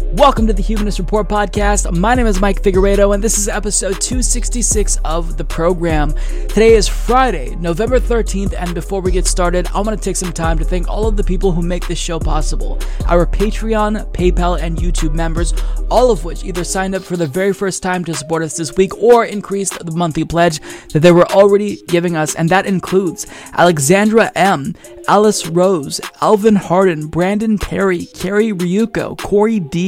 Welcome to the Humanist Report podcast. My name is Mike Figueredo, and this is episode 266 of the program. Today is Friday, November 13th, and before we get started, I want to take some time to thank all of the people who make this show possible our Patreon, PayPal, and YouTube members, all of which either signed up for the very first time to support us this week or increased the monthly pledge that they were already giving us, and that includes Alexandra M., Alice Rose, Alvin Harden, Brandon Perry, Carrie Ryuko, Corey D.,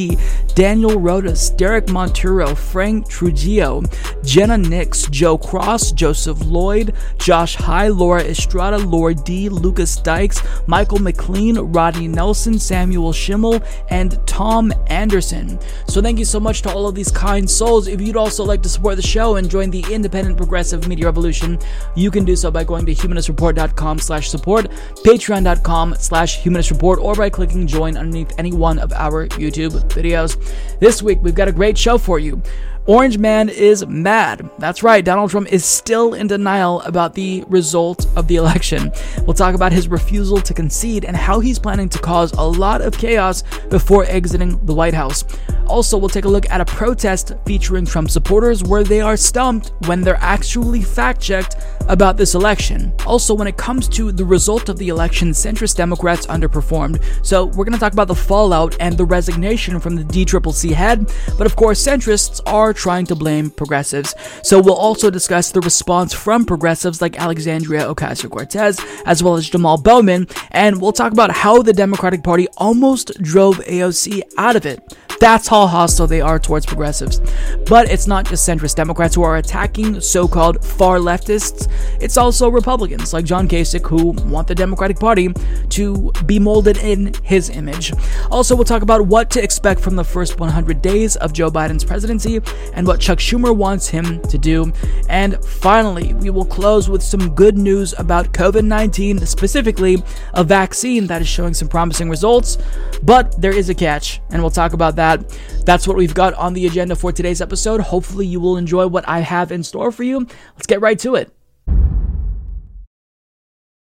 Daniel Rodas, Derek Monturo, Frank Trujillo, Jenna Nix, Joe Cross, Joseph Lloyd, Josh High, Laura Estrada, Laura D, Lucas Dykes, Michael McLean, Rodney Nelson, Samuel Schimmel, and Tom Anderson. So thank you so much to all of these kind souls. If you'd also like to support the show and join the independent progressive media revolution, you can do so by going to humanistreport.com slash support, patreon.com slash humanistreport, or by clicking join underneath any one of our YouTube videos. This week, we've got a great show for you. Orange Man is mad. That's right, Donald Trump is still in denial about the result of the election. We'll talk about his refusal to concede and how he's planning to cause a lot of chaos before exiting the White House. Also, we'll take a look at a protest featuring Trump supporters where they are stumped when they're actually fact checked about this election. Also, when it comes to the result of the election, centrist Democrats underperformed. So, we're going to talk about the fallout and the resignation from the DCCC head, but of course, centrists are trying to blame progressives. So, we'll also discuss the response from progressives like Alexandria Ocasio Cortez, as well as Jamal Bowman, and we'll talk about how the Democratic Party almost drove AOC out of it. That's how hostile they are towards progressives. But it's not just centrist Democrats who are attacking so called far leftists, it's also Republicans like John Kasich who want the Democratic Party to be molded in his image. Also, we'll talk about what to expect from the first 100 days of Joe Biden's presidency and what Chuck Schumer wants him to do. And finally, we will close with some good news about COVID 19, specifically a vaccine that is showing some promising results. But there is a catch, and we'll talk about that that. That's what we've got on the agenda for today's episode. Hopefully, you will enjoy what I have in store for you. Let's get right to it.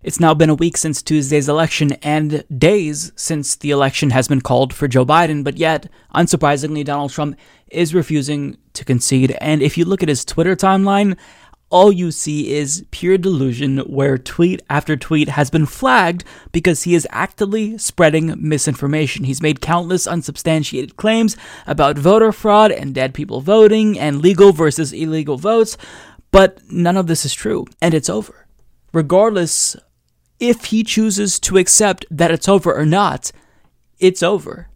It's now been a week since Tuesday's election and days since the election has been called for Joe Biden, but yet, unsurprisingly, Donald Trump is refusing to concede. And if you look at his Twitter timeline, all you see is pure delusion where tweet after tweet has been flagged because he is actively spreading misinformation. He's made countless unsubstantiated claims about voter fraud and dead people voting and legal versus illegal votes, but none of this is true, and it's over. Regardless if he chooses to accept that it's over or not, it's over.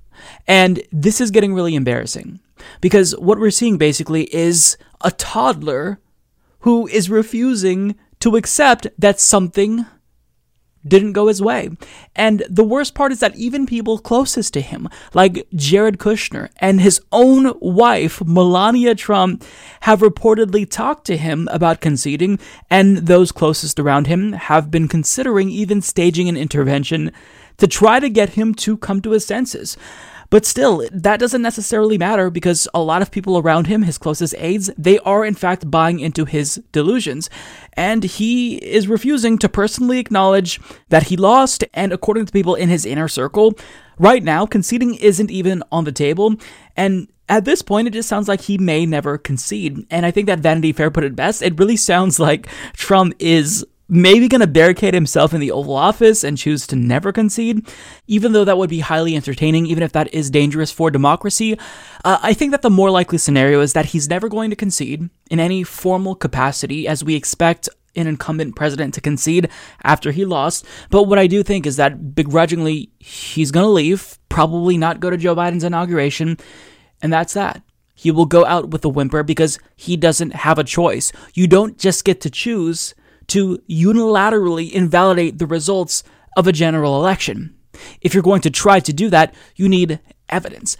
And this is getting really embarrassing because what we're seeing basically is a toddler who is refusing to accept that something didn't go his way. And the worst part is that even people closest to him, like Jared Kushner and his own wife, Melania Trump, have reportedly talked to him about conceding, and those closest around him have been considering even staging an intervention to try to get him to come to his senses. But still, that doesn't necessarily matter because a lot of people around him, his closest aides, they are in fact buying into his delusions. And he is refusing to personally acknowledge that he lost. And according to people in his inner circle, right now, conceding isn't even on the table. And at this point, it just sounds like he may never concede. And I think that Vanity Fair put it best. It really sounds like Trump is maybe going to barricade himself in the Oval Office and choose to never concede, even though that would be highly entertaining, even if that is dangerous for democracy. Uh, I think that the more likely scenario is that he's never going to concede in any formal capacity, as we expect an incumbent president to concede after he lost. But what I do think is that begrudgingly, he's going to leave, probably not go to Joe Biden's inauguration, and that's that. He will go out with a whimper because he doesn't have a choice. You don't just get to choose to unilaterally invalidate the results of a general election. If you're going to try to do that, you need evidence.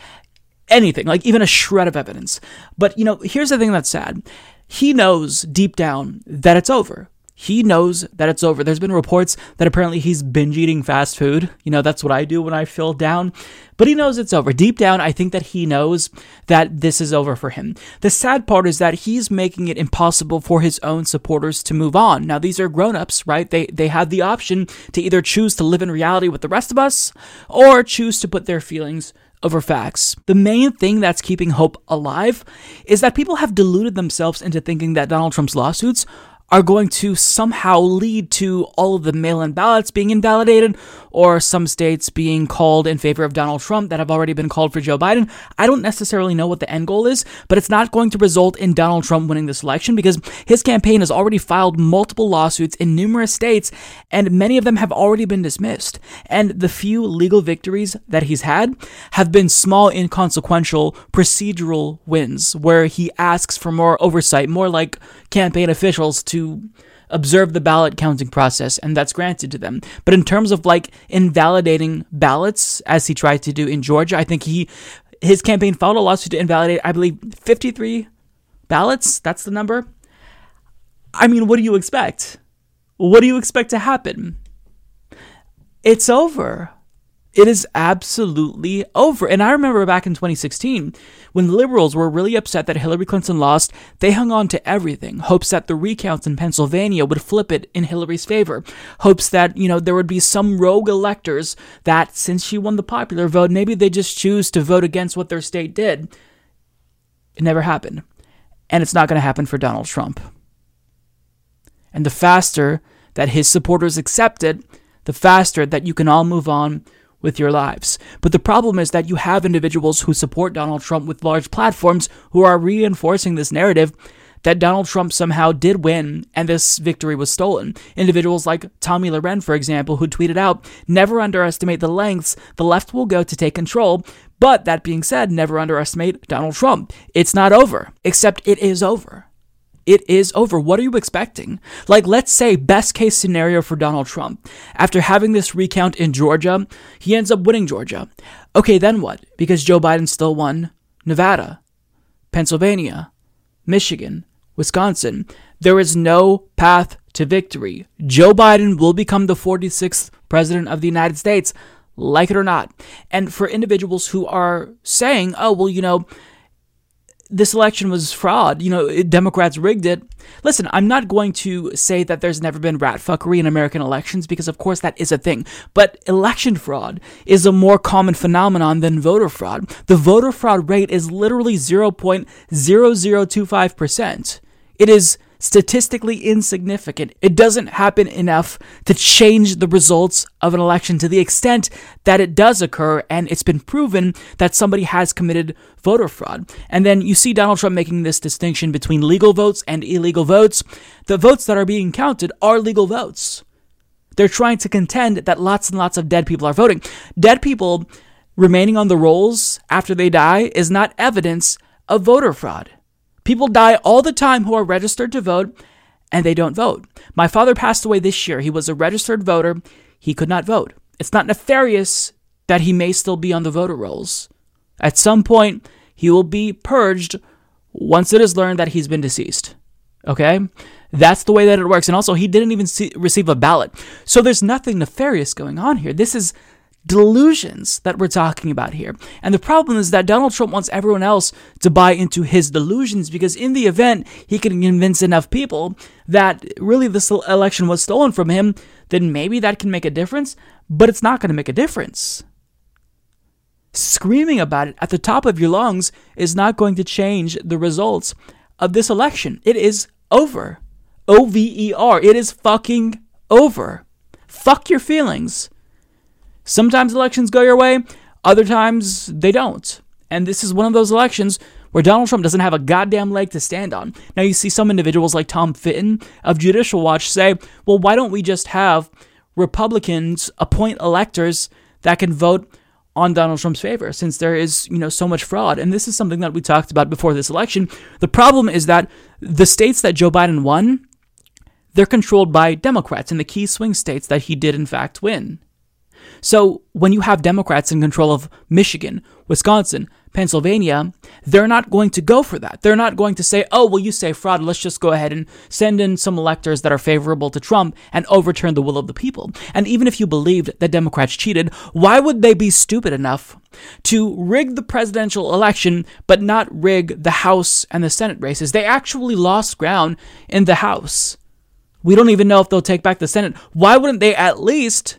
Anything, like even a shred of evidence. But, you know, here's the thing that's sad. he knows deep down that it's over. He knows that it's over. There's been reports that apparently he's binge eating fast food. You know, that's what I do when I feel down. But he knows it's over. Deep down, I think that he knows that this is over for him. The sad part is that he's making it impossible for his own supporters to move on. Now, these are grown-ups, right? They they have the option to either choose to live in reality with the rest of us or choose to put their feelings over facts. The main thing that's keeping hope alive is that people have deluded themselves into thinking that Donald Trump's lawsuits are going to somehow lead to all of the mail in ballots being invalidated or some states being called in favor of Donald Trump that have already been called for Joe Biden. I don't necessarily know what the end goal is, but it's not going to result in Donald Trump winning this election because his campaign has already filed multiple lawsuits in numerous states and many of them have already been dismissed. And the few legal victories that he's had have been small, inconsequential procedural wins where he asks for more oversight, more like campaign officials to observe the ballot counting process, and that's granted to them. But in terms of like invalidating ballots, as he tried to do in Georgia, I think he his campaign filed a lawsuit to invalidate, I believe, 53 ballots. That's the number. I mean, what do you expect? What do you expect to happen? It's over. It is absolutely over. And I remember back in 2016, when liberals were really upset that Hillary Clinton lost, they hung on to everything. Hopes that the recounts in Pennsylvania would flip it in Hillary's favor. Hopes that, you know, there would be some rogue electors that, since she won the popular vote, maybe they just choose to vote against what their state did. It never happened. And it's not going to happen for Donald Trump. And the faster that his supporters accept it, the faster that you can all move on with your lives. But the problem is that you have individuals who support Donald Trump with large platforms who are reinforcing this narrative that Donald Trump somehow did win and this victory was stolen. Individuals like Tomi Lahren, for example, who tweeted out, Never underestimate the lengths the left will go to take control. But that being said, never underestimate Donald Trump. It's not over, except it is over it is over. What are you expecting? Like, let's say, best case scenario for Donald Trump. After having this recount in Georgia, he ends up winning Georgia. Okay, then what? Because Joe Biden still won Nevada, Pennsylvania, Michigan, Wisconsin. There is no path to victory. Joe Biden will become the 46th president of the United States, like it or not. And for individuals who are saying, oh, well, you know, this election was fraud. You know, Democrats rigged it. Listen, I'm not going to say that there's never been rat fuckery in American elections because, of course, that is a thing. But election fraud is a more common phenomenon than voter fraud. The voter fraud rate is literally 0.0025%. It is statistically insignificant. It doesn't happen enough to change the results of an election to the extent that it does occur, and it's been proven that somebody has committed voter fraud. And then you see Donald Trump making this distinction between legal votes and illegal votes. The votes that are being counted are legal votes. They're trying to contend that lots and lots of dead people are voting. Dead people remaining on the rolls after they die is not evidence of voter fraud. People die all the time who are registered to vote and they don't vote. My father passed away this year. He was a registered voter. He could not vote. It's not nefarious that he may still be on the voter rolls. At some point, he will be purged once it is learned that he's been deceased. Okay? That's the way that it works. And also, he didn't even see, receive a ballot. So there's nothing nefarious going on here. This is delusions that we're talking about here. And the problem is that Donald Trump wants everyone else to buy into his delusions because in the event he can convince enough people that really this election was stolen from him, then maybe that can make a difference, but it's not going to make a difference. Screaming about it at the top of your lungs is not going to change the results of this election. It is over. O V E R. It is fucking over. Fuck your feelings. Sometimes elections go your way, other times they don't. And this is one of those elections where Donald Trump doesn't have a goddamn leg to stand on. Now, you see some individuals like Tom Fitton of Judicial Watch say, well, why don't we just have Republicans appoint electors that can vote on Donald Trump's favor since there is, you know, so much fraud. And this is something that we talked about before this election. The problem is that the states that Joe Biden won, they're controlled by Democrats in the key swing states that he did in fact win. So when you have Democrats in control of Michigan, Wisconsin, Pennsylvania, they're not going to go for that. They're not going to say, oh, well, you say fraud. Let's just go ahead and send in some electors that are favorable to Trump and overturn the will of the people. And even if you believed that Democrats cheated, why would they be stupid enough to rig the presidential election but not rig the House and the Senate races? They actually lost ground in the House. We don't even know if they'll take back the Senate. Why wouldn't they at least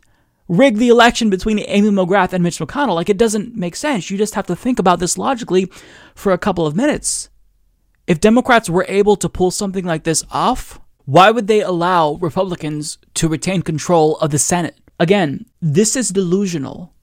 rig the election between Amy McGrath and Mitch McConnell. Like, it doesn't make sense. You just have to think about this logically for a couple of minutes. If Democrats were able to pull something like this off, why would they allow Republicans to retain control of the Senate? Again, this is delusional.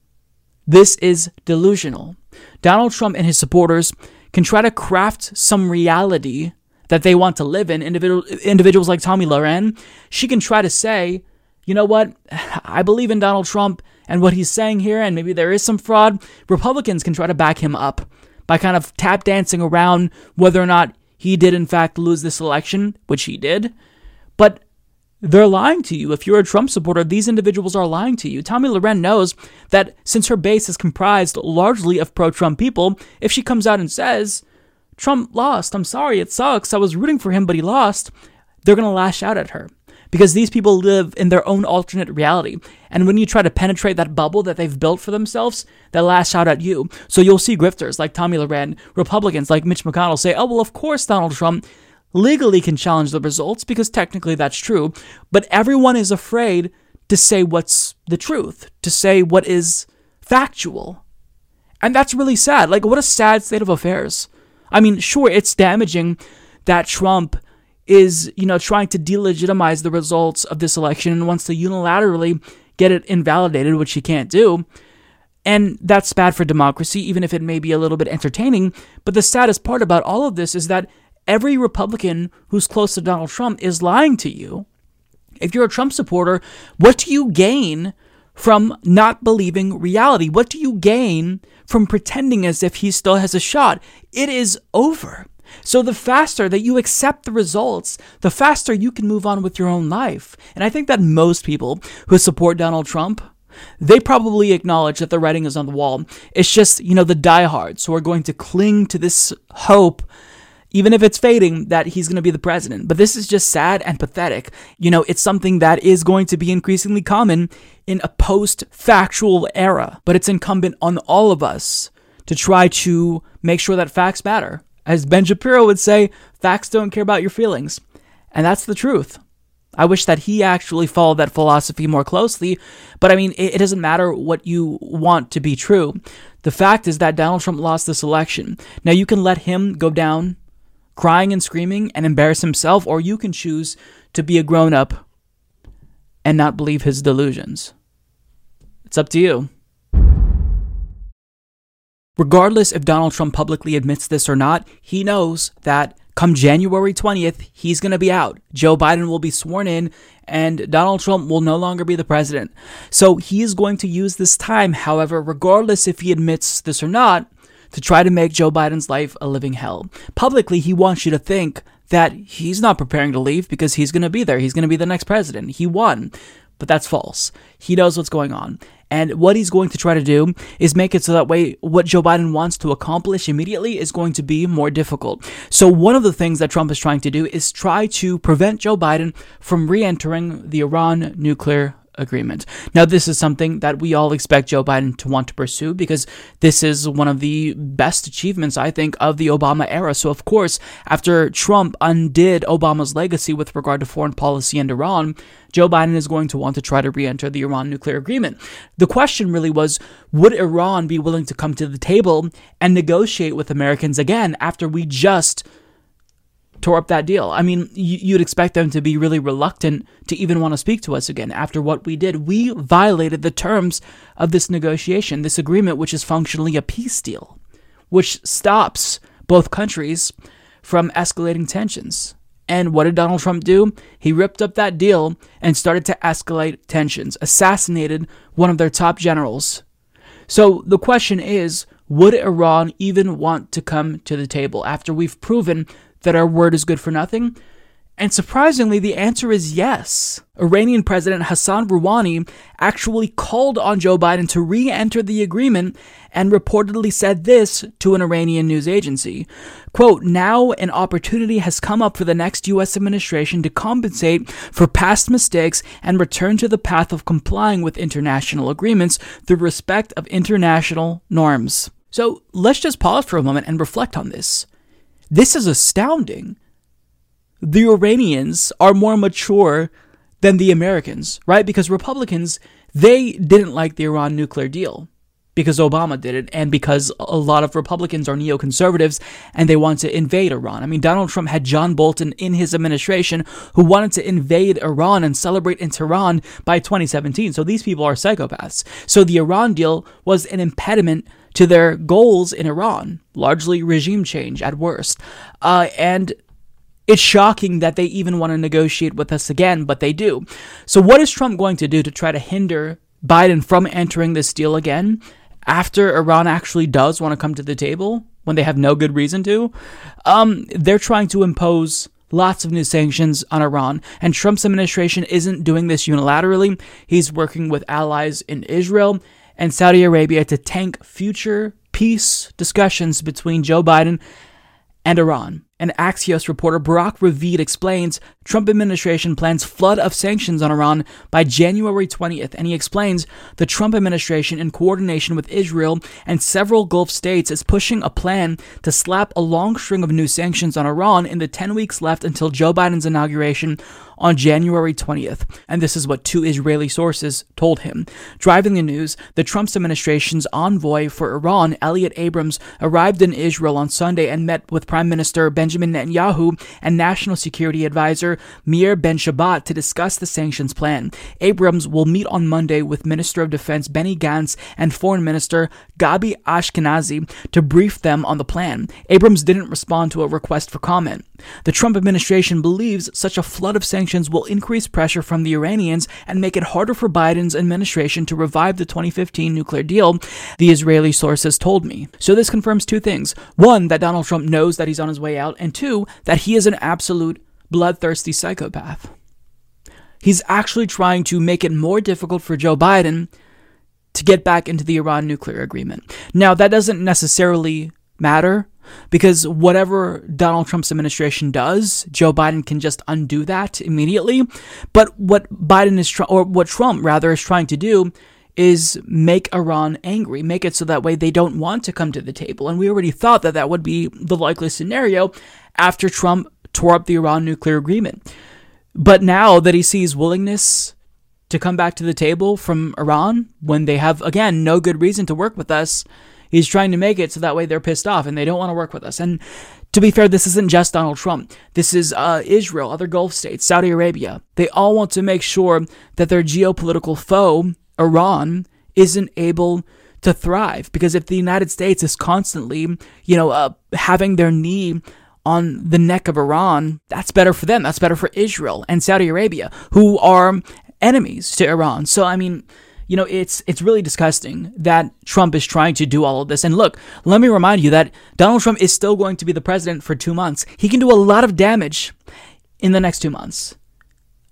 This is delusional. Donald Trump and his supporters can try to craft some reality that they want to live in. Individual, individuals like Tomi Lahren, she can try to say, you know what? I believe in Donald Trump and what he's saying here, and maybe there is some fraud. Republicans can try to back him up by kind of tap dancing around whether or not he did, in fact, lose this election, which he did. But they're lying to you. If you're a Trump supporter, these individuals are lying to you. Tomi Lahren knows that since her base is comprised largely of pro Trump people, if she comes out and says, Trump lost, I'm sorry, it sucks, I was rooting for him, but he lost, they're going to lash out at her because these people live in their own alternate reality. And when you try to penetrate that bubble that they've built for themselves, they lash out at you. So you'll see grifters like Tomi Lahren, Republicans like Mitch McConnell say, oh, well, of course Donald Trump legally can challenge the results because technically that's true. But everyone is afraid to say what's the truth, to say what is factual. And that's really sad. Like, what a sad state of affairs. I mean, sure, it's damaging that Trump is, you know, trying to delegitimize the results of this election and wants to unilaterally get it invalidated, which he can't do. And that's bad for democracy, even if it may be a little bit entertaining. But the saddest part about all of this is that every Republican who's close to Donald Trump is lying to you. If you're a Trump supporter, what do you gain from not believing reality? What do you gain from pretending as if he still has a shot? It is over. So the faster that you accept the results, the faster you can move on with your own life. And I think that most people who support Donald Trump, they probably acknowledge that the writing is on the wall. It's just, you know, the diehards who are going to cling to this hope even if it's fading, that he's going to be the president. But this is just sad and pathetic. You know, it's something that is going to be increasingly common in a post factual era. But it's incumbent on all of us to try to make sure that facts matter. As Ben Shapiro would say, facts don't care about your feelings. And that's the truth. I wish that he actually followed that philosophy more closely, but I mean, it, it, doesn't matter what you want to be true. The fact is that Donald Trump lost this election. Now, you can let him go down crying and screaming and embarrass himself, or you can choose to be a grown up and not believe his delusions. It's up to you. Regardless if Donald Trump publicly admits this or not, he knows that come January 20th, he's going to be out. Joe Biden will be sworn in, and Donald Trump will no longer be the president. So he is going to use this time, however, regardless if he admits this or not, to try to make Joe Biden's life a living hell. Publicly, he wants you to think that he's not preparing to leave because he's going to be there. He's going to be the next president. He won. But that's false. He knows what's going on. And what he's going to try to do is make it so that way what Joe Biden wants to accomplish immediately is going to be more difficult. So one of the things that Trump is trying to do is try to prevent Joe Biden from re-entering the Iran nuclear agreement. Now, this is something that we all expect Joe Biden to want to pursue because this is one of the best achievements, I think, of the Obama era. So, of course, after Trump undid Obama's legacy with regard to foreign policy and Iran, Joe Biden is going to want to try to re enter the Iran nuclear agreement. The question really was would Iran be willing to come to the table and negotiate with Americans again after we just tore up that deal. I mean, you'd expect them to be really reluctant to even want to speak to us again after what we did. We violated the terms of this negotiation, this agreement, which is functionally a peace deal, which stops both countries from escalating tensions. And what did Donald Trump do? He ripped up that deal and started to escalate tensions, assassinated one of their top generals. So the question is would Iran even want to come to the table after we've proven that our word is good for nothing. And surprisingly, the answer is yes. Iranian President Hassan Rouhani actually called on Joe Biden to re enter the agreement and reportedly said this to an Iranian news agency. Quote, now an opportunity has come up for the next U.S. administration to compensate for past mistakes and return to the path of complying with international agreements through respect of international norms. So let's just pause for a moment and reflect on this. This is astounding the Iranians are more mature than the Americans, right? Because Republicans, they didn't like the Iran nuclear deal because Obama did it and because a lot of Republicans are neoconservatives and they want to invade Iran. I mean, Donald Trump had John Bolton in his administration who wanted to invade Iran and celebrate in Tehran by 2017. So these people are psychopaths. So the Iran deal was an impediment to their goals in Iran, largely regime change at worst. Uh, and it's shocking that they even want to negotiate with us again, but they do. So, what is Trump going to do to try to hinder Biden from entering this deal again after Iran actually does want to come to the table when they have no good reason to? Um, they're trying to impose lots of new sanctions on Iran, and Trump's administration isn't doing this unilaterally. He's working with allies in Israel and Saudi Arabia to tank future peace discussions between Joe Biden and Iran. And Axios reporter Barak Ravid explains Trump administration plans flood of sanctions on Iran by January 20th, and he explains the Trump administration, in coordination with Israel and several Gulf states, is pushing a plan to slap a long string of new sanctions on Iran in the 10 weeks left until Joe Biden's inauguration on January 20th, and this is what two Israeli sources told him. Driving the news, the Trump's administration's envoy for Iran, Elliot Abrams, arrived in Israel on Sunday and met with Prime Minister Benjamin Netanyahu and National Security Advisor Meir Ben Shabbat to discuss the sanctions plan. Abrams will meet on Monday with Minister of Defense Benny Gantz and Foreign Minister Gabi Ashkenazi to brief them on the plan. Abrams didn't respond to a request for comment. The Trump administration believes such a flood of sanctions will increase pressure from the Iranians and make it harder for Biden's administration to revive the 2015 nuclear deal, the Israeli sources told me. So this confirms two things. One, that Donald Trump knows that he's on his way out, and two, that he is an absolute bloodthirsty psychopath. He's actually trying to make it more difficult for Joe Biden to get back into the Iran nuclear agreement. Now, that doesn't necessarily matter because whatever Donald Trump's administration does, Joe Biden can just undo that immediately. But what Biden is or what Trump rather is trying to do, is make Iran angry, make it so that way they don't want to come to the table. And we already thought that that would be the likely scenario after Trump tore up the Iran nuclear agreement. But now that he sees willingness to come back to the table from Iran when they have, again, no good reason to work with us, He's trying to make it so that way they're pissed off and they don't want to work with us. And to be fair, this isn't just Donald Trump. This is uh, Israel, other Gulf states, Saudi Arabia. They all want to make sure that their geopolitical foe, Iran, isn't able to thrive. Because if the United States is constantly, you know, uh, having their knee on the neck of Iran, that's better for them. That's better for Israel and Saudi Arabia, who are enemies to Iran. So, I mean, you know, it's it's really disgusting that Trump is trying to do all of this. And look, let me remind you that Donald Trump is still going to be the president for 2 months. He can do a lot of damage in the next 2 months.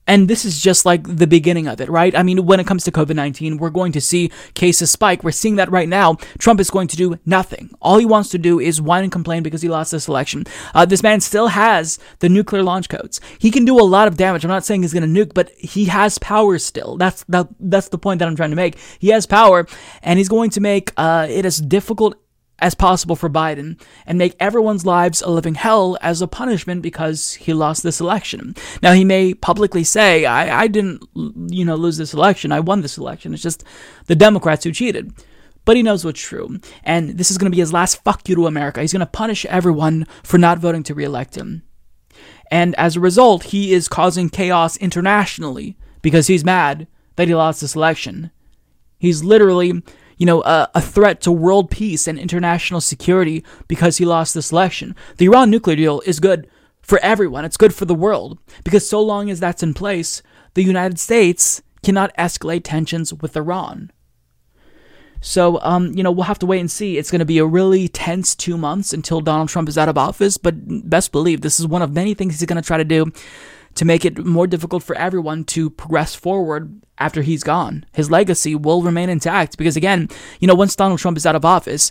And this is just like the beginning of it, right? I mean, when it comes to COVID 19, we're going to see cases spike. We're seeing that right now. Trump is going to do nothing. All he wants to do is whine and complain because he lost this election. Uh, this man still has the nuclear launch codes. He can do a lot of damage. I'm not saying he's going to nuke, but he has power still. That's that, that's the point that I'm trying to make. He has power, and he's going to make uh, it as difficult as possible for Biden and make everyone's lives a living hell as a punishment because he lost this election. Now, he may publicly say, I, I didn't, you know, lose this election. I won this election. It's just the Democrats who cheated. But he knows what's true. And this is going to be his last fuck you to America. He's going to punish everyone for not voting to reelect him. And as a result, he is causing chaos internationally because he's mad that he lost this election. He's literally you know, a, a, threat to world peace and international security because he lost this election. The Iran nuclear deal is good for everyone. It's good for the world because so long as that's in place, the United States cannot escalate tensions with Iran. So, um, you know, we'll have to wait and see. It's going to be a really tense two months until Donald Trump is out of office, but best believe this is one of many things he's going to try to do to make it more difficult for everyone to progress forward after he's gone. His legacy will remain intact because, again, you know, once Donald Trump is out of office,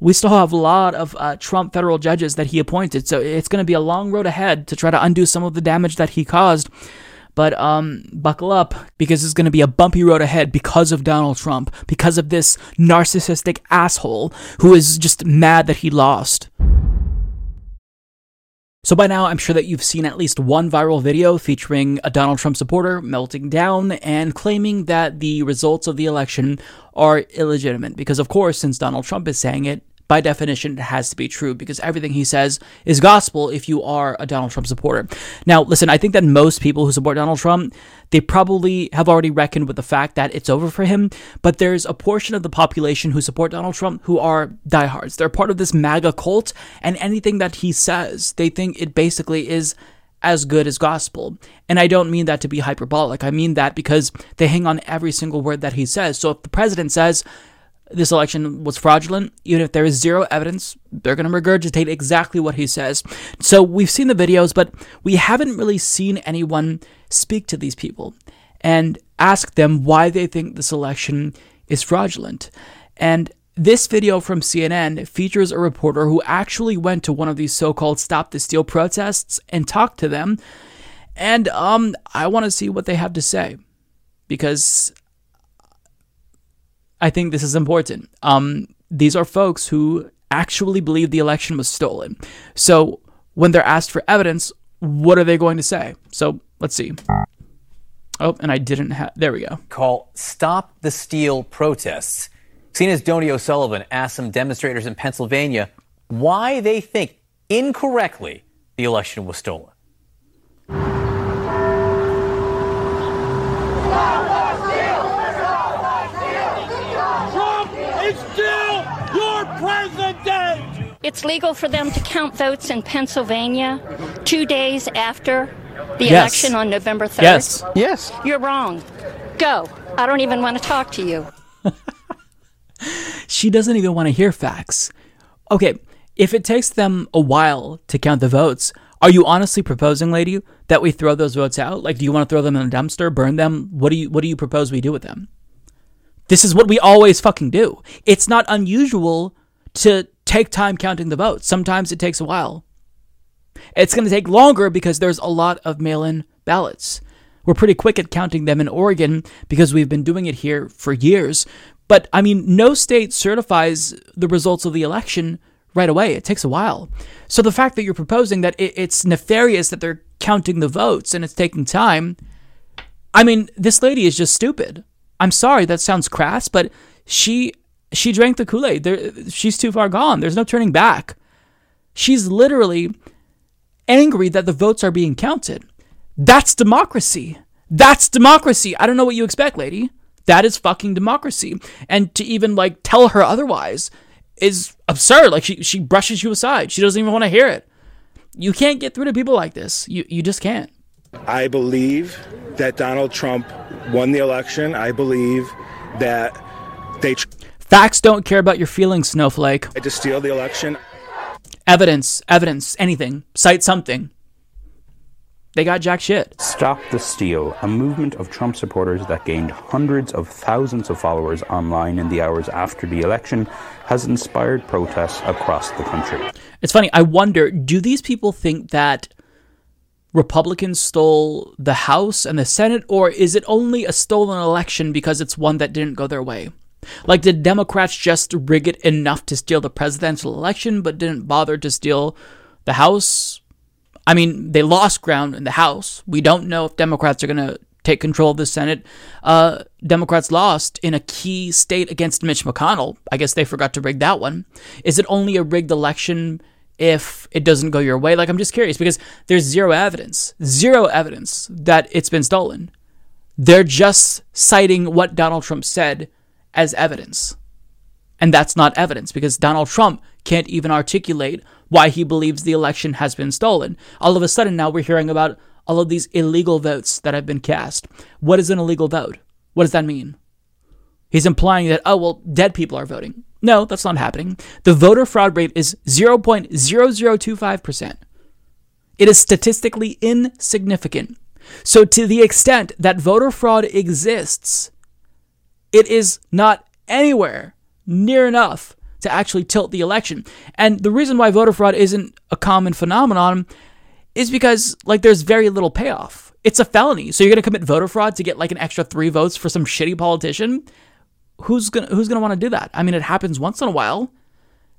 we still have a lot of uh, Trump federal judges that he appointed. So it's going to be a long road ahead to try to undo some of the damage that he caused. But um, buckle up because it's going to be a bumpy road ahead because of Donald Trump, because of this narcissistic asshole who is just mad that he lost. So by now, I'm sure that you've seen at least one viral video featuring a Donald Trump supporter melting down and claiming that the results of the election are illegitimate. Because, of course, since Donald Trump is saying it, by definition, it has to be true because everything he says is gospel if you are a Donald Trump supporter. Now, listen, I think that most people who support Donald Trump, they probably have already reckoned with the fact that it's over for him, but there's a portion of the population who support Donald Trump who are diehards. They're part of this MAGA cult, and anything that he says, they think it basically is as good as gospel. And I don't mean that to be hyperbolic. I mean that because they hang on every single word that he says. So if the president says, this election was fraudulent, even if there is zero evidence, they're going to regurgitate exactly what he says. So we've seen the videos, but we haven't really seen anyone speak to these people and ask them why they think this election is fraudulent. And this video from CNN features a reporter who actually went to one of these so called Stop the Steal protests and talked to them. And um, I want to see what they have to say because I think this is important. Um, these are folks who actually believe the election was stolen. So when they're asked for evidence, what are they going to say? So let's see. Oh, and I didn't have. There we go. Call Stop the Steal protests. CNN's Donie O'Sullivan asked some demonstrators in Pennsylvania why they think incorrectly the election was stolen. It's legal for them to count votes in Pennsylvania two days after the Yes. election on November 3rd. Yes. Yes. You're wrong. Go. I don't even want to talk to you. She doesn't even want to hear facts. Okay, if it takes them a while to count the votes, are you honestly proposing, lady, that we throw those votes out? Like, do you want to throw them in a dumpster, burn them? What do you What do you propose we do with them? This is what we always fucking do. It's not unusual to take time counting the votes. Sometimes it takes a while. It's going to take longer because there's a lot of mail in ballots. We're pretty quick at counting them in Oregon because we've been doing it here for years. But I mean, no state certifies the results of the election right away. It takes a while. So the fact that you're proposing that it, it's nefarious that they're counting the votes and it's taking time, I mean, this lady is just stupid. I'm sorry, that sounds crass, but she she drank the Kool Aid. She's too far gone. There's no turning back. She's literally angry that the votes are being counted. That's democracy. That's democracy. I don't know what you expect, lady. That is fucking democracy. And to even like tell her otherwise is absurd. Like she she brushes you aside. She doesn't even want to hear it. You can't get through to people like this. You you just can't. I believe that Donald Trump won the election. I believe that they Facts don't care about your feelings, snowflake. tried to steal the election. Evidence, evidence, anything. Cite something. They got jack shit. Stop the Steal, a movement of Trump supporters that gained hundreds of thousands of followers online in the hours after the election, has inspired protests across the country. It's funny. I wonder do these people think that Republicans stole the House and the Senate, or is it only a stolen election because it's one that didn't go their way? Like, did Democrats just rig it enough to steal the presidential election, but didn't bother to steal the House? I mean, they lost ground in the House. We don't know if Democrats are going to take control of the Senate. Uh, Democrats lost in a key state against Mitch McConnell. I guess they forgot to rig that one. Is it only a rigged election if it doesn't go your way? Like, I'm just curious because there's zero evidence, zero evidence that it's been stolen. They're just citing what Donald Trump said as evidence. And that's not evidence because Donald Trump can't even articulate why he believes the election has been stolen. All of a sudden, now we're hearing about all of these illegal votes that have been cast. What is an illegal vote? What does that mean? He's implying that, oh, well, dead people are voting. No, that's not happening. The voter fraud rate is 0.0025%. It is statistically insignificant. So, to the extent that voter fraud exists, it is not anywhere near enough to actually tilt the election. And the reason why voter fraud isn't a common phenomenon is because, like, there's very little payoff. It's a felony. So, you're going to commit voter fraud to get like an extra three votes for some shitty politician? Who's gonna Who's gonna want to do that? I mean, it happens once in a while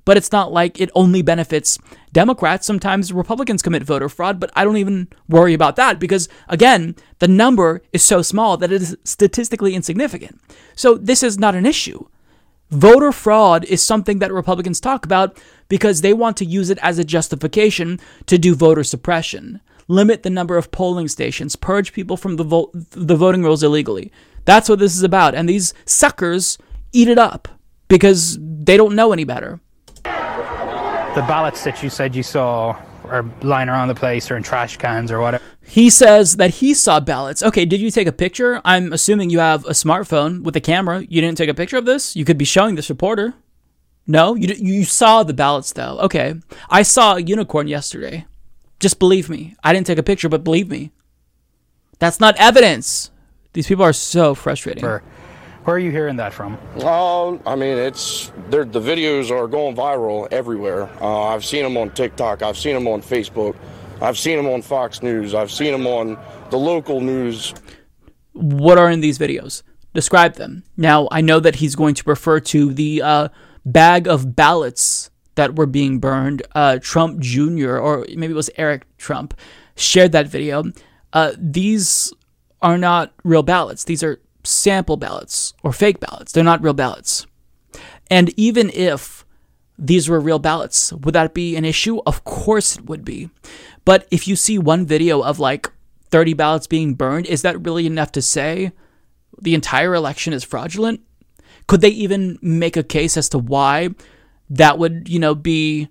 but it's not like it only benefits Democrats. Sometimes Republicans commit voter fraud, but I don't even worry about that because, again, the number is so small that it is statistically insignificant. So this is not an issue. Voter fraud is something that Republicans talk about because they want to use it as a justification to do voter suppression, limit the number of polling stations, purge people from the, vo- the voting rolls illegally. That's what this is about. And these suckers eat it up because they don't know any better the ballots that you said you saw are lying around the place or in trash cans or whatever. He says that he saw ballots. Okay, did you take a picture? I'm assuming you have a smartphone with a camera. You didn't take a picture of this? You could be showing this reporter. No, you you saw the ballots though. Okay, I saw a unicorn yesterday. Just believe me. I didn't take a picture, but believe me. That's not evidence. These people are so frustrating. Where are you hearing that from? Uh, I mean, it's the videos are going viral everywhere. Uh, I've seen them on TikTok. I've seen them on Facebook. I've seen them on Fox News. I've seen them on the local news. What are in these videos? Describe them. Now, I know that he's going to refer to the uh, bag of ballots that were being burned. Uh, Trump Jr., or maybe it was Eric Trump, shared that video. Uh, these are not real ballots. These are sample ballots or fake ballots. They're not real ballots. And even if these were real ballots, would that be an issue? Of course it would be. But if you see one video of like 30 ballots being burned, is that really enough to say the entire election is fraudulent? Could they even make a case as to why that would, you know, be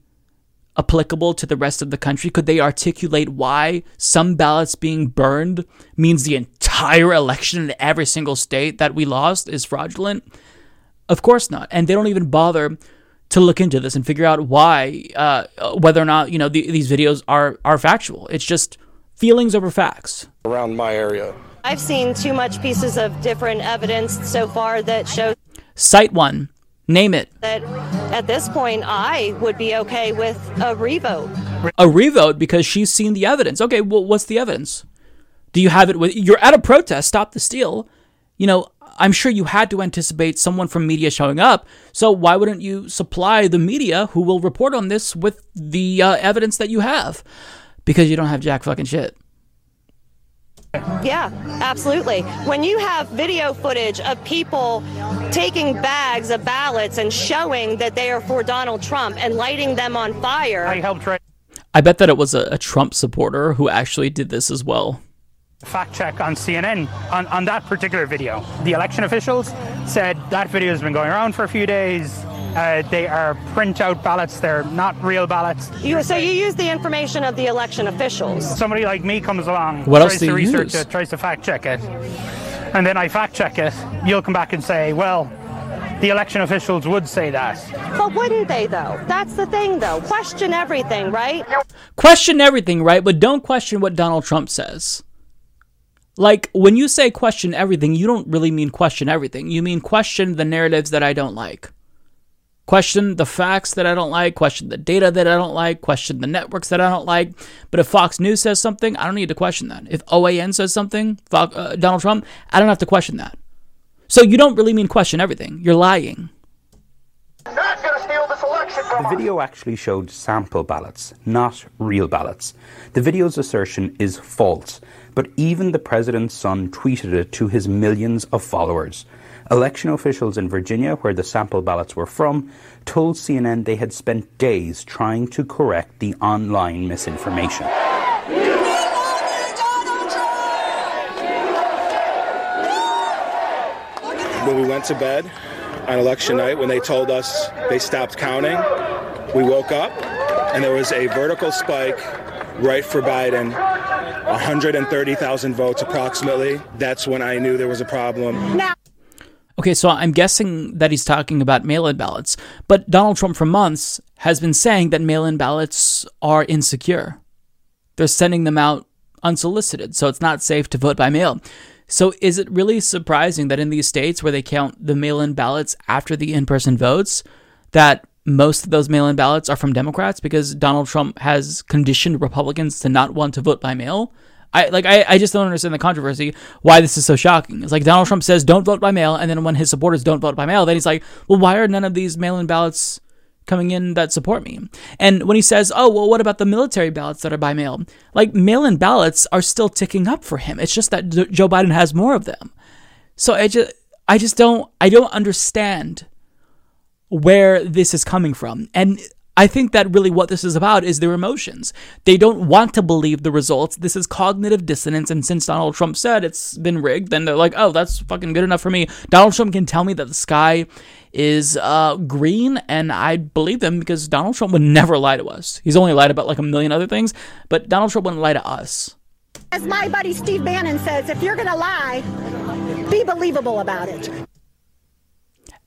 applicable to the rest of the country? Could they articulate why some ballots being burned means the entire election in every single state that we lost is fraudulent? Of course not. And they don't even bother to look into this and figure out why, uh, whether or not you know the, these videos are are factual. It's just feelings over facts. Around my area, I've seen too much pieces of different evidence so far that shows. Cite one. Name it. That at this point, I would be okay with a revote. A revote because she's seen the evidence. Okay, well, what's the evidence? Do you have it with you're at a protest, stop the steal. You know, I'm sure you had to anticipate someone from media showing up. So why wouldn't you supply the media who will report on this with the uh, evidence that you have? Because you don't have jack fucking shit. Yeah, absolutely. When you have video footage of people taking bags of ballots and showing that they are for Donald Trump and lighting them on fire. I helped write. I bet that it was a, a Trump supporter who actually did this as well. Fact check on CNN on, on that particular video. The election officials said that video has been going around for a few days. Uh, they are printout ballots. They're not real ballots. You, so you use the information of the election officials. Somebody like me comes along, what tries else to research use? it, tries to fact check it, and then I fact check it. You'll come back and say, well, the election officials would say that. But wouldn't they, though? That's the thing, though. Question everything, right? Question everything, right? But don't question what Donald Trump says. Like, when you say question everything, you don't really mean question everything. You mean question the narratives that I don't like. Question the facts that I don't like, question the data that I don't like, question the networks that I don't like. But if Fox News says something, I don't need to question that. If OAN says something, Fo- uh, Donald Trump, I don't have to question that. So you don't really mean question everything. You're lying. The video actually showed sample ballots, not real ballots. The video's assertion is false, but even the president's son tweeted it to his millions of followers. Election officials in Virginia, where the sample ballots were from, told CNN they had spent days trying to correct the online misinformation. When we went to bed on election night, when they told us they stopped counting, we woke up and there was a vertical spike right for Biden 130,000 votes approximately. That's when I knew there was a problem. Okay, so I'm guessing that he's talking about mail in ballots. But Donald Trump, for months, has been saying that mail in ballots are insecure. they're sending them out unsolicited, so it's not safe to vote by mail. So is it really surprising that in these states where they count the mail-in ballots after the in-person votes, that most of those mail-in ballots are from Democrats because Donald Trump has conditioned Republicans to not want to vote by mail? I like I, I just don't understand the controversy why this is so shocking. It's like Donald Trump says don't vote by mail, and then when his supporters don't vote by mail, then he's like, well, why are none of these mail-in ballots coming in that support me? And when he says, oh, well, what about the military ballots that are by mail? Like mail-in ballots are still ticking up for him. It's just that Joe Biden has more of them. So I just I just don't I don't understand where this is coming from. And I think that really what this is about is their emotions. They don't want to believe the results. This is cognitive dissonance. And since Donald Trump said it's been rigged, then they're like, oh, that's fucking good enough for me. Donald Trump can tell me that the sky is uh, green, and I believe them because Donald Trump would never lie to us. He's only lied about like a million other things, but Donald Trump wouldn't lie to us. As my buddy Steve Bannon says, if you're going to lie, be believable about it.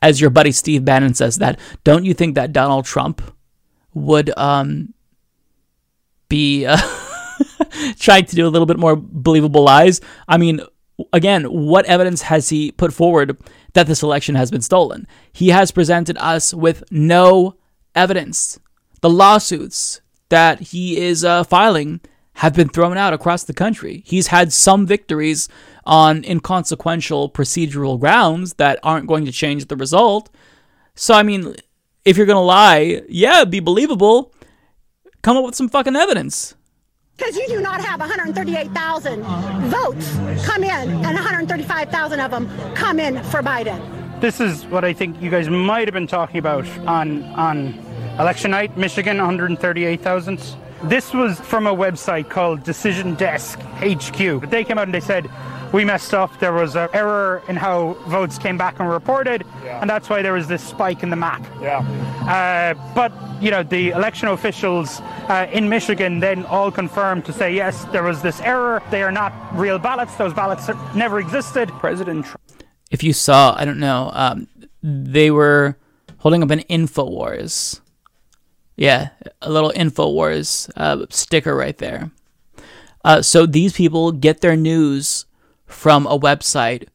As your buddy Steve Bannon says that, don't you think that Donald Trump would um, be uh, trying to do a little bit more believable lies. I mean, again, what evidence has he put forward that this election has been stolen? He has presented us with no evidence. The lawsuits that he is uh, filing have been thrown out across the country. He's had some victories on inconsequential procedural grounds that aren't going to change the result. So, I mean, if you're gonna lie, yeah, be believable. Come up with some fucking evidence. Because you do not have 138,000 votes come in, and 135,000 of them come in for Biden. This is what I think you guys might have been talking about on on election night, Michigan, 138,000. This was from a website called Decision Desk HQ. They came out and they said we messed up. There was an error in how votes came back and reported, yeah. and that's why there was this spike in the map. Yeah. Uh, but you know, the election officials uh, in Michigan then all confirmed to say yes, there was this error. They are not real ballots. Those ballots never existed. President. Trump. If you saw, I don't know, um, they were holding up an Infowars. Yeah, a little Infowars uh, sticker right there. Uh, so these people get their news from a website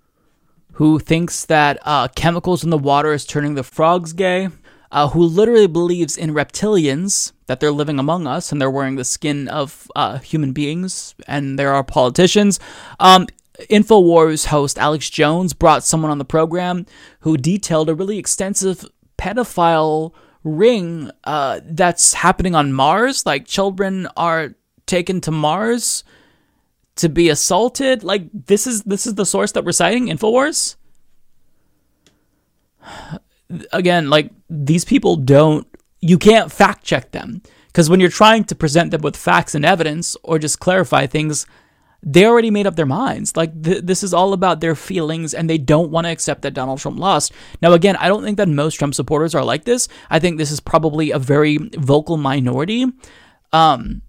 who thinks that uh, chemicals in the water is turning the frogs gay, uh, who literally believes in reptilians, that they're living among us and they're wearing the skin of uh, human beings, and there are politicians. Um, InfoWars host Alex Jones brought someone on the program who detailed a really extensive pedophile ring uh, that's happening on Mars. Like children are taken to Mars to be assaulted. Like this is this is the source that we're citing, Infowars. Again, like these people don't you can't fact check them because when you're trying to present them with facts and evidence or just clarify things, they already made up their minds. Like th- this is all about their feelings, and they don't want to accept that Donald Trump lost. Now, again, I don't think that most Trump supporters are like this. I think this is probably a very vocal minority. Um,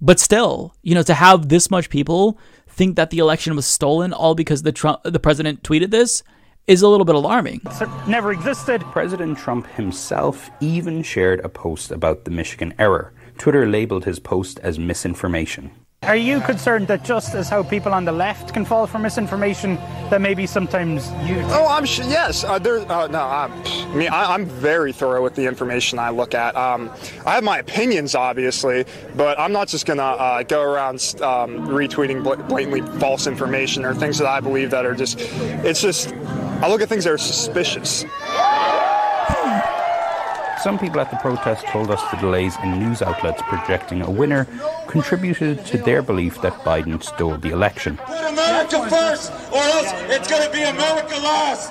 but still, you know, to have this much people think that the election was stolen all because the Trump, the president tweeted this is a little bit alarming. never existed. President Trump himself even shared a post about the Michigan error. Twitter labeled his post as misinformation. Are you concerned that just as how people on the left can fall for misinformation, that maybe sometimes you? Oh, I'm sure. Yes, uh, there. Uh, no, I'm, I mean, I, am very thorough with the information I look at. Um, I have my opinions, obviously, but I'm not just gonna uh, go around um, retweeting blatantly false information or things that I believe that are just. It's just. I look at things that are suspicious. Some people at the protest told us the delays in news outlets projecting a winner contributed to their belief that Biden stole the election. Put America first, or else it's going to be America last.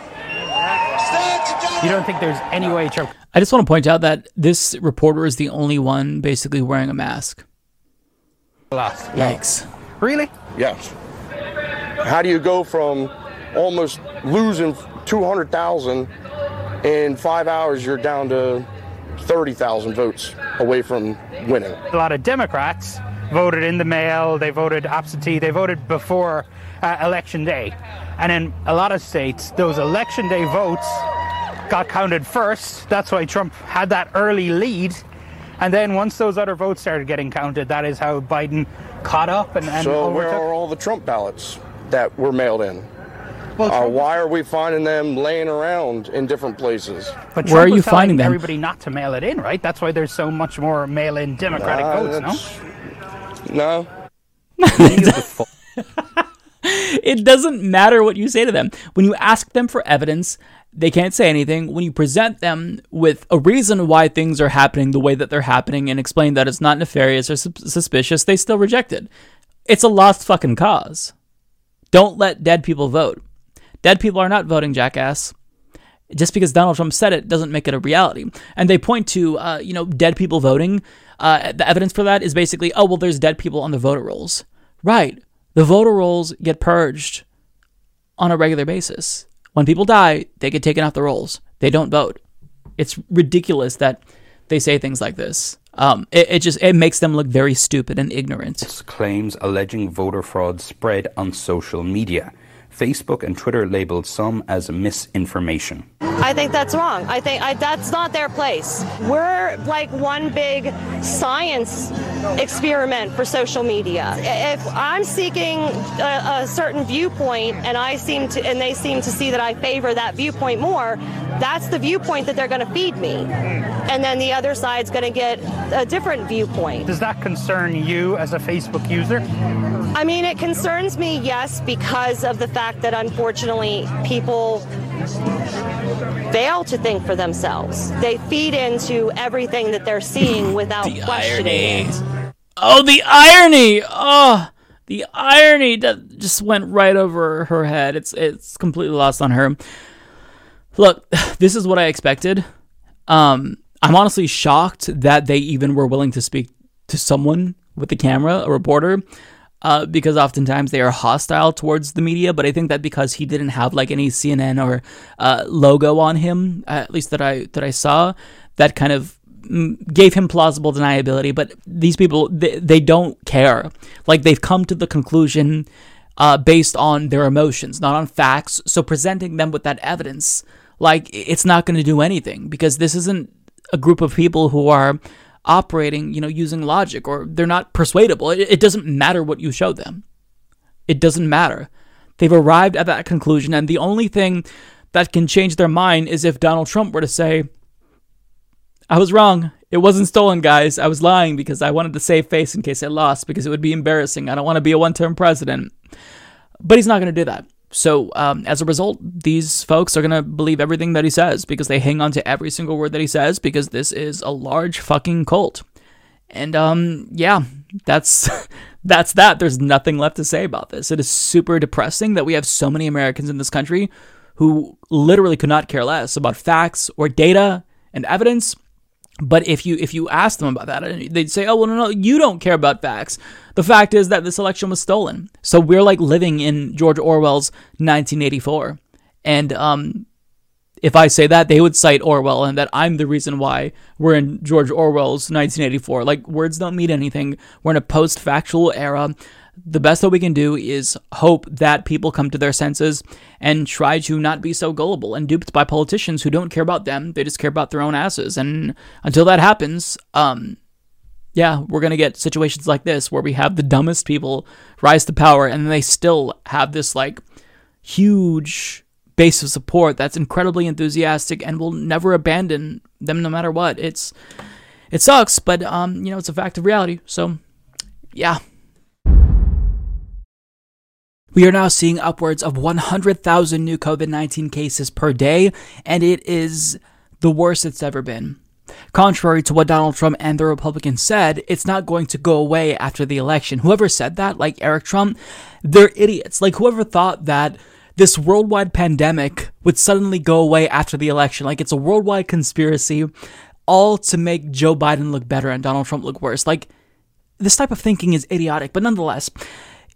You don't think there's any way Trump? I just want to point out that this reporter is the only one basically wearing a mask. Last. Yikes. Really? Yes. How do you go from almost losing 200,000 in five hours, you're down to 30,000 votes away from winning. A lot of Democrats voted in the mail, they voted absentee, they voted before uh, election day. And in a lot of states, those election day votes got counted first. That's why Trump had that early lead. And then once those other votes started getting counted, that is how Biden caught up and, and so where are all the Trump ballots that were mailed in? Well, uh, why are we finding them laying around in different places? But Where are you was finding them? Everybody not to mail it in, right? That's why there's so much more mail-in Democratic Uh, votes, no? No. it doesn't matter what you say to them. When you ask them for evidence, they can't say anything. When you present them with a reason why things are happening the way that they're happening and explain that it's not nefarious or sus- suspicious, they still reject it. It's a lost fucking cause. Don't let dead people vote. Dead people are not voting, jackass. Just because Donald Trump said it doesn't make it a reality. And they point to, uh, you know, dead people voting. Uh, the evidence for that is basically, oh, well, there's dead people on the voter rolls. Right. The voter rolls get purged on a regular basis. When people die, they get taken off the rolls. They don't vote. It's ridiculous that they say things like this. Um, it, it just it makes them look very stupid and ignorant. Claims alleging voter fraud spread on social media. Facebook and Twitter labeled some as misinformation. I think that's wrong. I think I, that's not their place. We're like one big science experiment for social media. If I'm seeking a, a certain viewpoint and I seem to, and they seem to see that I favor that viewpoint more, that's the viewpoint that they're going to feed me. And then the other side's going to get a different viewpoint. Does that concern you as a Facebook user? I mean, it concerns me, yes, because of the fact that unfortunately people fail to think for themselves. They feed into everything that they're seeing without questioning it. Oh, the irony! Oh, the irony that just went right over her head. It's it's completely lost on her. Look, this is what I expected. Um, I'm honestly shocked that they even were willing to speak to someone with the camera, a reporter, uh, because oftentimes they are hostile towards the media. But I think that because he didn't have like any CNN or uh, logo on him, at least that I that I saw, that kind of mm, gave him plausible deniability. But these people, they, they don't care. Like they've come to the conclusion uh, based on their emotions, not on facts. So presenting them with that evidence, like it's not going to do anything because this isn't a group of people who are operating, you know, using logic or they're not persuadable. It, it doesn't matter what you show them. It doesn't matter. They've arrived at that conclusion, and the only thing that can change their mind is if Donald Trump were to say, I was wrong. It wasn't stolen, guys. I was lying because I wanted to save face in case I lost because it would be embarrassing. I don't want to be a one term president. But he's not going to do that. So, um, as a result, these folks are going to believe everything that he says because they hang on to every single word that he says because this is a large fucking cult. And um, yeah, that's that's that. There's nothing left to say about this. It is super depressing that we have so many Americans in this country who literally could not care less about facts or data and evidence. But if you if you ask them about that, they'd say, "Oh well, no, no, you don't care about facts. The fact is that this election was stolen." So we're like living in George Orwell's 1984. And um, if I say that, they would cite Orwell and that I'm the reason why we're in George Orwell's 1984. Like words don't mean anything. We're in a post-factual era. The best that we can do is hope that people come to their senses and try to not be so gullible and duped by politicians who don't care about them. They just care about their own asses. And until that happens, um, yeah, we're going to get situations like this where we have the dumbest people rise to power and they still have this like huge base of support that's incredibly enthusiastic and will never abandon them no matter what. It's it sucks, but um, you know, it's a fact of reality. So, yeah. We are now seeing upwards of 100,000 new COVID 19 cases per day, and it is the worst it's ever been. Contrary to what Donald Trump and the Republicans said, it's not going to go away after the election. Whoever said that, like Eric Trump, they're idiots. Like, whoever thought that this worldwide pandemic would suddenly go away after the election, like it's a worldwide conspiracy, all to make Joe Biden look better and Donald Trump look worse. Like, this type of thinking is idiotic, but nonetheless,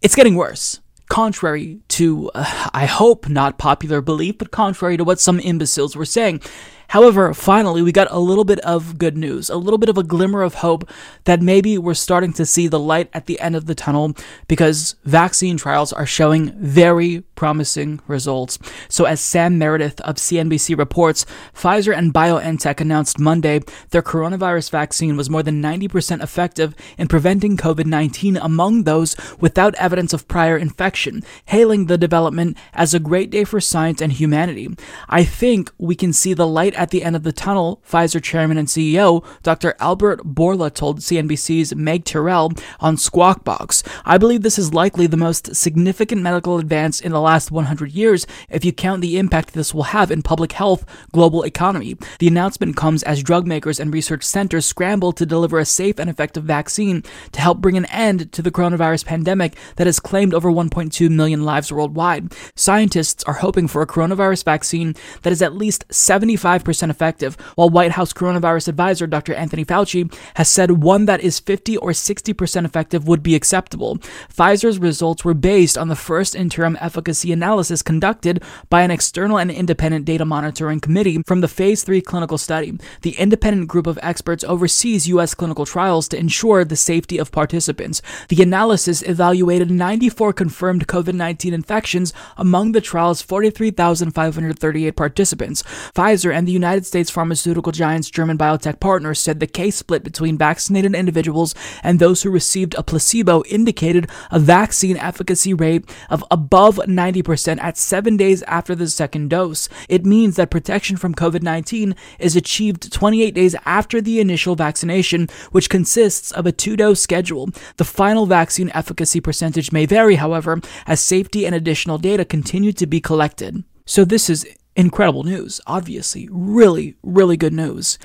it's getting worse contrary to, uh, I hope, not popular belief, but contrary to what some imbeciles were saying. However, finally, we got a little bit of good news, a little bit of a glimmer of hope that maybe we're starting to see the light at the end of the tunnel because vaccine trials are showing very promising results. So, as Sam Meredith of CNBC reports, Pfizer and BioNTech announced Monday their coronavirus vaccine was more than 90% effective in preventing COVID 19 among those without evidence of prior infection, hailing the development as a great day for science and humanity. I think we can see the light at the end of the tunnel, Pfizer chairman and CEO Dr. Albert Bourla told CNBC's Meg Tirrell on Squawk Box. I believe this is likely the most significant medical advance in the last 100 years if you count the impact this will have in public health, global economy. The announcement comes as drug makers and research centers scramble to deliver a safe and effective vaccine to help bring an end to the coronavirus pandemic that has claimed over 1.2 million lives worldwide. Scientists are hoping for a coronavirus vaccine that is at least 75% effective, while White House coronavirus advisor Dr. Anthony Fauci has said one that is 50 or 60% effective would be acceptable. Pfizer's results were based on the first interim efficacy analysis conducted by an external and independent data monitoring committee from the phase 3 clinical study. The independent group of experts oversees U.S. clinical trials to ensure the safety of participants. The analysis evaluated 94 confirmed COVID 19 infections among the trial's 43,538 participants. Pfizer and the United States pharmaceutical giant's German biotech partner said the case split between vaccinated individuals and those who received a placebo indicated a vaccine efficacy rate of above 90% at seven days after the second dose. It means that protection from COVID 19 is achieved 28 days after the initial vaccination, which consists of a two dose schedule. The final vaccine efficacy percentage may vary, however, as safety and additional data continue to be collected. So, this is incredible news, obviously. Really, really good news.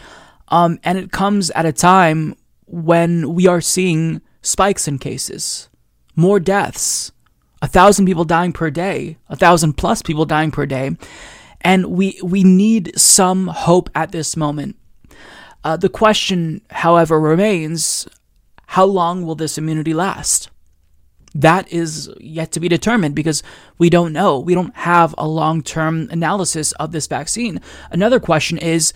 Um, and it comes at a time when we are seeing spikes in cases, more deaths, a thousand people dying per day, a thousand plus people dying per day. And we, we need some hope at this moment. Uh, the question, however, remains how long will this immunity last? That is yet to be determined because we don't know. We don't have a long term analysis of this vaccine. Another question is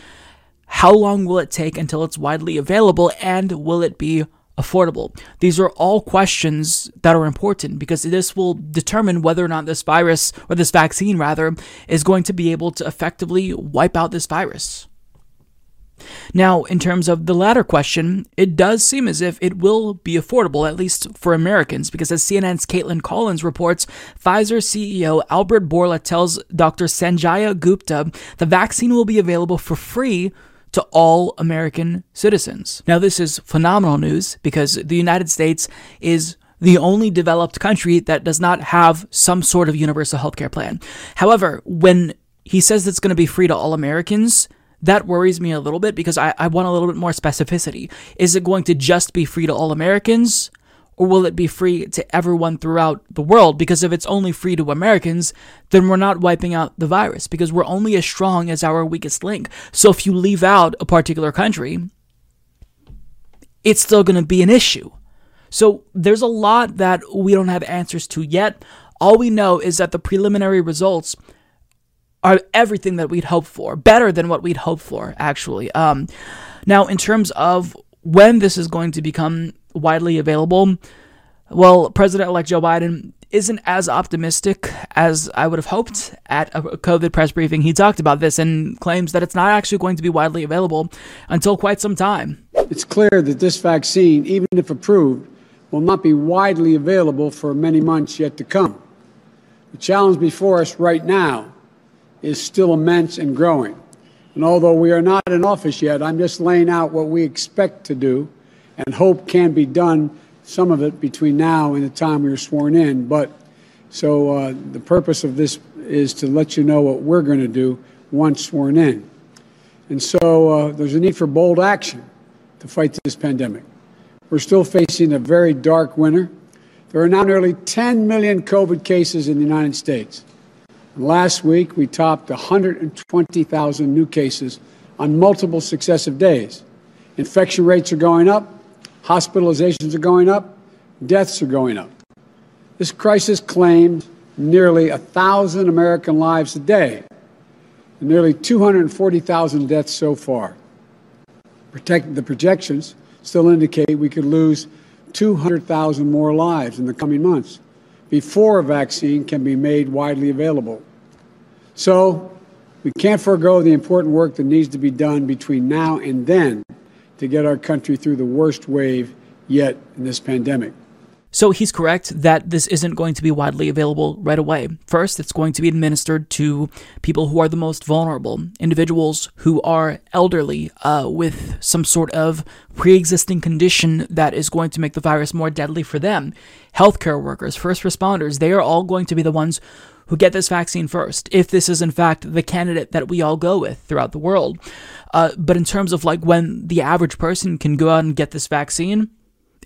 how long will it take until it's widely available and will it be affordable? These are all questions that are important because this will determine whether or not this virus, or this vaccine rather, is going to be able to effectively wipe out this virus. Now, in terms of the latter question, it does seem as if it will be affordable, at least for Americans, because as CNN's Kaitlan Collins reports, Pfizer CEO Albert Bourla tells Dr. Sanjay Gupta the vaccine will be available for free to all American citizens. Now, this is phenomenal news because the United States is the only developed country that does not have some sort of universal healthcare plan. However, when he says it's going to be free to all Americans, that worries me a little bit because I, I want a little bit more specificity. Is it going to just be free to all Americans? Or will it be free to everyone throughout the world? Because if it's only free to Americans, then we're not wiping out the virus because we're only as strong as our weakest link. So if you leave out a particular country, it's still going to be an issue. So there's a lot that we don't have answers to yet. All we know is that the preliminary results are everything that we'd hoped for, better than what we'd hoped for, actually. Um, now, in terms of when this is going to become widely available, well, President elect Joe Biden isn't as optimistic as I would have hoped at a COVID press briefing. He talked about this and claims that it's not actually going to be widely available until quite some time. It's clear that this vaccine, even if approved, will not be widely available for many months yet to come. The challenge before us right now is still immense and growing. And although we are not in office yet, I'm just laying out what we expect to do and hope can be done, some of it between now and the time we are sworn in. But so uh, the purpose of this is to let you know what we're going to do once sworn in. And so uh, there's a need for bold action to fight this pandemic. We're still facing a very dark winter. There are now nearly 10 million COVID cases in the United States. Last week, we topped 120,000 new cases on multiple successive days. Infection rates are going up, hospitalizations are going up, deaths are going up. This crisis claimed nearly a thousand American lives a day. and nearly 240,000 deaths so far. Protect, the projections still indicate we could lose 200,000 more lives in the coming months before a vaccine can be made widely available. So, we can't forego the important work that needs to be done between now and then to get our country through the worst wave yet in this pandemic. So he's correct that this isn't going to be widely available right away. First, it's going to be administered to people who are the most vulnerable, individuals who are elderly uh, with some sort of pre existing condition that is going to make the virus more deadly for them. Healthcare workers, first responders, they are all going to be the ones who get this vaccine first, if this is in fact the candidate that we all go with throughout the world. Uh, but in terms of like when the average person can go out and get this vaccine,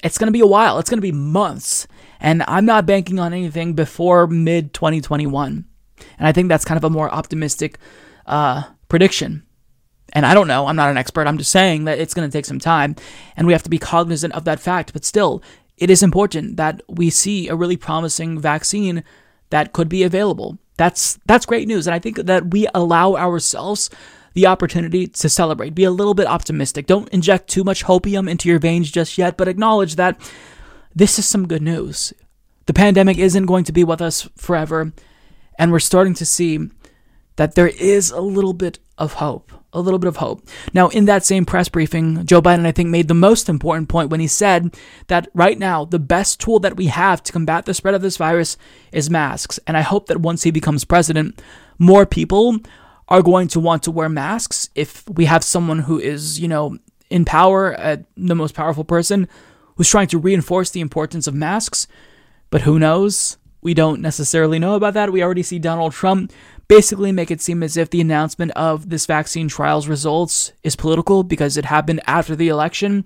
it's going to be a while. It's going to be months. And I'm not banking on anything before mid 2021. And I think that's kind of a more optimistic uh, prediction. And I don't know, I'm not an expert. I'm just saying that it's going to take some time. And we have to be cognizant of that fact. But still, it is important that we see a really promising vaccine that could be available. That's that's great news. And I think that we allow ourselves the opportunity to celebrate. Be a little bit optimistic. Don't inject too much hopium into your veins just yet, but acknowledge that this is some good news. The pandemic isn't going to be with us forever, and we're starting to see that there is a little bit of hope. A little bit of hope. Now, in that same press briefing, Joe Biden, I think, made the most important point when he said that right now, the best tool that we have to combat the spread of this virus is masks. And I hope that once he becomes president, more people are going to want to wear masks if we have someone who is, you know, in power, uh, the most powerful person, who's trying to reinforce the importance of masks. But who knows? We don't necessarily know about that. We already see Donald Trump basically make it seem as if the announcement of this vaccine trial's results is political because it happened after the election.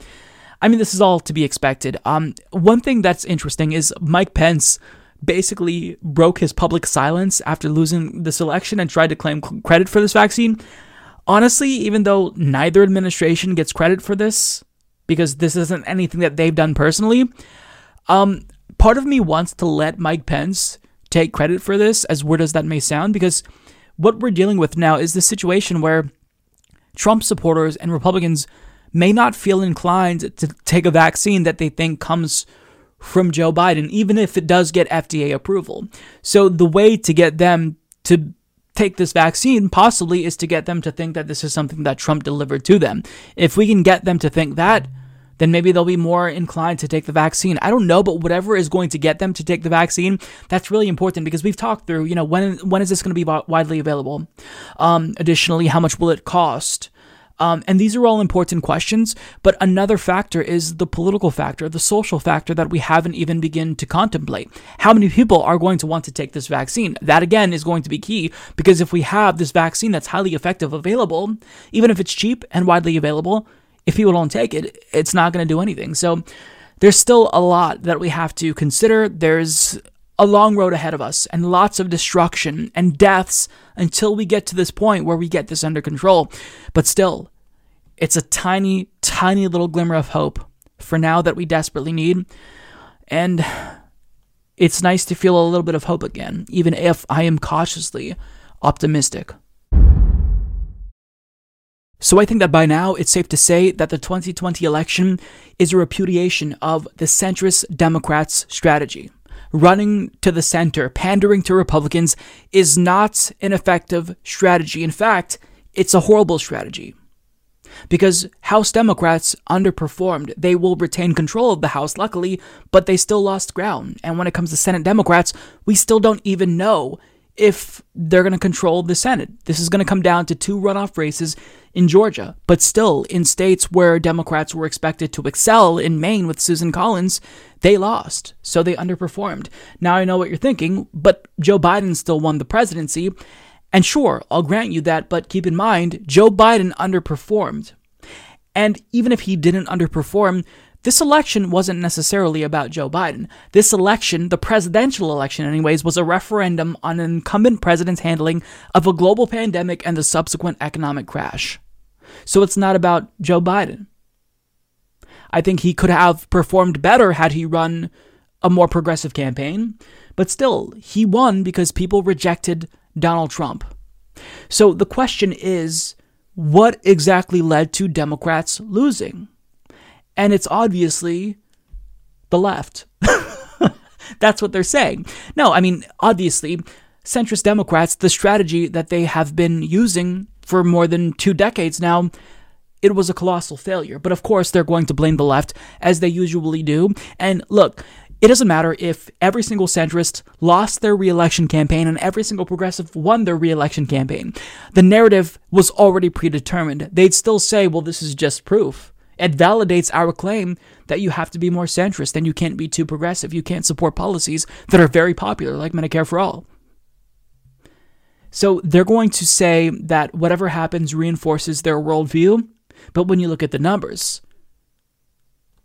I mean, this is all to be expected. Um, one thing that's interesting is Mike Pence basically broke his public silence after losing this election and tried to claim credit for this vaccine. Honestly, even though neither administration gets credit for this, because this isn't anything that they've done personally, um, part of me wants to let Mike Pence take credit for this, as weird as that may sound, because what we're dealing with now is the situation where Trump supporters and Republicans may not feel inclined to take a vaccine that they think comes from Joe Biden, even if it does get FDA approval. So the way to get them to take this vaccine possibly is to get them to think that this is something that Trump delivered to them. If we can get them to think that, then maybe they'll be more inclined to take the vaccine. I don't know, but whatever is going to get them to take the vaccine, that's really important because we've talked through, you know, when when is this going to be widely available? Um, additionally, how much will it cost? Um, and these are all important questions, but another factor is the political factor, the social factor that we haven't even begun to contemplate. How many people are going to want to take this vaccine? That again is going to be key because if we have this vaccine that's highly effective available, even if it's cheap and widely available, if people don't take it, it's not going to do anything. So there's still a lot that we have to consider. There's a long road ahead of us and lots of destruction and deaths until we get to this point where we get this under control. But still, it's a tiny, tiny little glimmer of hope for now that we desperately need. And it's nice to feel a little bit of hope again, even if I am cautiously optimistic. So I think that by now it's safe to say that the 2020 election is a repudiation of the centrist Democrats' strategy running to the center, pandering to Republicans, is not an effective strategy. In fact, it's a horrible strategy. Because House Democrats underperformed. They will retain control of the House, luckily, but they still lost ground. And when it comes to Senate Democrats, we still don't even know if they're going to control the Senate. This is going to come down to two runoff races in Georgia. But still, in states where Democrats were expected to excel, in Maine with Susan Collins, they lost. So they underperformed. Now I know what you're thinking, but Joe Biden still won the presidency. And sure, I'll grant you that, but keep in mind, Joe Biden underperformed. And even if he didn't underperform, this election wasn't necessarily about Joe Biden. This election, the presidential election, anyways, was a referendum on an incumbent president's handling of a global pandemic and the subsequent economic crash. So it's not about Joe Biden. I think he could have performed better had he run a more progressive campaign, but still, he won because people rejected Donald Trump. So the question is what exactly led to Democrats losing? And it's obviously the left. That's what they're saying. No, I mean, obviously, centrist Democrats, the strategy that they have been using for more than two decades now, it was a colossal failure. But of course, they're going to blame the left, as they usually do. And look, it doesn't matter if every single centrist lost their reelection campaign and every single progressive won their reelection campaign. The narrative was already predetermined. They'd still say, well, this is just proof. It validates our claim that you have to be more centrist and you can't be too progressive. You can't support policies that are very popular, like Medicare for All. So they're going to say that whatever happens reinforces their worldview, but when you look at the numbers,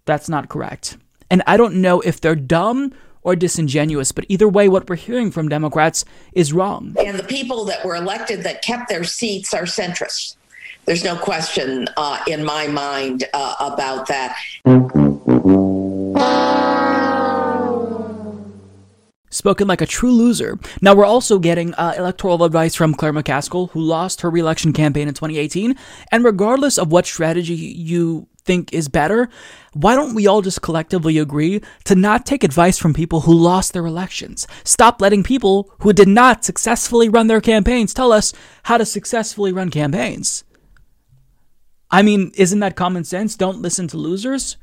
that's not correct. And I don't know if they're dumb or disingenuous, but either way, what we're hearing from Democrats is wrong. And the people that were elected that kept their seats are centrists. There's no question uh, in my mind uh, about that. Spoken like a true loser. Now, we're also getting uh, electoral advice from Claire McCaskill, who lost her reelection campaign in 2018. And regardless of what strategy you think is better, why don't we all just collectively agree to not take advice from people who lost their elections? Stop letting people who did not successfully run their campaigns tell us how to successfully run campaigns. I mean, isn't that common sense? Don't listen to losers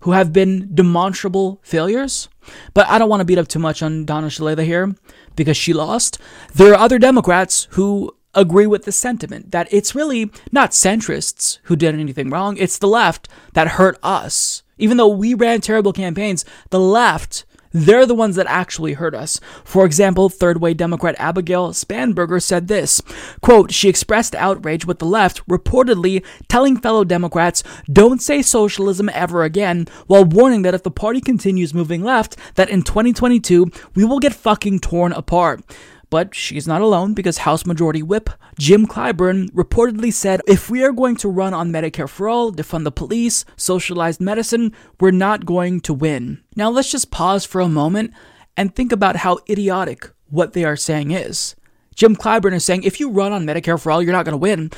who have been demonstrable failures. But I don't want to beat up too much on Donna Shalala here because she lost. There are other Democrats who agree with the sentiment that it's really not centrists who did anything wrong, it's the left that hurt us. Even though we ran terrible campaigns, the left they're the ones that actually hurt us. For example, third way Democrat Abigail Spanberger said this quote, She expressed outrage with the left, reportedly telling fellow Democrats, don't say socialism ever again, while warning that if the party continues moving left, that in 2022 we will get fucking torn apart. But she's not alone because House Majority Whip Jim Clyburn reportedly said if we are going to run on Medicare for All, defund the police, socialized medicine, we're not going to win. Now let's just pause for a moment and think about how idiotic what they are saying is. Jim Clyburn is saying if you run on Medicare for All, you're not going to win.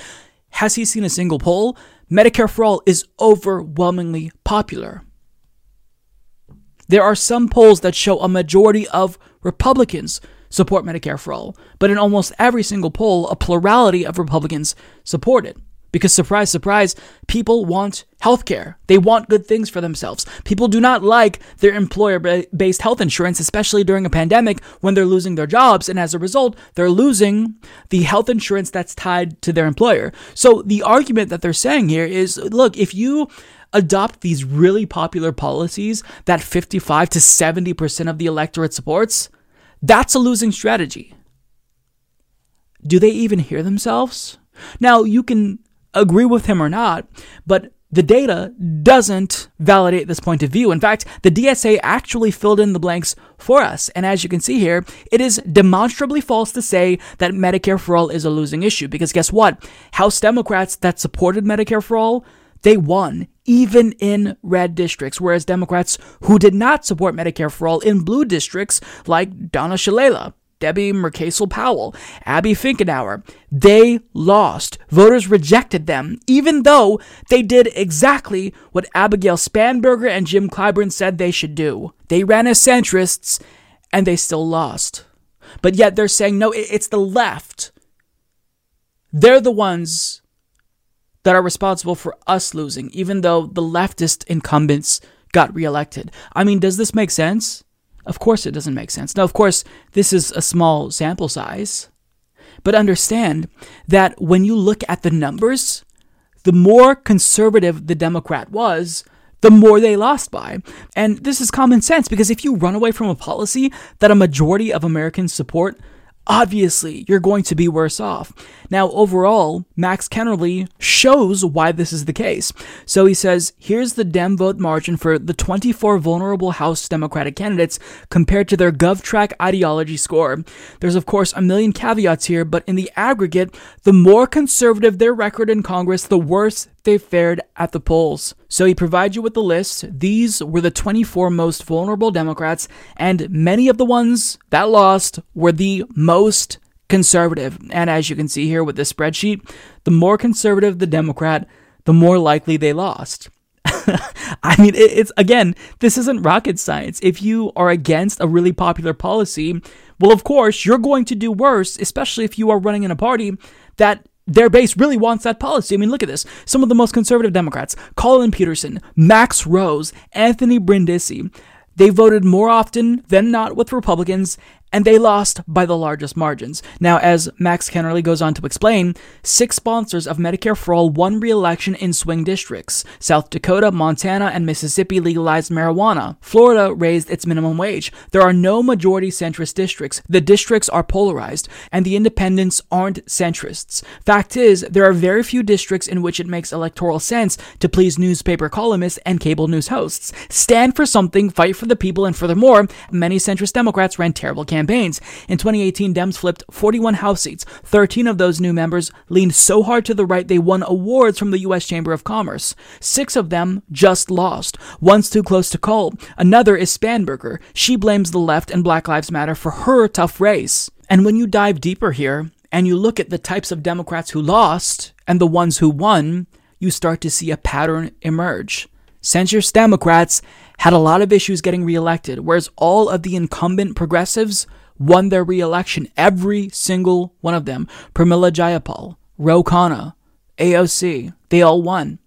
Has he seen a single poll? Medicare for All is overwhelmingly popular. There are some polls that show a majority of Republicans support Medicare for all, but in almost every single poll, a plurality of Republicans support it. Because, surprise, surprise, people want health care. They want good things for themselves. People do not like their employer based health insurance, especially during a pandemic when they're losing their jobs. And as a result, they're losing the health insurance that's tied to their employer. So, the argument that they're saying here is look, if you adopt these really popular policies that 55 to 70% of the electorate supports, that's a losing strategy. Do they even hear themselves? Now, you can agree with him or not, but the data doesn't validate this point of view. In fact, the DSA actually filled in the blanks for us. And as you can see here, it is demonstrably false to say that Medicare for All is a losing issue. Because guess what? House Democrats that supported Medicare for All, they won even in red districts, whereas Democrats who did not support Medicare for All in blue districts, like Donna Shalala, Debbie Mucarsel-Powell, Abby Finkenauer, they lost. Voters rejected them, even though they did exactly what Abigail Spanberger and Jim Clyburn said they should do. They ran as centrists, and they still lost. But yet they're saying, no, it's the left. They're the ones that are responsible for us losing, even though the leftist incumbents got reelected. I mean, does this make sense? Of course, it doesn't make sense. Now, of course, this is a small sample size, but understand that when you look at the numbers, the more conservative the Democrat was, the more they lost by. And this is common sense because if you run away from a policy that a majority of Americans support, obviously you're going to be worse off. Now, overall, Max Kennerly shows why this is the case. So he says, here's the Dem vote margin for the 24 vulnerable House Democratic candidates compared to their GovTrack ideology score. There's, of course, a million caveats here, but in the aggregate, the more conservative their record in Congress, the worse they fared at the polls. So he provides you with the list. These were the 24 most vulnerable Democrats, and many of the ones that lost were the most conservative. And as you can see here with this spreadsheet, the more conservative the Democrat, the more likely they lost. I mean, it's again, this isn't rocket science. If you are against a really popular policy, well, of course, you're going to do worse, especially if you are running in a party that their base really wants that policy. I mean, look at this. Some of the most conservative Democrats, Collin Peterson, Max Rose, Anthony Brindisi, they voted more often than not with Republicans and they lost by the largest margins. Now, as Max Kennerly goes on to explain, six sponsors of Medicare for All won re election in swing districts. South Dakota, Montana, and Mississippi legalized marijuana. Florida raised its minimum wage. There are no majority centrist districts. The districts are polarized, and the independents aren't centrists. Fact is, there are very few districts in which it makes electoral sense to please newspaper columnists and cable news hosts. Stand for something, fight for the people, and furthermore, many centrist Democrats ran terrible campaigns campaigns. In 2018, Dems flipped 41 House seats. 13 of those new members leaned so hard to the right they won awards from the U.S. Chamber of Commerce. Six of them just lost. One's too close to call. Another is Spanberger. She blames the left and Black Lives Matter for her tough race. And when you dive deeper here, and you look at the types of Democrats who lost and the ones who won, you start to see a pattern emerge. Centrist Democrats had a lot of issues getting reelected, whereas all of the incumbent progressives won their reelection. Every single one of them. Pramila Jayapal, Ro Khanna, AOC, they all won.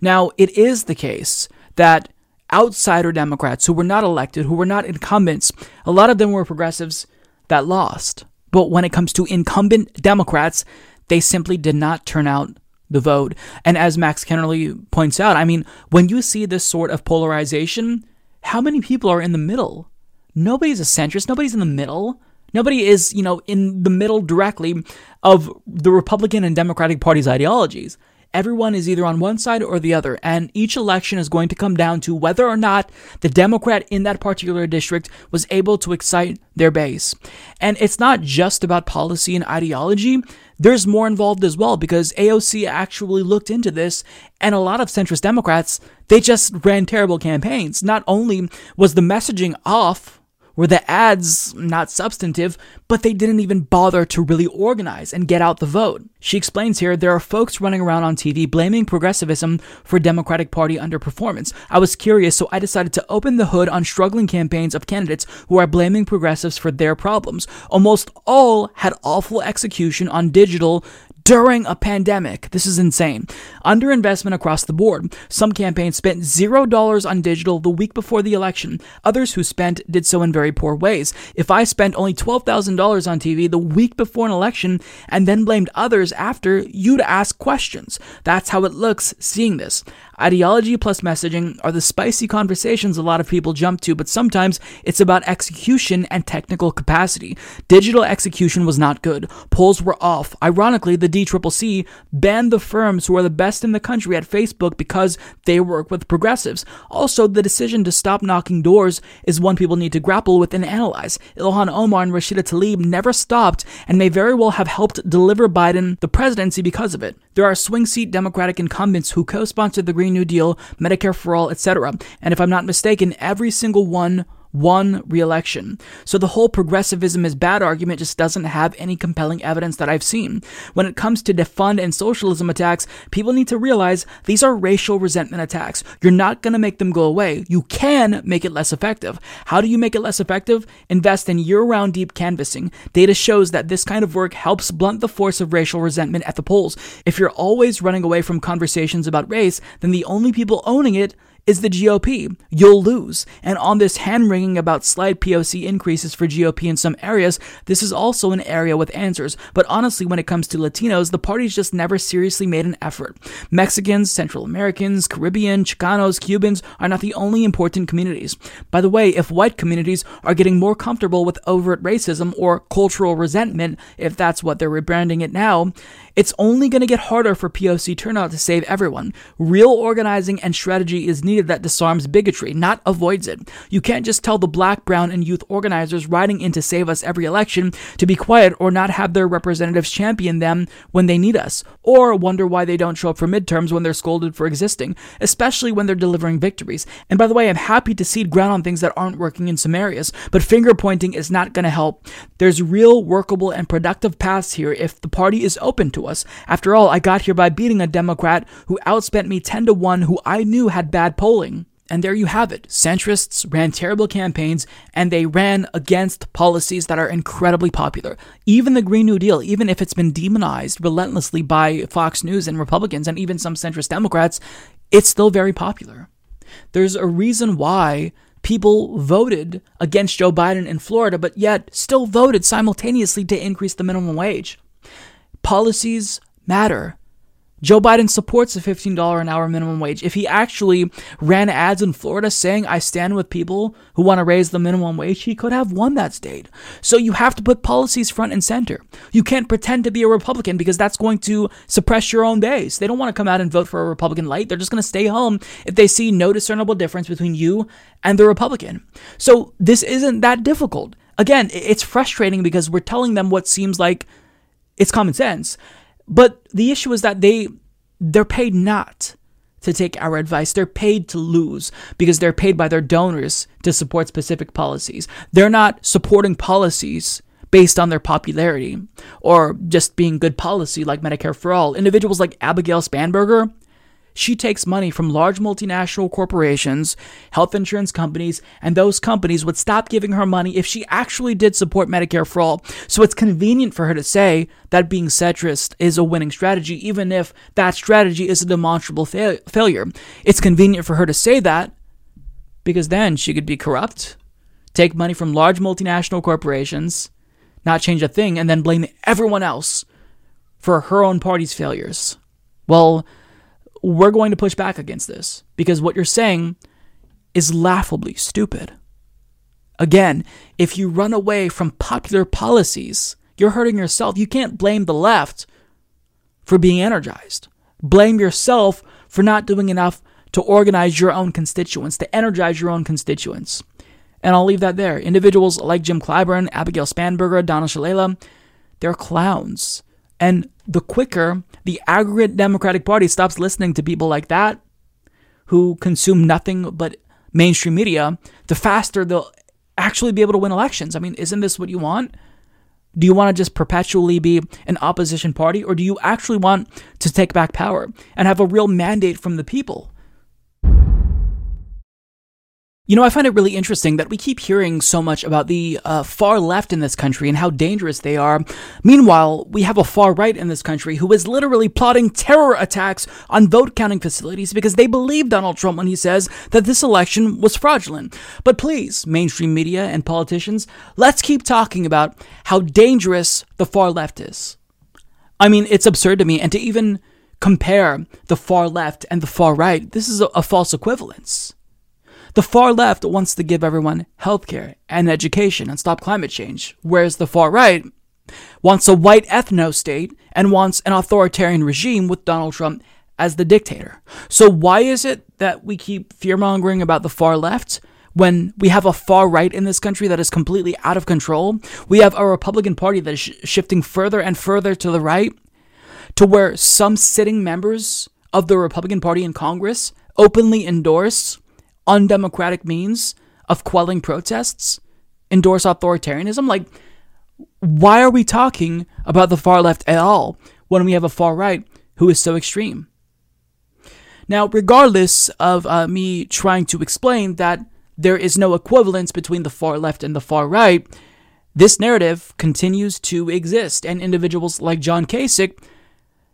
Now, it is the case that outsider Democrats who were not elected, who were not incumbents, a lot of them were progressives that lost. But when it comes to incumbent Democrats, they simply did not turn out the vote. And as Max Kennerly points out, I mean, when you see this sort of polarization, how many people are in the middle? Nobody's a centrist, nobody's in the middle. Nobody is, you know, in the middle directly of the Republican and Democratic Party's ideologies. Everyone is either on one side or the other, and each election is going to come down to whether or not the Democrat in that particular district was able to excite their base. And it's not just about policy and ideology, there's more involved as well because AOC actually looked into this, and a lot of centrist Democrats, they just ran terrible campaigns. Not only was the messaging off, were the ads not substantive, but they didn't even bother to really organize and get out the vote. She explains here there are folks running around on TV blaming progressivism for Democratic Party underperformance. I was curious, so I decided to open the hood on struggling campaigns of candidates who are blaming progressives for their problems. Almost all had awful execution on digital during a pandemic. This is insane. Underinvestment across the board. Some campaigns spent $0 on digital the week before the election. Others who spent did so in very poor ways. If I spent only $12,000 on TV the week before an election and then blamed others after, you'd ask questions. That's how it looks seeing this. Ideology plus messaging are the spicy conversations a lot of people jump to, but sometimes it's about execution and technical capacity. Digital execution was not good. Polls were off. Ironically, the DCCC banned the firms who are the best in the country at Facebook because they work with progressives. Also, the decision to stop knocking doors is one people need to grapple with and analyze. Ilhan Omar and Rashida Tlaib never stopped and may very well have helped deliver Biden the presidency because of it. There are swing seat Democratic incumbents who co sponsored the Green New Deal, Medicare for All, etc. And if I'm not mistaken, every single one won re-election. So the whole progressivism is bad argument just doesn't have any compelling evidence that I've seen. When it comes to defund and socialism attacks, people need to realize these are racial resentment attacks. You're not going to make them go away. You can make it less effective. How do you make it less effective? Invest in year-round deep canvassing. Data shows that this kind of work helps blunt the force of racial resentment at the polls. If you're always running away from conversations about race, then the only people owning it is the GOP. You'll lose. And on this hand wringing about slight POC increases for GOP in some areas, this is also an area with answers. But honestly, when it comes to Latinos, the party's just never seriously made an effort. Mexicans, Central Americans, Caribbean, Chicanos, Cubans are not the only important communities. By the way, if white communities are getting more comfortable with overt racism or cultural resentment, if that's what they're rebranding it now, it's only going to get harder for POC turnout to save everyone. Real organizing and strategy is needed that disarms bigotry, not avoids it. You can't just tell the black, brown, and youth organizers riding in to save us every election to be quiet or not have their representatives champion them when they need us, or wonder why they don't show up for midterms when they're scolded for existing, especially when they're delivering victories. And by the way, I'm happy to cede ground on things that aren't working in some areas, but finger pointing is not going to help. There's real, workable, and productive paths here if the party is open us. After all, I got here by beating a Democrat who outspent me 10 to 1 who I knew had bad polling. And there you have it. Centrists ran terrible campaigns and they ran against policies that are incredibly popular. Even the Green New Deal, even if it's been demonized relentlessly by Fox News and Republicans and even some centrist Democrats, it's still very popular. There's a reason why people voted against Joe Biden in Florida, but yet still voted simultaneously to increase the minimum wage. Policies matter. Joe Biden supports a $15 an hour minimum wage. If he actually ran ads in Florida saying, I stand with people who want to raise the minimum wage, he could have won that state. So you have to put policies front and center. You can't pretend to be a Republican because that's going to suppress your own base. They don't want to come out and vote for a Republican light. They're just going to stay home if they see no discernible difference between you and the Republican. So this isn't that difficult. Again, it's frustrating because we're telling them what seems like it's common sense. But the issue is that they they're paid not to take our advice. They're paid to lose because they're paid by their donors to support specific policies. They're not supporting policies based on their popularity or just being good policy like Medicare for all. Individuals like Abigail Spanberger, she takes money from large multinational corporations, health insurance companies, and those companies would stop giving her money if she actually did support Medicare for all. So it's convenient for her to say that being centrist is a winning strategy, even if that strategy is a demonstrable fa- failure. It's convenient for her to say that because then she could be corrupt, take money from large multinational corporations, not change a thing, and then blame everyone else for her own party's failures. Well, we're going to push back against this because what you're saying is laughably stupid. Again, if you run away from popular policies, you're hurting yourself. You can't blame the left for being energized. Blame yourself for not doing enough to organize your own constituents, to energize your own constituents. And I'll leave that there. Individuals like Jim Clyburn, Abigail Spanberger, Donna Shalala, they're clowns. And the quicker the aggregate Democratic Party stops listening to people like that who consume nothing but mainstream media, the faster they'll actually be able to win elections. I mean, isn't this what you want? Do you want to just perpetually be an opposition party, or do you actually want to take back power and have a real mandate from the people? You know, I find it really interesting that we keep hearing so much about the uh, far left in this country and how dangerous they are. Meanwhile, we have a far right in this country who is literally plotting terror attacks on vote counting facilities because they believe Donald Trump when he says that this election was fraudulent. But please, mainstream media and politicians, let's keep talking about how dangerous the far left is. I mean, it's absurd to me, and to even compare the far left and the far right, this is a, a false equivalence. The far left wants to give everyone healthcare and education and stop climate change, whereas the far right wants a white ethno state and wants an authoritarian regime with Donald Trump as the dictator. So, why is it that we keep fear mongering about the far left? When we have a far right in this country that is completely out of control, we have a Republican Party that is sh- shifting further and further to the right, to where some sitting members of the Republican Party in Congress openly endorse undemocratic means of quelling protests, endorse authoritarianism? Like, why are we talking about the far left at all when we have a far right who is so extreme? Now, regardless of uh, me trying to explain that there is no equivalence between the far left and the far right, this narrative continues to exist, and individuals like John Kasich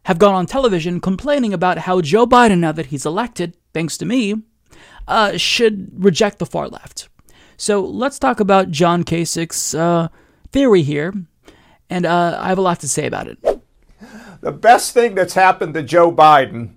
have gone on television complaining about how Joe Biden, now that he's elected, thanks to me, uh, should reject the far left. So let's talk about John Kasich's uh, theory here, and uh, I have a lot to say about it. The best thing that's happened to Joe Biden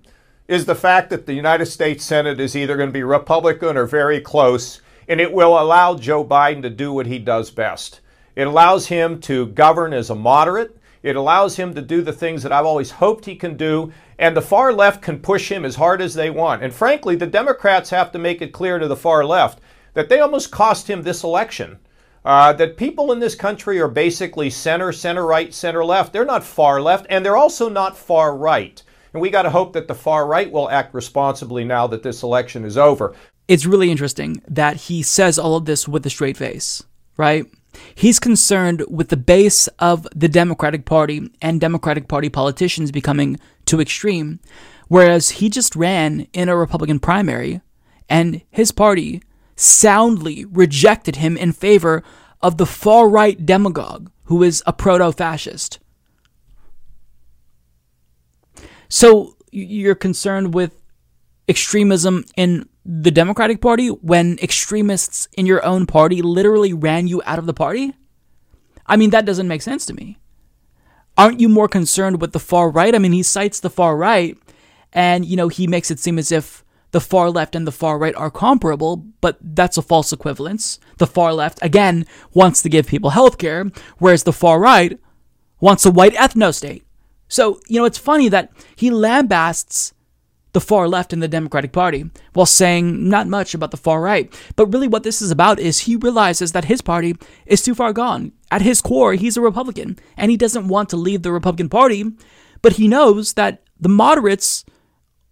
is the fact that the United States Senate is either going to be Republican or very close, and it will allow Joe Biden to do what he does best. It allows him to govern as a moderate. It allows him to do the things that I've always hoped he can do, and the far left can push him as hard as they want. And frankly, the Democrats have to make it clear to the far left that they almost cost him this election. Uh, that people in this country are basically center, center right, center left. They're not far left, and they're also not far right. And we got to hope that the far right will act responsibly now that this election is over. It's really interesting that he says all of this with a straight face, right? He's concerned with the base of the Democratic Party and Democratic Party politicians becoming too extreme, whereas he just ran in a Republican primary and his party soundly rejected him in favor of the far right demagogue who is a proto fascist. So you're concerned with extremism in the Democratic Party when extremists in your own party literally ran you out of the party? I mean, that doesn't make sense to me. Aren't you more concerned with the far right? I mean, he cites the far right and, you know, he makes it seem as if the far left and the far right are comparable, but that's a false equivalence. The far left, again, wants to give people health care, whereas the far right wants a white ethno state. So, you know, it's funny that he lambasts the far left in the Democratic Party while saying not much about the far right. But really, what this is about is he realizes that his party is too far gone. At his core, he's a Republican, and he doesn't want to leave the Republican Party, but he knows that the moderates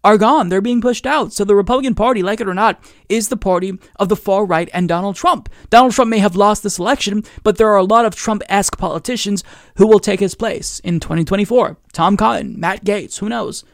are gone. They're being pushed out. So the Republican Party, like it or not, is the party of the far right and Donald Trump. Donald Trump may have lost this election, but there are a lot of Trump esque politicians who will take his place in 2024. Tom Cotton, Matt Gaetz, who knows?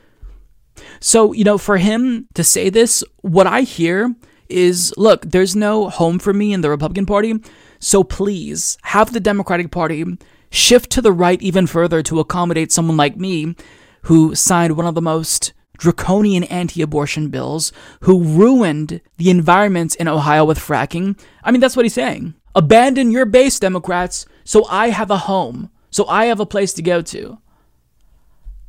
So, you know, for him to say this, what I hear is look, there's no home for me in the Republican Party. So please have the Democratic Party shift to the right even further to accommodate someone like me who signed one of the most draconian anti abortion bills, who ruined the environment in Ohio with fracking. I mean, that's what he's saying. Abandon your base, Democrats, so I have a home, so I have a place to go to.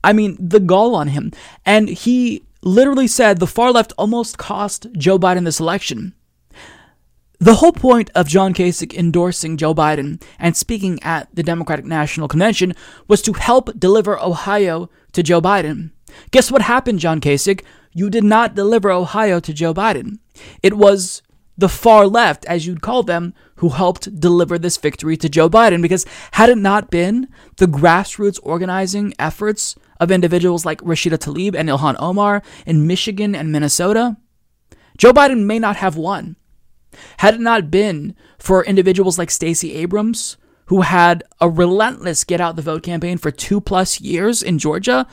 I mean, the gall on him. And he literally said the far left almost cost Joe Biden this election. The whole point of John Kasich endorsing Joe Biden and speaking at the Democratic National Convention was to help deliver Ohio to Joe Biden. Guess what happened, John Kasich? You did not deliver Ohio to Joe Biden. It was the far left, as you'd call them, who helped deliver this victory to Joe Biden. Because had it not been the grassroots organizing efforts of individuals like Rashida Tlaib and Ilhan Omar in Michigan and Minnesota, Joe Biden may not have won. Had it not been for individuals like Stacey Abrams, who had a relentless get out the vote campaign for two plus years in Georgia,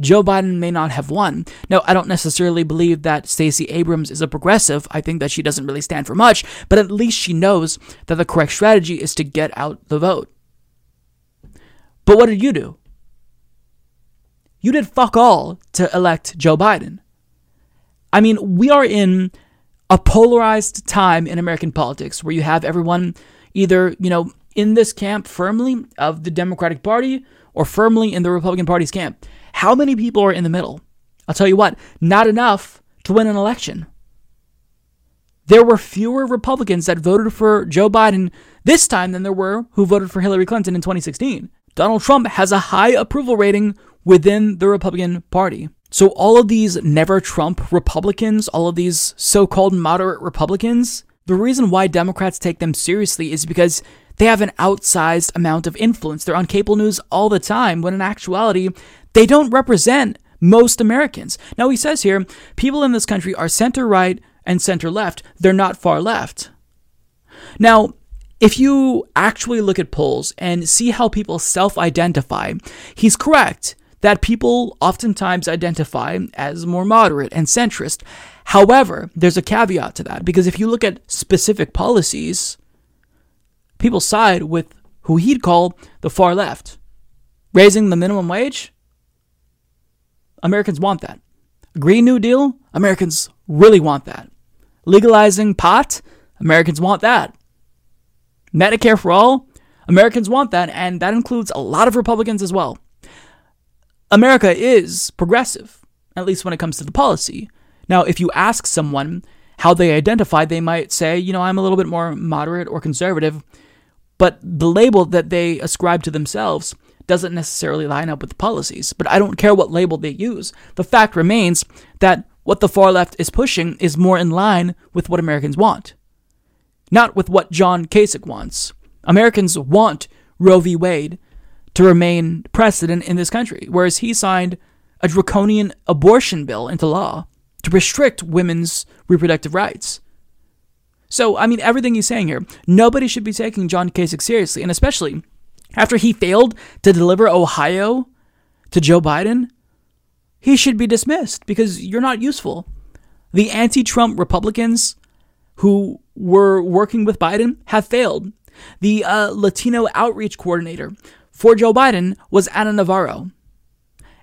Joe Biden may not have won. Now, I don't necessarily believe that Stacey Abrams is a progressive. I think that she doesn't really stand for much, but at least she knows that the correct strategy is to get out the vote. But what did you do? You did fuck all to elect Joe Biden. I mean, we are in a polarized time in American politics where you have everyone either, you know, in this camp firmly of the Democratic Party or firmly in the Republican Party's camp. How many people are in the middle? I'll tell you what, not enough to win an election. There were fewer Republicans that voted for Joe Biden this time than there were who voted for Hillary Clinton in 2016. Donald Trump has a high approval rating within the Republican Party. So, all of these never Trump Republicans, all of these so called moderate Republicans, the reason why Democrats take them seriously is because they have an outsized amount of influence. They're on cable news all the time, when in actuality, they don't represent most Americans. Now, he says here people in this country are center right and center left, they're not far left. Now, if you actually look at polls and see how people self identify, he's correct that people oftentimes identify as more moderate and centrist. However, there's a caveat to that because if you look at specific policies, people side with who he'd call the far left. Raising the minimum wage? Americans want that. Green New Deal? Americans really want that. Legalizing pot? Americans want that. Medicare for all? Americans want that, and that includes a lot of Republicans as well. America is progressive, at least when it comes to the policy. Now, if you ask someone how they identify, they might say, you know, I'm a little bit more moderate or conservative, but the label that they ascribe to themselves doesn't necessarily line up with the policies, but I don't care what label they use. The fact remains that what the far left is pushing is more in line with what Americans want, not with what John Kasich wants. Americans want Roe v. Wade to remain precedent in this country, whereas he signed a draconian abortion bill into law to restrict women's reproductive rights. So, I mean, everything he's saying here, nobody should be taking John Kasich seriously, and especially after he failed to deliver Ohio to Joe Biden, he should be dismissed because you're not useful. The anti Trump Republicans who were working with Biden have failed. The uh, Latino outreach coordinator for Joe Biden was Ana Navarro.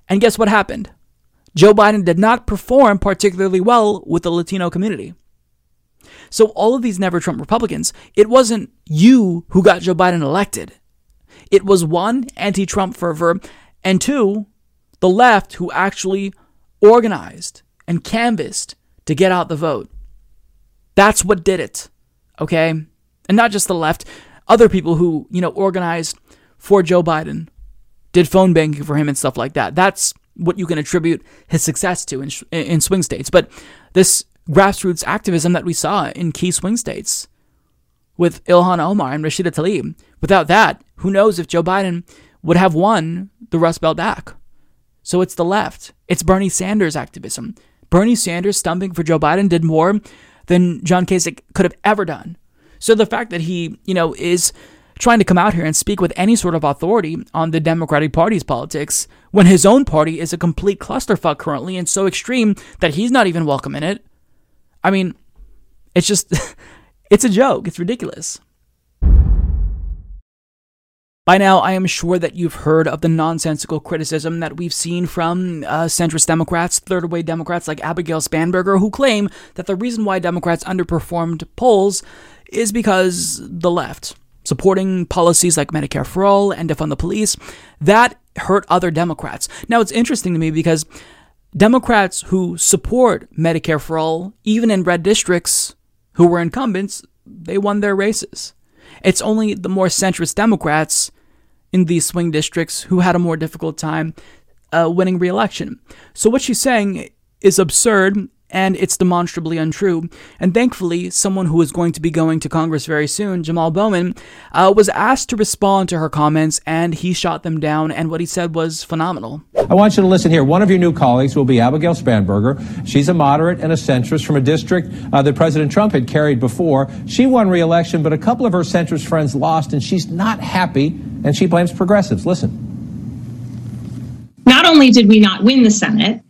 And guess what happened? Joe Biden did not perform particularly well with the Latino community. So, all of these never Trump Republicans, it wasn't you who got Joe Biden elected. It was one, anti Trump fervor, and two, the left who actually organized and canvassed to get out the vote. That's what did it. Okay? And not just the left, other people who, you know, organized for Joe Biden, did phone banking for him and stuff like that. That's what you can attribute his success to in, in swing states. But this grassroots activism that we saw in key swing states with Ilhan Omar and Rashida Tlaib, without that, who knows if Joe Biden would have won the Rust Belt back. So it's the left. It's Bernie Sanders activism. Bernie Sanders stumping for Joe Biden did more than John Kasich could have ever done. So the fact that he, you know, is trying to come out here and speak with any sort of authority on the Democratic Party's politics when his own party is a complete clusterfuck currently and so extreme that he's not even welcome in it. I mean, it's just, it's a joke. It's ridiculous. By now, I am sure that you've heard of the nonsensical criticism that we've seen from uh, centrist Democrats, third way Democrats like Abigail Spanberger, who claim that the reason why Democrats underperformed polls is because the left, supporting policies like Medicare for All and defund the police, that hurt other Democrats. Now, it's interesting to me because Democrats who support Medicare for All, even in red districts, who were incumbents, they won their races. It's only the more centrist Democrats in these swing districts who had a more difficult time uh, winning re-election. So what she's saying is absurd and it's demonstrably untrue. And thankfully, someone who is going to be going to Congress very soon, Jamal Bowman, uh, was asked to respond to her comments, and he shot them down. And what he said was phenomenal. I want you to listen here. One of your new colleagues will be Abigail Spanberger. She's a moderate and a centrist from a district uh, that President Trump had carried before. She won re-election, but a couple of her centrist friends lost, and she's not happy, and she blames progressives. Listen. Not only did we not win the Senate,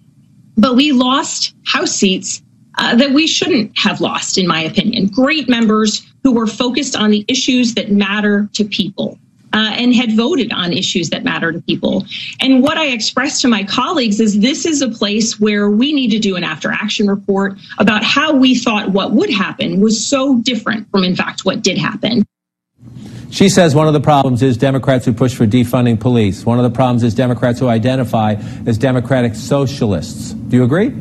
but we lost House seats uh, that we shouldn't have lost, in my opinion. Great members who were focused on the issues that matter to people. Uh, and had voted on issues that matter to people. And what I expressed to my colleagues is this is a place where we need to do an after action report about how we thought what would happen was so different from, in fact, what did happen. She says one of the problems is Democrats who push for defunding police. One of the problems is Democrats who identify as democratic socialists. Do you agree?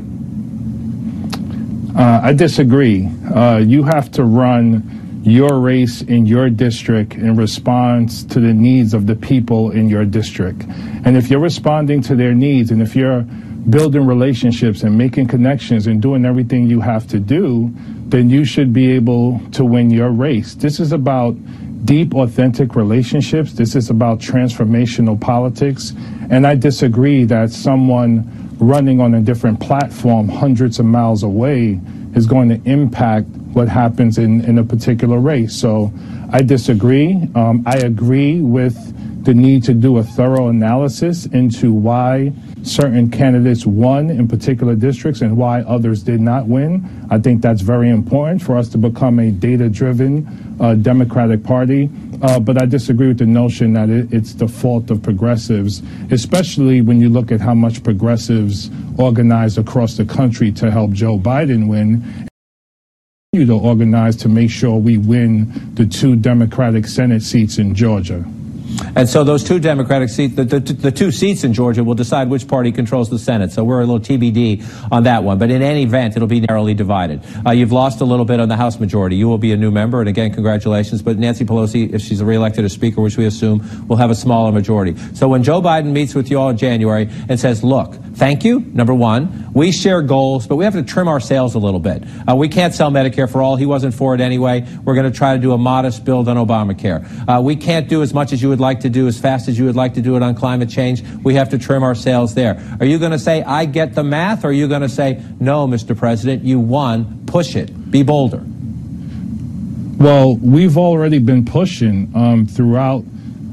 Uh, I disagree. Uh, you have to run your race in your district in response to the needs of the people in your district. And if you're responding to their needs and if you're building relationships and making connections and doing everything you have to do, then you should be able to win your race. This is about deep, authentic relationships. This is about transformational politics. And I disagree that someone running on a different platform hundreds of miles away is going to impact what happens in, in a particular race. So I disagree. Um, I agree with the need to do a thorough analysis into why certain candidates won in particular districts and why others did not win. I think that's very important for us to become a data driven uh, Democratic Party. Uh, but I disagree with the notion that it, it's the fault of progressives, especially when you look at how much progressives organized across the country to help Joe Biden win You to organize to make sure we win the two Democratic Senate seats in Georgia. And so those two Democratic seats, the, the, the, two seats in Georgia will decide which party controls the Senate. So we're a little TBD on that one. But in any event, it'll be narrowly divided. Uh, you've lost a little bit on the House majority. You will be a new member. And again, congratulations. But Nancy Pelosi, if she's reelected as Speaker, which we assume, will have a smaller majority. So when Joe Biden meets with you all in January and says, look, thank you, number one, we share goals, but we have to trim our sails a little bit. Uh, we can't sell Medicare for all. He wasn't for it anyway. We're going to try to do a modest build on Obamacare. Uh, we can't do as much as you would like to do as fast as you would like to do it on climate change. We have to trim our sails there. Are you going to say, I get the math, or are you going to say, no, Mr. President, you won, push it, be bolder? Well, we've already been pushing um, throughout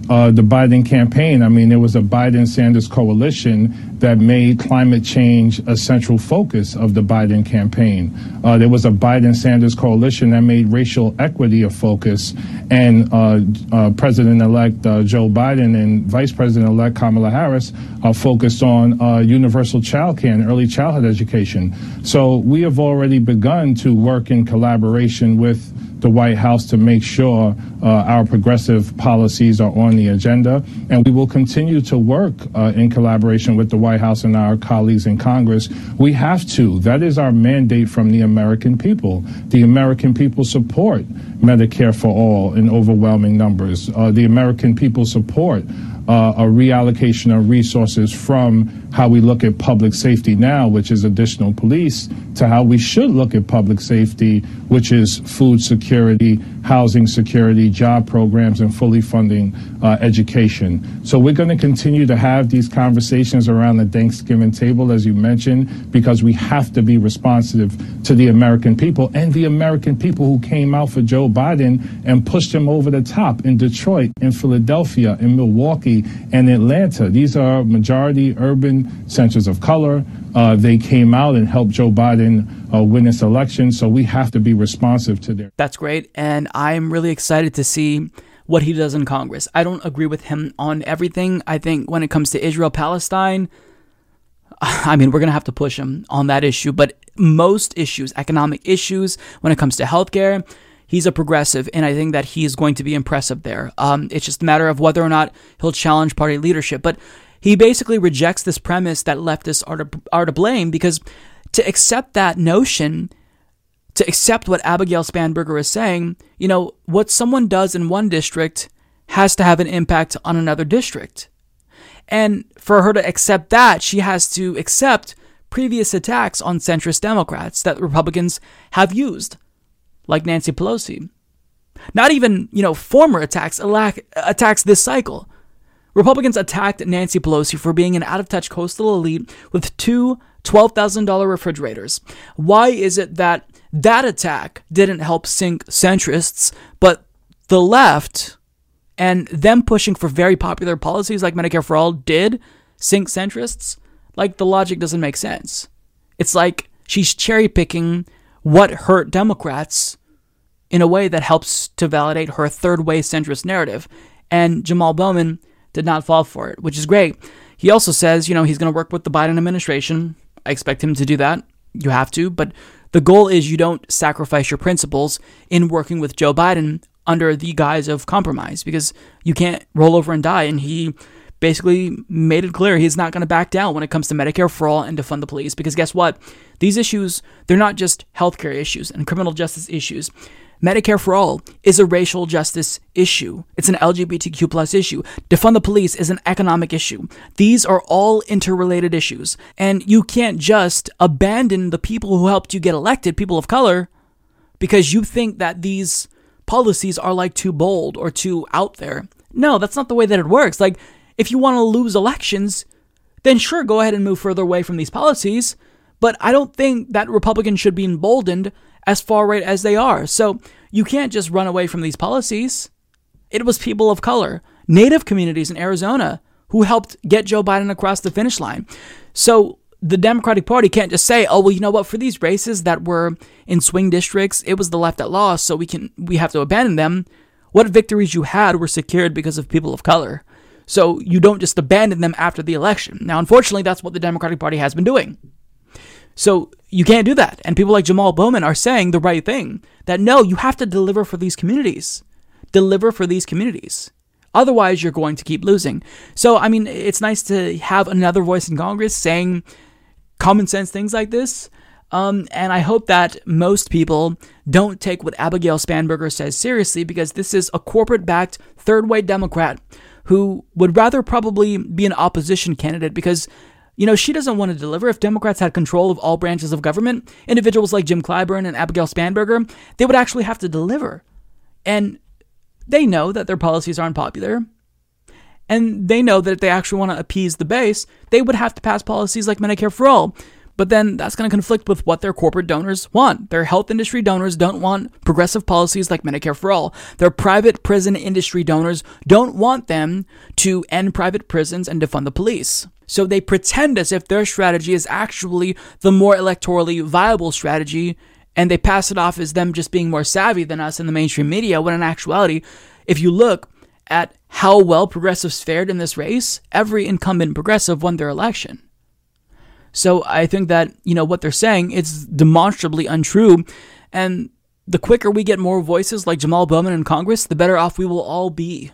uh, the Biden campaign. I mean, there was a Biden Sanders coalition that made climate change a central focus of the Biden campaign. Uh, there was a Biden Sanders coalition that made racial equity a focus, and uh, uh President elect uh, Joe Biden and Vice President elect Kamala Harris are focused on uh, universal child care and early childhood education. So we have already begun to work in collaboration with the White House to make sure uh, our progressive policies are on the agenda. And we will continue to work uh, in collaboration with the White House and our colleagues in Congress. We have to. That is our mandate from the American people. The American people support Medicare for all in overwhelming numbers. Uh, the American people support uh, a reallocation of resources from how we look at public safety now, which is additional police, to how we should look at public safety, which is food security, housing security, job programs, and fully funding uh, education. So we're going to continue to have these conversations around the Thanksgiving table, as you mentioned, because we have to be responsive to the American people and the American people who came out for Joe Biden and pushed him over the top in Detroit, in Philadelphia, in Milwaukee, and Atlanta. These are majority urban centers of color. Uh, they came out and helped Joe Biden uh, win this election. So we have to be responsive to their. That's great. And I'm really excited to see what he does in Congress. I don't agree with him on everything. I think when it comes to Israel Palestine, I mean, we're going to have to push him on that issue. But most issues, economic issues, when it comes to healthcare, he's a progressive, and I think that he is going to be impressive there. Um, it's just a matter of whether or not he'll challenge party leadership. But he basically rejects this premise that leftists are to, are to blame because to accept that notion, to accept what Abigail Spanberger is saying, you know, what someone does in one district has to have an impact on another district. And for her to accept that, she has to accept previous attacks on centrist Democrats that Republicans have used, like Nancy Pelosi. Not even, you know, former attacks, attacks this cycle. Republicans attacked Nancy Pelosi for being an out of touch coastal elite with two $12,000 refrigerators. Why is it that that attack didn't help sink centrists, but the left and them pushing for very popular policies like Medicare for All did sink centrists? Like the logic doesn't make sense. It's like she's cherry picking what hurt Democrats in a way that helps to validate her third way centrist narrative. And Jamal Bowman did not fall for it, which is great. He also says, you know, he's going to work with the Biden administration. I expect him to do that. You have to, but the goal is you don't sacrifice your principles in working with Joe Biden under the guise of compromise because you can't roll over and die. And he basically made it clear he's not going to back down when it comes to Medicare for all and defund the police because guess what? These issues, they're not just healthcare issues and criminal justice issues. Medicare for all is a racial justice issue. It's an LGBTQ plus issue. Defund the police is an economic issue. These are all interrelated issues. And you can't just abandon the people who helped you get elected, people of color, because you think that these policies are like too bold or too out there. No, that's not the way that it works. Like, if you want to lose elections, then sure, go ahead and move further away from these policies. But I don't think that Republicans should be emboldened as far right as they are. So you can't just run away from these policies. It was people of color, native communities in Arizona, who helped get Joe Biden across the finish line. So the Democratic Party can't just say, "Oh, well, you know what? For these races that were in swing districts, it was the left that lost, so we can we have to abandon them." What victories you had were secured because of people of color. So you don't just abandon them after the election. Now, unfortunately, that's what the Democratic Party has been doing. So you can't do that. And people like Jamal Bowman are saying the right thing that no, you have to deliver for these communities. Deliver for these communities. Otherwise, you're going to keep losing. So, I mean, it's nice to have another voice in Congress saying common sense things like this. Um, and I hope that most people don't take what Abigail Spanberger says seriously because this is a corporate backed third way Democrat who would rather probably be an opposition candidate because, you know, she doesn't want to deliver. If Democrats had control of all branches of government, individuals like Jim Clyburn and Abigail Spanberger, they would actually have to deliver. And they know that their policies are unpopular. And they know that if they actually want to appease the base, they would have to pass policies like Medicare for All. But then that's going to conflict with what their corporate donors want. Their health industry donors don't want progressive policies like Medicare for All. Their private prison industry donors don't want them to end private prisons and defund the police. So they pretend as if their strategy is actually the more electorally viable strategy and they pass it off as them just being more savvy than us in the mainstream media, when in actuality, if you look at how well progressives fared in this race, every incumbent progressive won their election. So I think that, you know, what they're saying is demonstrably untrue. And the quicker we get more voices like Jamal Bowman in Congress, the better off we will all be.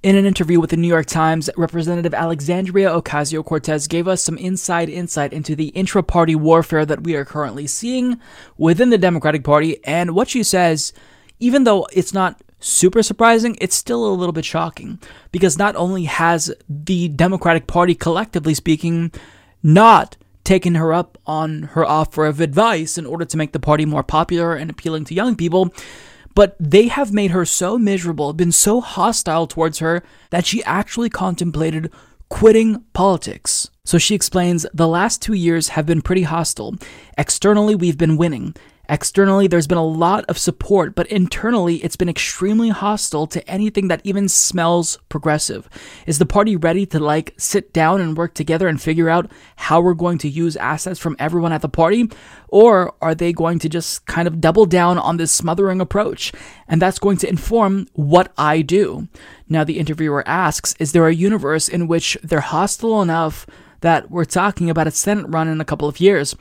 In an interview with the New York Times, Representative Alexandria Ocasio Cortez gave us some inside insight into the intra party warfare that we are currently seeing within the Democratic Party. And what she says, even though it's not super surprising, it's still a little bit shocking because not only has the Democratic Party, collectively speaking, not taken her up on her offer of advice in order to make the party more popular and appealing to young people, but they have made her so miserable, been so hostile towards her, that she actually contemplated quitting politics. So she explains the last two years have been pretty hostile. Externally, we've been winning. Externally, there's been a lot of support, but internally, it's been extremely hostile to anything that even smells progressive. Is the party ready to like sit down and work together and figure out how we're going to use assets from everyone at the party? Or are they going to just kind of double down on this smothering approach? And that's going to inform what I do. Now, the interviewer asks Is there a universe in which they're hostile enough that we're talking about a Senate run in a couple of years?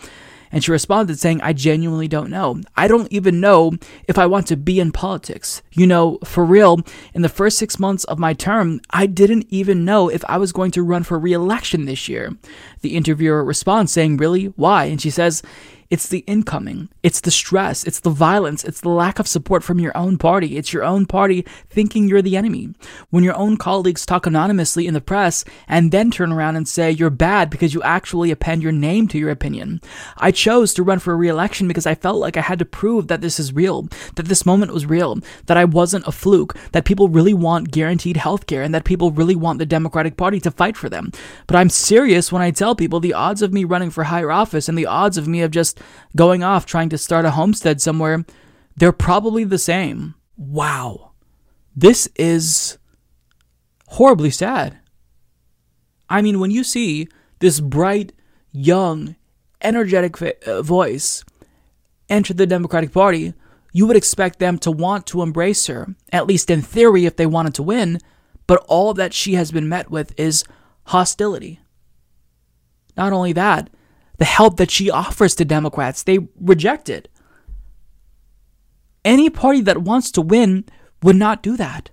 And she responded saying, I genuinely don't know. I don't even know if I want to be in politics. You know, for real, in the first six months of my term, I didn't even know if I was going to run for re election this year. The interviewer responds saying, Really? Why? And she says, it's the incoming, it's the stress, it's the violence, it's the lack of support from your own party. It's your own party thinking you're the enemy. When your own colleagues talk anonymously in the press and then turn around and say you're bad because you actually append your name to your opinion. I chose to run for a re-election because I felt like I had to prove that this is real, that this moment was real, that I wasn't a fluke, that people really want guaranteed health care and that people really want the Democratic Party to fight for them. But I'm serious when I tell people the odds of me running for higher office and the odds of me of just going off trying to start a homestead somewhere, they're probably the same. Wow. This is horribly sad. I mean, when you see this bright, young, energetic uh, voice enter the Democratic Party, you would expect them to want to embrace her, at least in theory, if they wanted to win. But all that she has been met with is hostility. Not only that, the help that she offers to Democrats, they reject it. Any party that wants to win would not do that.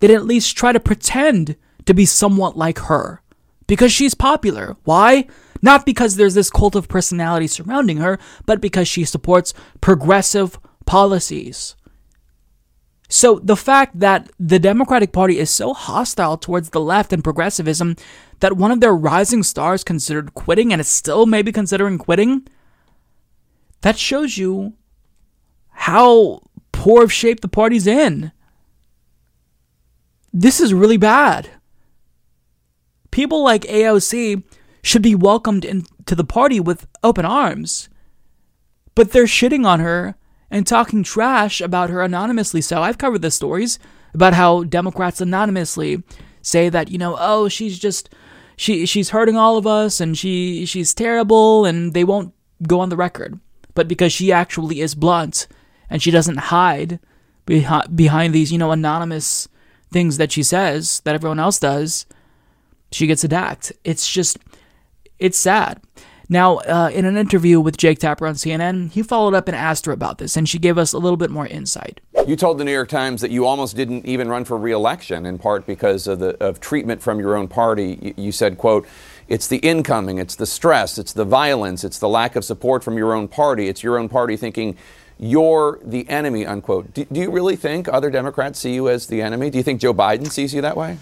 They'd at least try to pretend to be somewhat like her because she's popular. Why? Not because there's this cult of personality surrounding her, but because she supports progressive policies. So the fact that the Democratic Party is so hostile towards the left and progressivism that one of their rising stars considered quitting and is still maybe considering quitting, that shows you how poor of shape the party's in. This is really bad. People like AOC should be welcomed into the party with open arms. But they're shitting on her and talking trash about her anonymously. So I've covered the stories about how Democrats anonymously say that, you know, oh, she's just she she's hurting all of us and she she's terrible and they won't go on the record. But because she actually is blunt and she doesn't hide behind behind these, you know, anonymous things that she says that everyone else does, she gets attacked. It's just it's sad. Now, uh, in an interview with Jake Tapper on CNN, he followed up and asked her about this, and she gave us a little bit more insight. You told the New York Times that you almost didn't even run for reelection, in part because of the of treatment from your own party. You, you said, "quote." It's the incoming, it's the stress, it's the violence, it's the lack of support from your own party. It's your own party thinking you're the enemy, unquote. Do, do, you really think other Democrats see you as the enemy? Do you think Joe Biden sees you that way?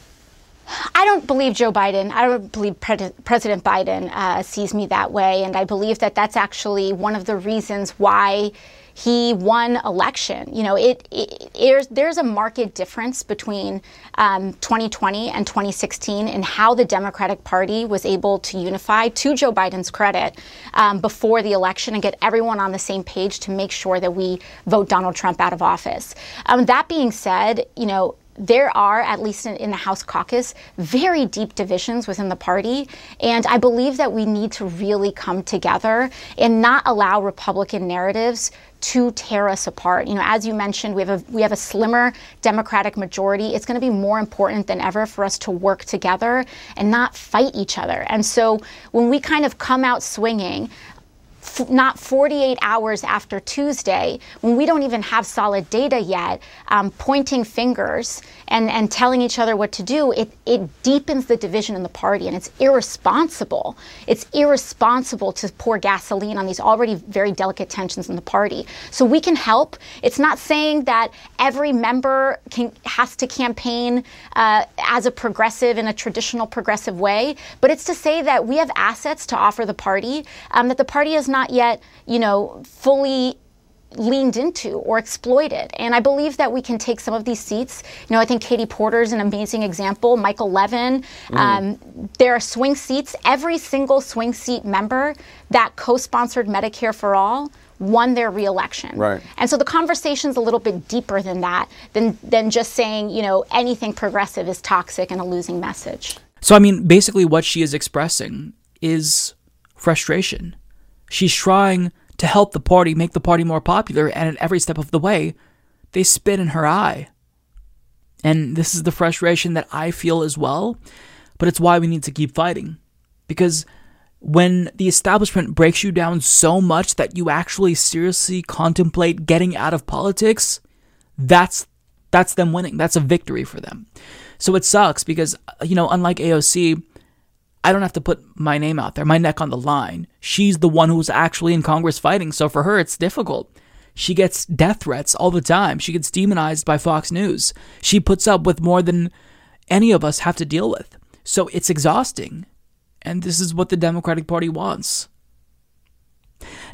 I don't believe Joe Biden, I don't believe Pre- President Biden uh, sees me that way. And I believe that that's actually one of the reasons why he won election. You know, it, it, it there's a marked difference between um, 2020 and 2016 in how the Democratic Party was able to unify, to Joe Biden's credit, um, before the election and get everyone on the same page to make sure that we vote Donald Trump out of office. Um, that being said, you know, there are, at least in, in, the House caucus, very deep divisions within the party. And I believe that we need to really come together and not allow Republican narratives to tear us apart. You know, as you mentioned, we have a we have a slimmer Democratic majority. It's going to be more important than ever for us to work together and not fight each other. And so when we kind of come out swinging, not 48 hours after Tuesday, when we don't even have solid data yet, um, pointing fingers and, and telling each other what to do, it, it deepens the division in the party and it's irresponsible. It's irresponsible to pour gasoline on these already very delicate tensions in the party. So we can help. It's not saying that every member can, has to campaign uh, as a progressive in a traditional progressive way, but it's to say that we have assets to offer the party, um, that the party is not yet, you know, fully leaned into or exploited. And I believe that we can take some of these seats. You know, I think Katie Porter is an amazing example. Michael Levin. Mm. Um, there are swing seats. Every single swing seat member that co-sponsored Medicare for All won their reelection. Right. And so the conversation's a little bit deeper than that, than than just saying, you know, anything progressive is toxic and a losing message. So I mean, basically what she is expressing is frustration. She's trying to help the party make the party more popular, and at every step of the way, they spit in her eye. And this is the frustration that I feel as well, but it's why we need to keep fighting. Because when the establishment breaks you down so much that you actually seriously contemplate getting out of politics, that's that's them winning. That's a victory for them. So it sucks because you know, unlike AOC, I don't have to put my name out there, my neck on the line. She's the one who's actually in Congress fighting, so for her, it's difficult. She gets death threats all the time. She gets demonized by Fox News. She puts up with more than any of us have to deal with. So it's exhausting. And this is what the Democratic Party wants.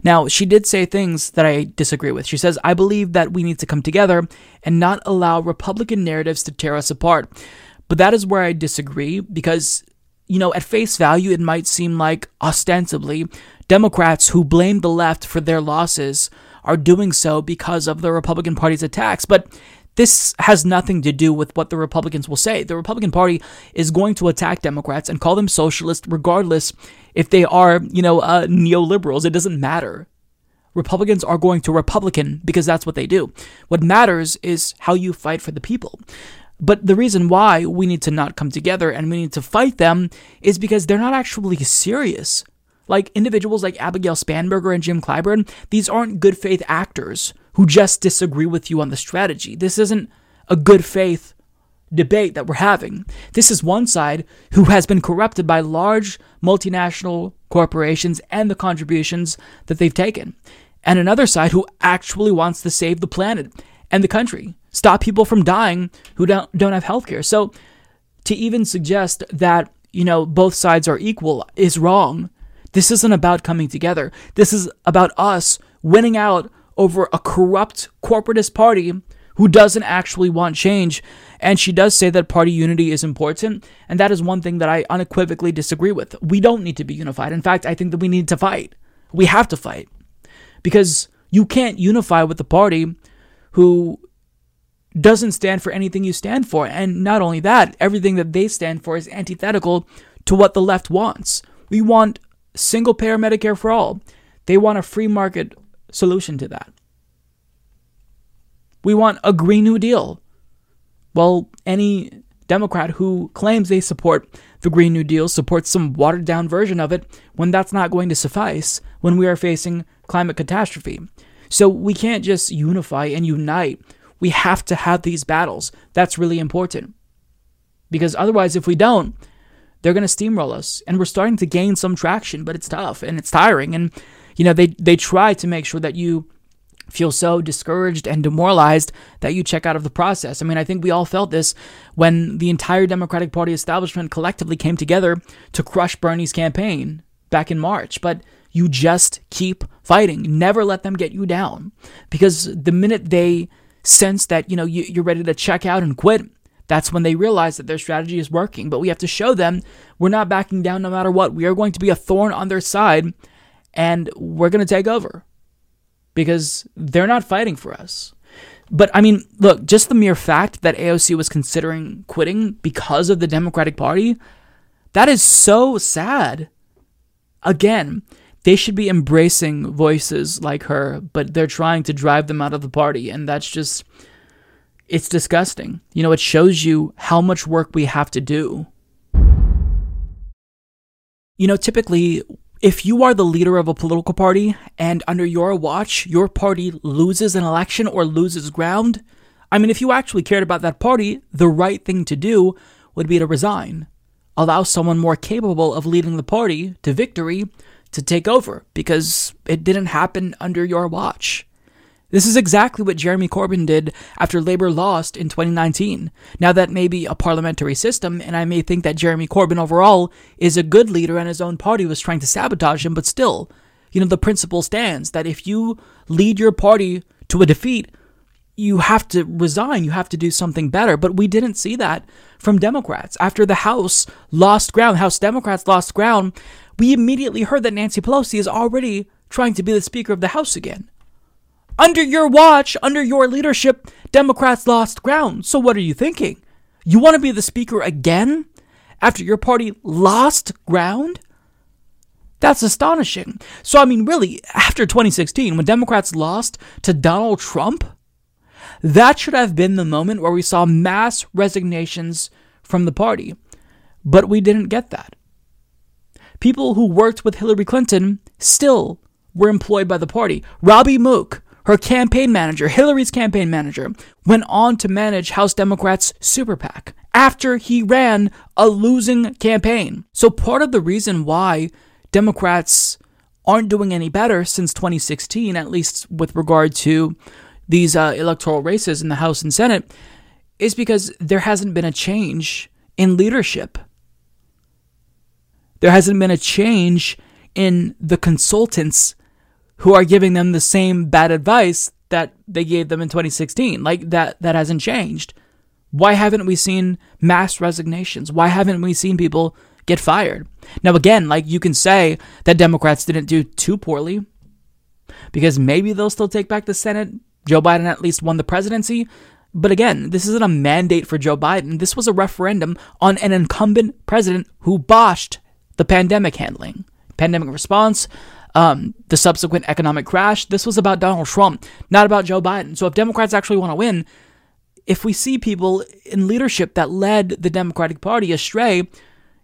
Now, she did say things that I disagree with. She says, I believe that we need to come together and not allow Republican narratives to tear us apart. But that is where I disagree because you know, at face value, it might seem like ostensibly Democrats who blame the left for their losses are doing so because of the Republican Party's attacks. But this has nothing to do with what the Republicans will say. The Republican Party is going to attack Democrats and call them socialist regardless if they are, you know, uh, neoliberals. It doesn't matter. Republicans are going to Republican because that's what they do. What matters is how you fight for the people. But the reason why we need to not come together and we need to fight them is because they're not actually serious. Like individuals like Abigail Spanberger and Jim Clyburn, these aren't good faith actors who just disagree with you on the strategy. This isn't a good faith debate that we're having. This is one side who has been corrupted by large multinational corporations and the contributions that they've taken, and another side who actually wants to save the planet and the country stop people from dying who don't don't have health care. So to even suggest that, you know, both sides are equal is wrong. This isn't about coming together. This is about us winning out over a corrupt corporatist party who doesn't actually want change. And she does say that party unity is important. And that is one thing that I unequivocally disagree with. We don't need to be unified. In fact, I think that we need to fight. We have to fight. Because you can't unify with the party who doesn't stand for anything you stand for. And not only that, everything that they stand for is antithetical to what the left wants. We want single payer Medicare for all. They want a free market solution to that. We want a Green New Deal. Well, any Democrat who claims they support the Green New Deal supports some watered down version of it when that's not going to suffice when we are facing climate catastrophe. So we can't just unify and unite. We have to have these battles. That's really important. Because otherwise, if we don't, they're going to steamroll us. And we're starting to gain some traction, but it's tough and it's tiring. And, you know, they, they try to make sure that you feel so discouraged and demoralized that you check out of the process. I mean, I think we all felt this when the entire Democratic Party establishment collectively came together to crush Bernie's campaign back in March. But you just keep fighting. Never let them get you down. Because the minute they sense that, you know, you, you're ready to check out and quit, that's when they realize that their strategy is working. But we have to show them we're not backing down no matter what. We are going to be a thorn on their side and we're going to take over because they're not fighting for us. But I mean, look, just the mere fact that AOC was considering quitting because of the Democratic Party, that is so sad. Again, they should be embracing voices like her, but they're trying to drive them out of the party. And that's just, it's disgusting. You know, it shows you how much work we have to do. You know, typically if you are the leader of a political party and under your watch your party loses an election or loses ground, I mean, if you actually cared about that party, the right thing to do would be to resign. Allow someone more capable of leading the party to victory to take over because it didn't happen under your watch. This is exactly what Jeremy Corbyn did after Labour lost in 2019. Now, that may be a parliamentary system, and I may think that Jeremy Corbyn overall is a good leader and his own party was trying to sabotage him, but still, you know, the principle stands that if you lead your party to a defeat, you have to resign, you have to do something better. But we didn't see that from Democrats. After the House lost ground, House Democrats lost ground, we immediately heard that Nancy Pelosi is already trying to be the Speaker of the House again. Under your watch, under your leadership, Democrats lost ground. So what are you thinking? You want to be the speaker again after your party lost ground? That's astonishing. So, I mean, really, after 2016, when Democrats lost to Donald Trump, that should have been the moment where we saw mass resignations from the party. But we didn't get that. People who worked with Hillary Clinton still were employed by the party. Robbie Mook, her campaign manager, Hillary's campaign manager, went on to manage House Democrats' super PAC after he ran a losing campaign. So, part of the reason why Democrats aren't doing any better since 2016, at least with regard to these uh, electoral races in the House and Senate, is because there hasn't been a change in leadership. There hasn't been a change in the consultants who are giving them the same bad advice that they gave them in 2016. Like that that hasn't changed. Why haven't we seen mass resignations? Why haven't we seen people get fired? Now again, like you can say that Democrats didn't do too poorly because maybe they'll still take back the Senate. Joe Biden at least won the presidency. But again, this isn't a mandate for Joe Biden. This was a referendum on an incumbent president who botched the pandemic handling, pandemic response, um, the subsequent economic crash. This was about Donald Trump, not about Joe Biden. So if Democrats actually want to win, if we see people in leadership that led the Democratic Party astray,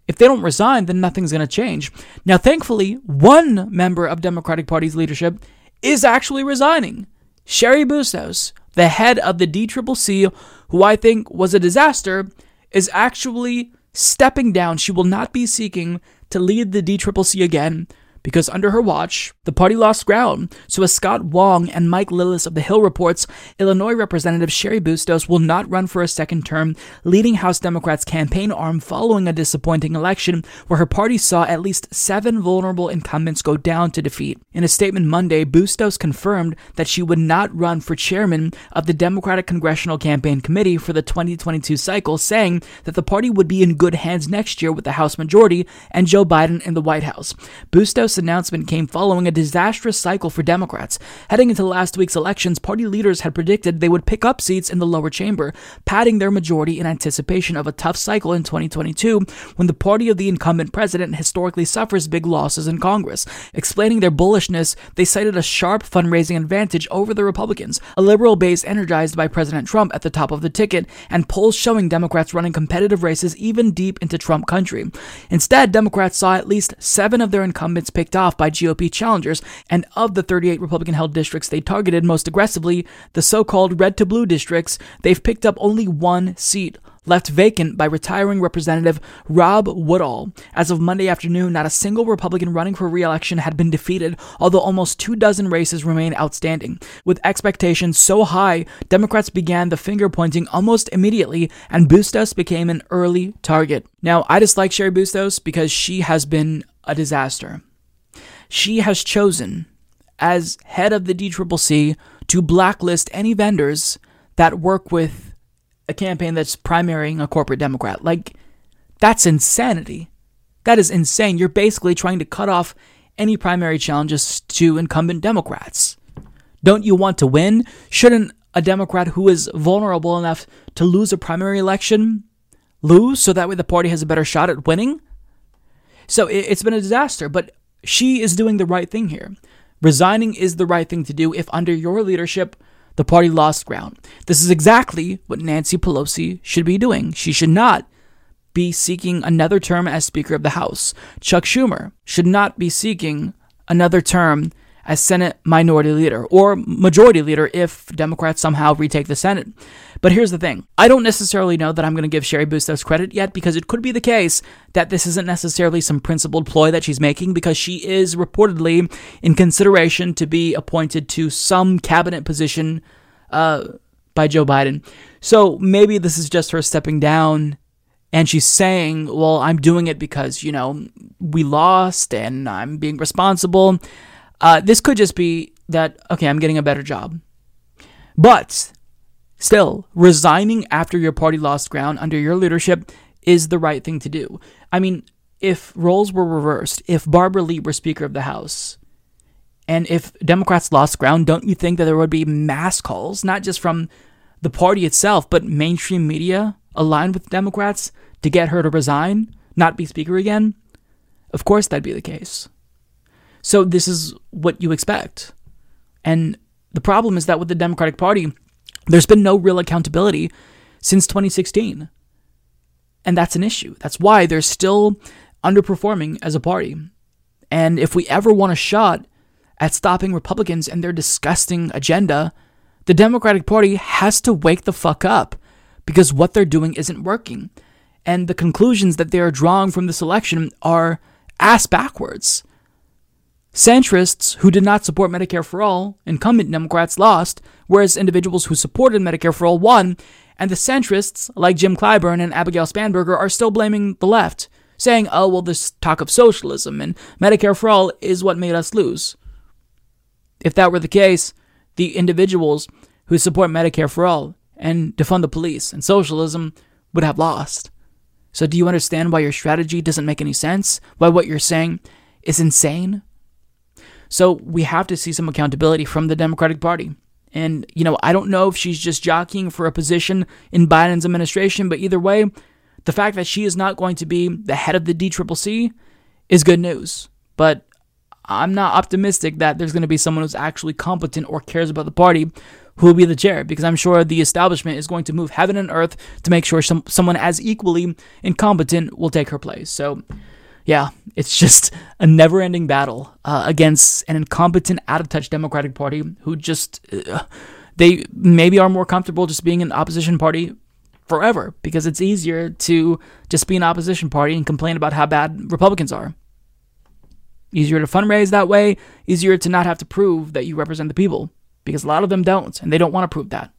if they don't resign, then nothing's going to change. Now, thankfully, one member of Democratic Party's leadership is actually resigning. Cheri Bustos, the head of the DCCC, who I think was a disaster, is actually stepping down. She will not be seeking to lead the DCCC again because under her watch, the party lost ground. So, as Scott Wong and Mike Lillis of The Hill reports, Illinois Representative Cheri Bustos will not run for a second term, leading House Democrats' campaign arm following a disappointing election where her party saw at least seven vulnerable incumbents go down to defeat. In a statement Monday, Bustos confirmed that she would not run for chairman of the Democratic Congressional Campaign Committee for the 2022 cycle, saying that the party would be in good hands next year with the House majority and Joe Biden in the White House. Bustos Announcement came following a disastrous cycle for Democrats. Heading into last week's elections, party leaders had predicted they would pick up seats in the lower chamber, padding their majority in anticipation of a tough cycle in 2022 when the party of the incumbent president historically suffers big losses in Congress. Explaining their bullishness, they cited a sharp fundraising advantage over the Republicans, a liberal base energized by President Trump at the top of the ticket, and polls showing Democrats running competitive races even deep into Trump country. Instead, Democrats saw at least seven of their incumbents picked off by GOP challengers, and of the 38 Republican held districts they targeted most aggressively, the so called red to blue districts, they've picked up only one seat left vacant by retiring Representative Rob Woodall. As of Monday afternoon, not a single Republican running for re-election had been defeated, although almost two dozen races remain outstanding. With expectations so high, Democrats began the finger pointing almost immediately, and Bustos became an early target. Now, I dislike Cheri Bustos because she has been a disaster. She has chosen, as head of the DCCC, to blacklist any vendors that work with a campaign that's primarying a corporate Democrat. Like, that's insanity. That is insane. You're basically trying to cut off any primary challenges to incumbent Democrats. Don't you want to win? Shouldn't a Democrat who is vulnerable enough to lose a primary election lose so that way the party has a better shot at winning? So it's been a disaster, but she is doing the right thing here. Resigning is the right thing to do if, under your leadership, the party lost ground. This is exactly what Nancy Pelosi should be doing. She should not be seeking another term as Speaker of the House. Chuck Schumer should not be seeking another term as Senate Minority Leader or Majority Leader if Democrats somehow retake the Senate. But here's the thing I don't necessarily know that I'm going to give Cheri Bustos credit yet because it could be the case that this isn't necessarily some principled ploy that she's making because she is reportedly in consideration to be appointed to some cabinet position uh, by Joe Biden. So maybe this is just her stepping down and she's saying, well, I'm doing it because, you know, we lost and I'm being responsible. Uh, this could just be that, okay, I'm getting a better job. But still, resigning after your party lost ground under your leadership is the right thing to do. I mean, if roles were reversed, if Barbara Lee were Speaker of the House, and if Democrats lost ground, don't you think that there would be mass calls, not just from the party itself, but mainstream media aligned with Democrats to get her to resign, not be Speaker again? Of course, that'd be the case. So this is what you expect. And the problem is that with the Democratic Party, there's been no real accountability since 2016. And that's an issue. That's why they're still underperforming as a party. And if we ever want a shot at stopping Republicans and their disgusting agenda, the Democratic Party has to wake the fuck up because what they're doing isn't working. And the conclusions that they are drawing from this election are ass backwards. Centrists who did not support Medicare for All, incumbent Democrats, lost, whereas individuals who supported Medicare for All won, and the centrists, like Jim Clyburn and Abigail Spanberger, are still blaming the left, saying, oh, well, this talk of socialism and Medicare for All is what made us lose. If that were the case, the individuals who support Medicare for All and defund the police and socialism would have lost. So, do you understand why your strategy doesn't make any sense? Why what you're saying is insane? So we have to see some accountability from the Democratic Party. And, you know, I don't know if she's just jockeying for a position in Biden's administration, but either way, the fact that she is not going to be the head of the DCCC is good news. But I'm not optimistic that there's going to be someone who's actually competent or cares about the party who will be the chair because I'm sure the establishment is going to move heaven and earth to make sure some, someone as equally incompetent will take her place. So, yeah, it's just a never ending battle uh, against an incompetent, out of touch Democratic Party who just, uh, they maybe are more comfortable just being an opposition party forever because it's easier to just be an opposition party and complain about how bad Republicans are. Easier to fundraise that way, easier to not have to prove that you represent the people because a lot of them don't and they don't want to prove that.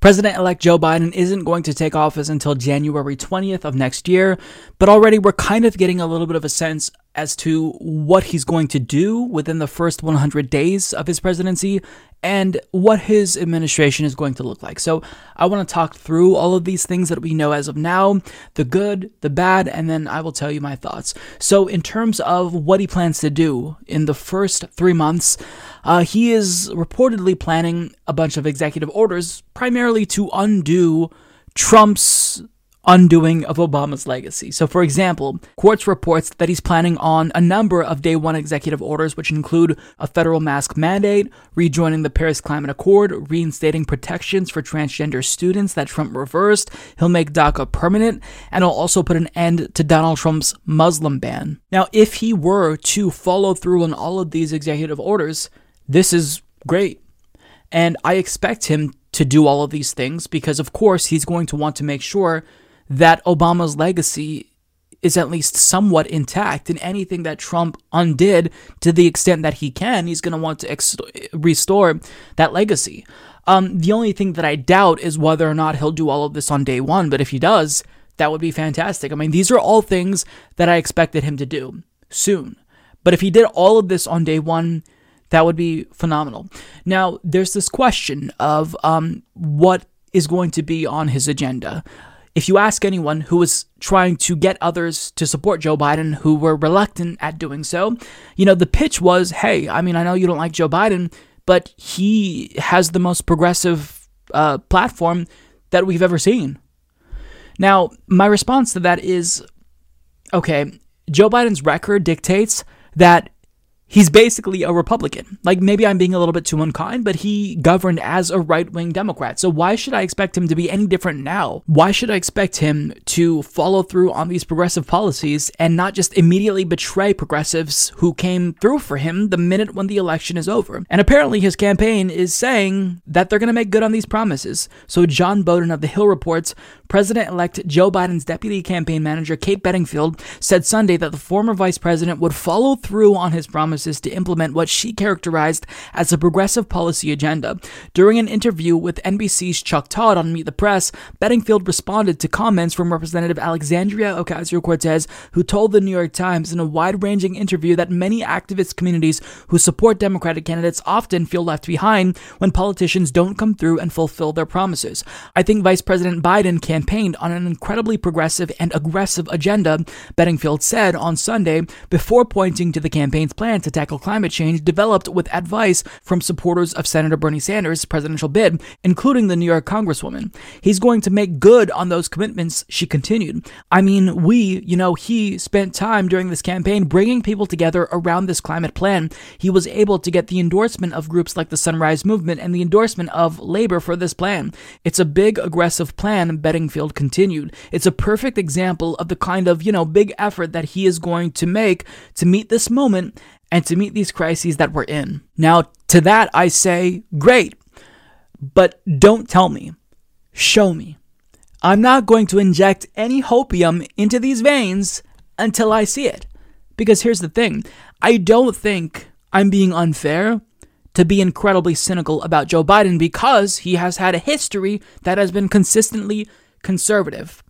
President elect Joe Biden isn't going to take office until January 20th of next year, but already we're kind of getting a little bit of a sense as to what he's going to do within the first 100 days of his presidency and what his administration is going to look like. So, I want to talk through all of these things that we know as of now the good, the bad, and then I will tell you my thoughts. So, in terms of what he plans to do in the first three months, uh, he is reportedly planning a bunch of executive orders primarily to undo Trump's undoing of Obama's legacy. So, for example, Quartz reports that he's planning on a number of day one executive orders, which include a federal mask mandate, rejoining the Paris Climate Accord, reinstating protections for transgender students that Trump reversed. He'll make DACA permanent, and he'll also put an end to Donald Trump's Muslim ban. Now, if he were to follow through on all of these executive orders, this is great. And I expect him to do all of these things because, of course, he's going to want to make sure that Obama's legacy is at least somewhat intact and anything that Trump undid to the extent that he can, he's going to want to ex- restore that legacy. Um, the only thing that I doubt is whether or not he'll do all of this on day one, but if he does, that would be fantastic. I mean, these are all things that I expected him to do soon. But if he did all of this on day one, that would be phenomenal. Now, there's this question of um, what is going to be on his agenda if you ask anyone who was trying to get others to support Joe Biden who were reluctant at doing so, you know, the pitch was hey, I mean, I know you don't like Joe Biden, but he has the most progressive uh, platform that we've ever seen. Now, my response to that is okay, Joe Biden's record dictates that he's basically a Republican. Like maybe I'm being a little bit too unkind, but he governed as a right wing Democrat. So why should I expect him to be any different now? Why should I expect him to follow through on these progressive policies and not just immediately betray progressives who came through for him the minute when the election is over? And apparently his campaign is saying that they're going to make good on these promises. So John Bowden of The Hill reports President elect Joe Biden's deputy campaign manager, Kate Bedingfield, said Sunday that the former vice president would follow through on his promises to implement what she characterized as a progressive policy agenda. During an interview with NBC's Chuck Todd on Meet the Press, Bedingfield responded to comments from Representative Alexandria Ocasio Cortez, who told the New York Times in a wide ranging interview that many activist communities who support Democratic candidates often feel left behind when politicians don't come through and fulfill their promises. I think Vice President Biden campaigned on an incredibly progressive and aggressive agenda, Bedingfield said on Sunday, before pointing to the campaign's plan to tackle climate change developed with advice from supporters of Senator Bernie Sanders' presidential bid, including the New York Congresswoman. He's going to make good on those commitments, she continued. I mean, we, you know, he spent time during this campaign bringing people together around this climate plan. He was able to get the endorsement of groups like the Sunrise Movement and the endorsement of labor for this plan. It's a big, aggressive plan, Bedingfield continued. It's a perfect example of the kind of, you know, big effort that he is going to make to meet this moment and to meet these crises that we're in. Now, to that I say, great, but don't tell me. Show me. I'm not going to inject any hopium into these veins until I see it. Because here's the thing I don't think I'm being unfair to be incredibly cynical about Joe Biden because he has had a history that has been consistently conservative.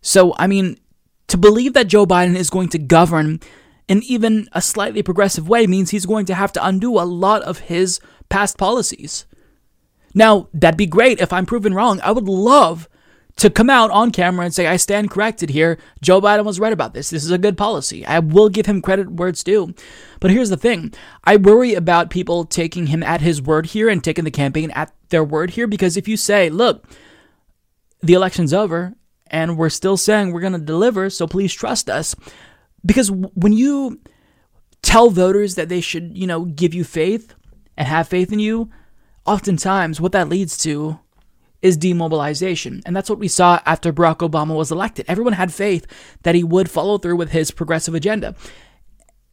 So, I mean, to believe that Joe Biden is going to govern in even a slightly progressive way means he's going to have to undo a lot of his past policies. Now, that'd be great if I'm proven wrong. I would love to come out on camera and say, I stand corrected here. Joe Biden was right about this. This is a good policy. I will give him credit where it's due. But here's the thing I worry about people taking him at his word here and taking the campaign at their word here because if you say, look, the election's over and we're still saying we're going to deliver, so please trust us. Because when you tell voters that they should, you know, give you faith and have faith in you, oftentimes what that leads to is demobilization. And that's what we saw after Barack Obama was elected. Everyone had faith that he would follow through with his progressive agenda.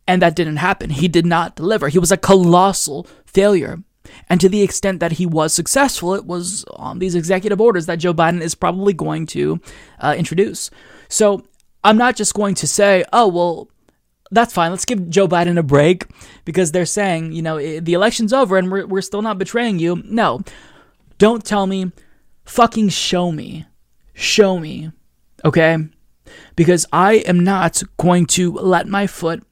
And that didn't happen. He did not deliver. He was a colossal failure. And to the extent that he was successful, it was on these executive orders that Joe Biden is probably going to uh, introduce. So I'm not just going to say, oh, well, that's fine. Let's give Joe Biden a break because they're saying, you know, eh, the election's over and we're, we're still not betraying you. No, don't tell me. Fucking show me. Show me. Okay? because I am not going to let my foot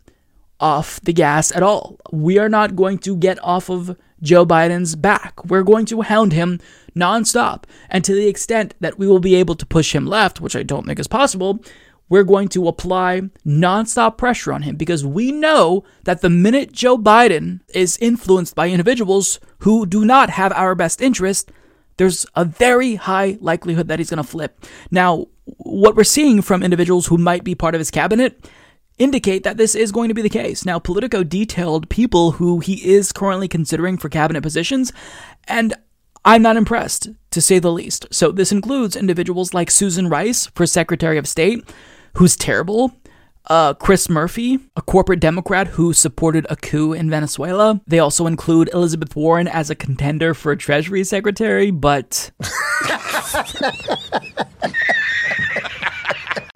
off the gas at all. We are not going to get off of Joe Biden's back. We're going to hound him nonstop. And to the extent that we will be able to push him left, which I don't think is possible, we're going to apply nonstop pressure on him because we know that the minute Joe Biden is influenced by individuals who do not have our best interest, there's a very high likelihood that he's going to flip. Now, what we're seeing from individuals who might be part of his cabinet indicate that this is going to be the case. Now, Politico detailed people who he is currently considering for cabinet positions, and I'm not impressed, to say the least. So, this includes individuals like Susan Rice for Secretary of State, who's terrible. Uh, Chris Murphy, a corporate Democrat who supported a coup in Venezuela. They also include Elizabeth Warren as a contender for Treasury Secretary, but.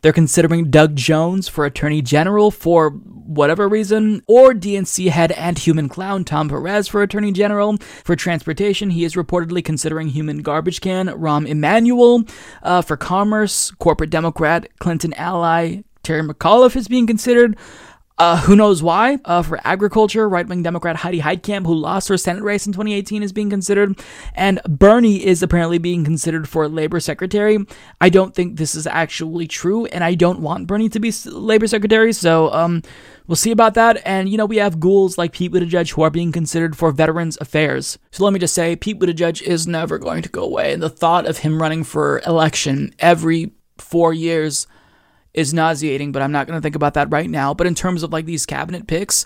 They're considering Doug Jones for Attorney General for whatever reason, or DNC head and human clown Tom Perez for Attorney General. For transportation, he is reportedly considering human garbage can Rahm Emanuel. Uh, for commerce, corporate Democrat Clinton ally Terry McAuliffe is being considered. Uh, who knows why? Uh, for agriculture, right wing Democrat Heidi Heitkamp, who lost her Senate race in 2018, is being considered. And Bernie is apparently being considered for labor secretary. I don't think this is actually true, and I don't want Bernie to be labor secretary. So, um, we'll see about that. And, you know, we have ghouls like Pete Buttigieg who are being considered for Veterans Affairs. So let me just say, Pete Buttigieg is never going to go away. And the thought of him running for election every four years is nauseating, but I'm not going to think about that right now. But in terms of like these cabinet picks,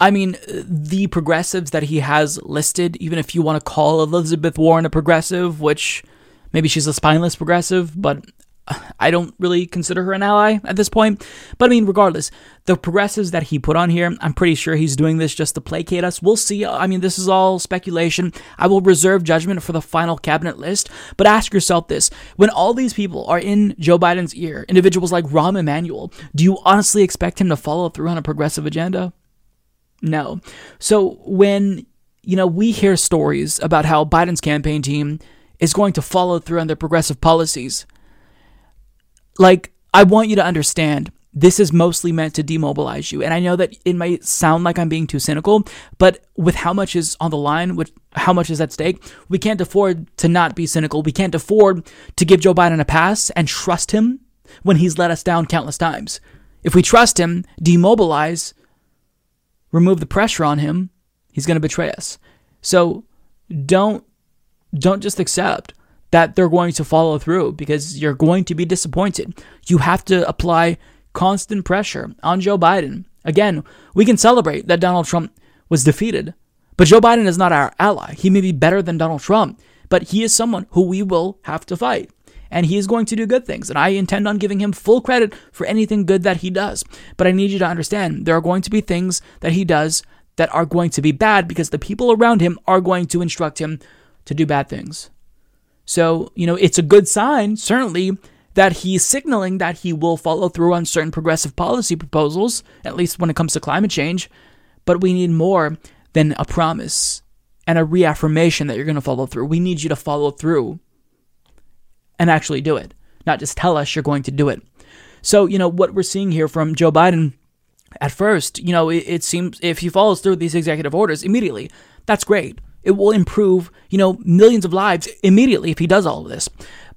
I mean, the progressives that he has listed, even if you want to call Elizabeth Warren a progressive, which maybe she's a spineless progressive, but I don't really consider her an ally at this point. But I mean, regardless, the progressives that he put on here, I'm pretty sure he's doing this just to placate us. We'll see. I mean, this is all speculation. I will reserve judgment for the final cabinet list. But ask yourself this when all these people are in Joe Biden's ear, individuals like Rahm Emanuel, do you honestly expect him to follow through on a progressive agenda? No. So when, you know, we hear stories about how Biden's campaign team is going to follow through on their progressive policies, like, I want you to understand this is mostly meant to demobilize you. And I know that it might sound like I'm being too cynical, but with how much is on the line, with how much is at stake, we can't afford to not be cynical. We can't afford to give Joe Biden a pass and trust him when he's let us down countless times. If we trust him, demobilize, remove the pressure on him, he's going to betray us. So don't don't just accept that they're going to follow through because you're going to be disappointed. You have to apply constant pressure on Joe Biden. Again, we can celebrate that Donald Trump was defeated, but Joe Biden is not our ally. He may be better than Donald Trump, but he is someone who we will have to fight. And he is going to do good things. And I intend on giving him full credit for anything good that he does. But I need you to understand there are going to be things that he does that are going to be bad because the people around him are going to instruct him to do bad things. So, you know, it's a good sign, certainly, that he's signaling that he will follow through on certain progressive policy proposals, at least when it comes to climate change. But we need more than a promise and a reaffirmation that you're going to follow through. We need you to follow through and actually do it, not just tell us you're going to do it. So, you know, what we're seeing here from Joe Biden at first, you know, it, it seems if he follows through these executive orders immediately, that's great. It will improve, you know, millions of lives immediately if he does all of this.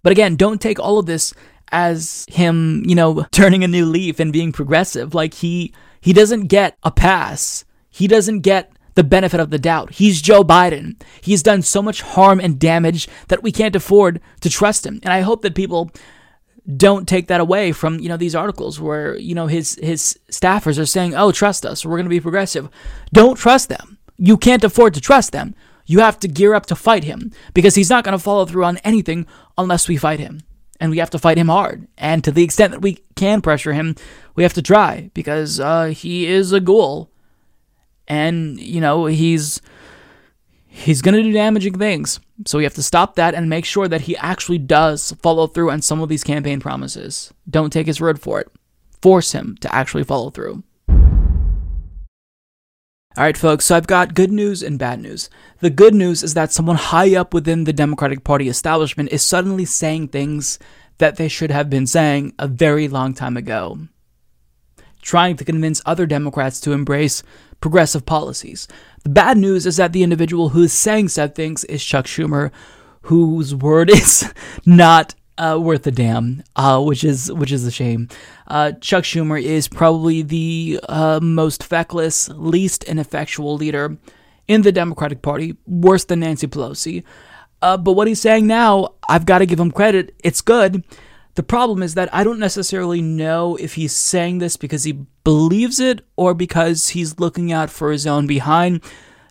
But again, don't take all of this as him, you know, turning a new leaf and being progressive. Like he he doesn't get a pass. He doesn't get the benefit of the doubt. He's Joe Biden. He's done so much harm and damage that we can't afford to trust him. And I hope that people don't take that away from you know these articles where you know his his staffers are saying, "Oh, trust us. We're going to be progressive." Don't trust them. You can't afford to trust them. You have to gear up to fight him because he's not going to follow through on anything unless we fight him. And we have to fight him hard. And to the extent that we can pressure him, we have to try because uh, he is a ghoul. And, you know, he's he's going to do damaging things. So we have to stop that and make sure that he actually does follow through on some of these campaign promises. Don't take his word for it. Force him to actually follow through. All right, folks, so I've got good news and bad news. The good news is that someone high up within the Democratic Party establishment is suddenly saying things that they should have been saying a very long time ago. Trying to convince other Democrats to embrace progressive policies. The bad news is that the individual who is saying said things is Chuck Schumer, whose word is not uh, worth a damn, uh, which is which is a shame. Uh, Chuck Schumer is probably the uh, most feckless, least ineffectual leader in the Democratic Party, worse than Nancy Pelosi. Uh, but what he's saying now, I've got to give him credit. It's good. The problem is that I don't necessarily know if he's saying this because he believes it or because he's looking out for his own behind.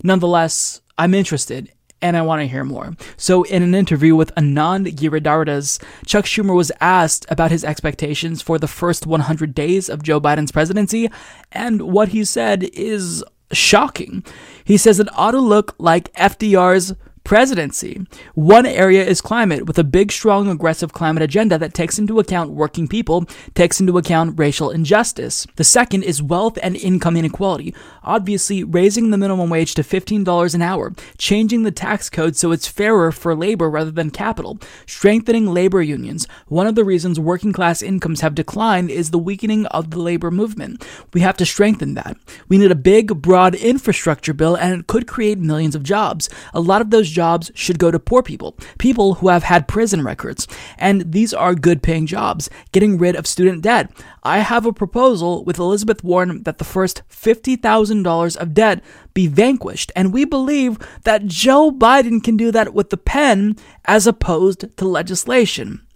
Nonetheless, I'm interested and I want to hear more. So, in an interview with Anand Giridharadas, Chuck Schumer was asked about his expectations for the first 100 days of Joe Biden's presidency, and what he said is shocking. He says it ought to look like FDR's presidency. One area is climate, with a big, strong, aggressive climate agenda that takes into account working people, takes into account racial injustice. The second is wealth and income inequality. Obviously, raising the minimum wage to $15 an hour, changing the tax code so it's fairer for labor rather than capital, strengthening labor unions. One of the reasons working class incomes have declined is the weakening of the labor movement. We have to strengthen that. We need a big, broad infrastructure bill, and it could create millions of jobs. A lot of those jobs should go to poor people, people who have had prison records. And these are good paying jobs. Getting rid of student debt. I have a proposal with Elizabeth Warren that the first $50,000 of debt be vanquished. And we believe that Joe Biden can do that with the pen as opposed to legislation.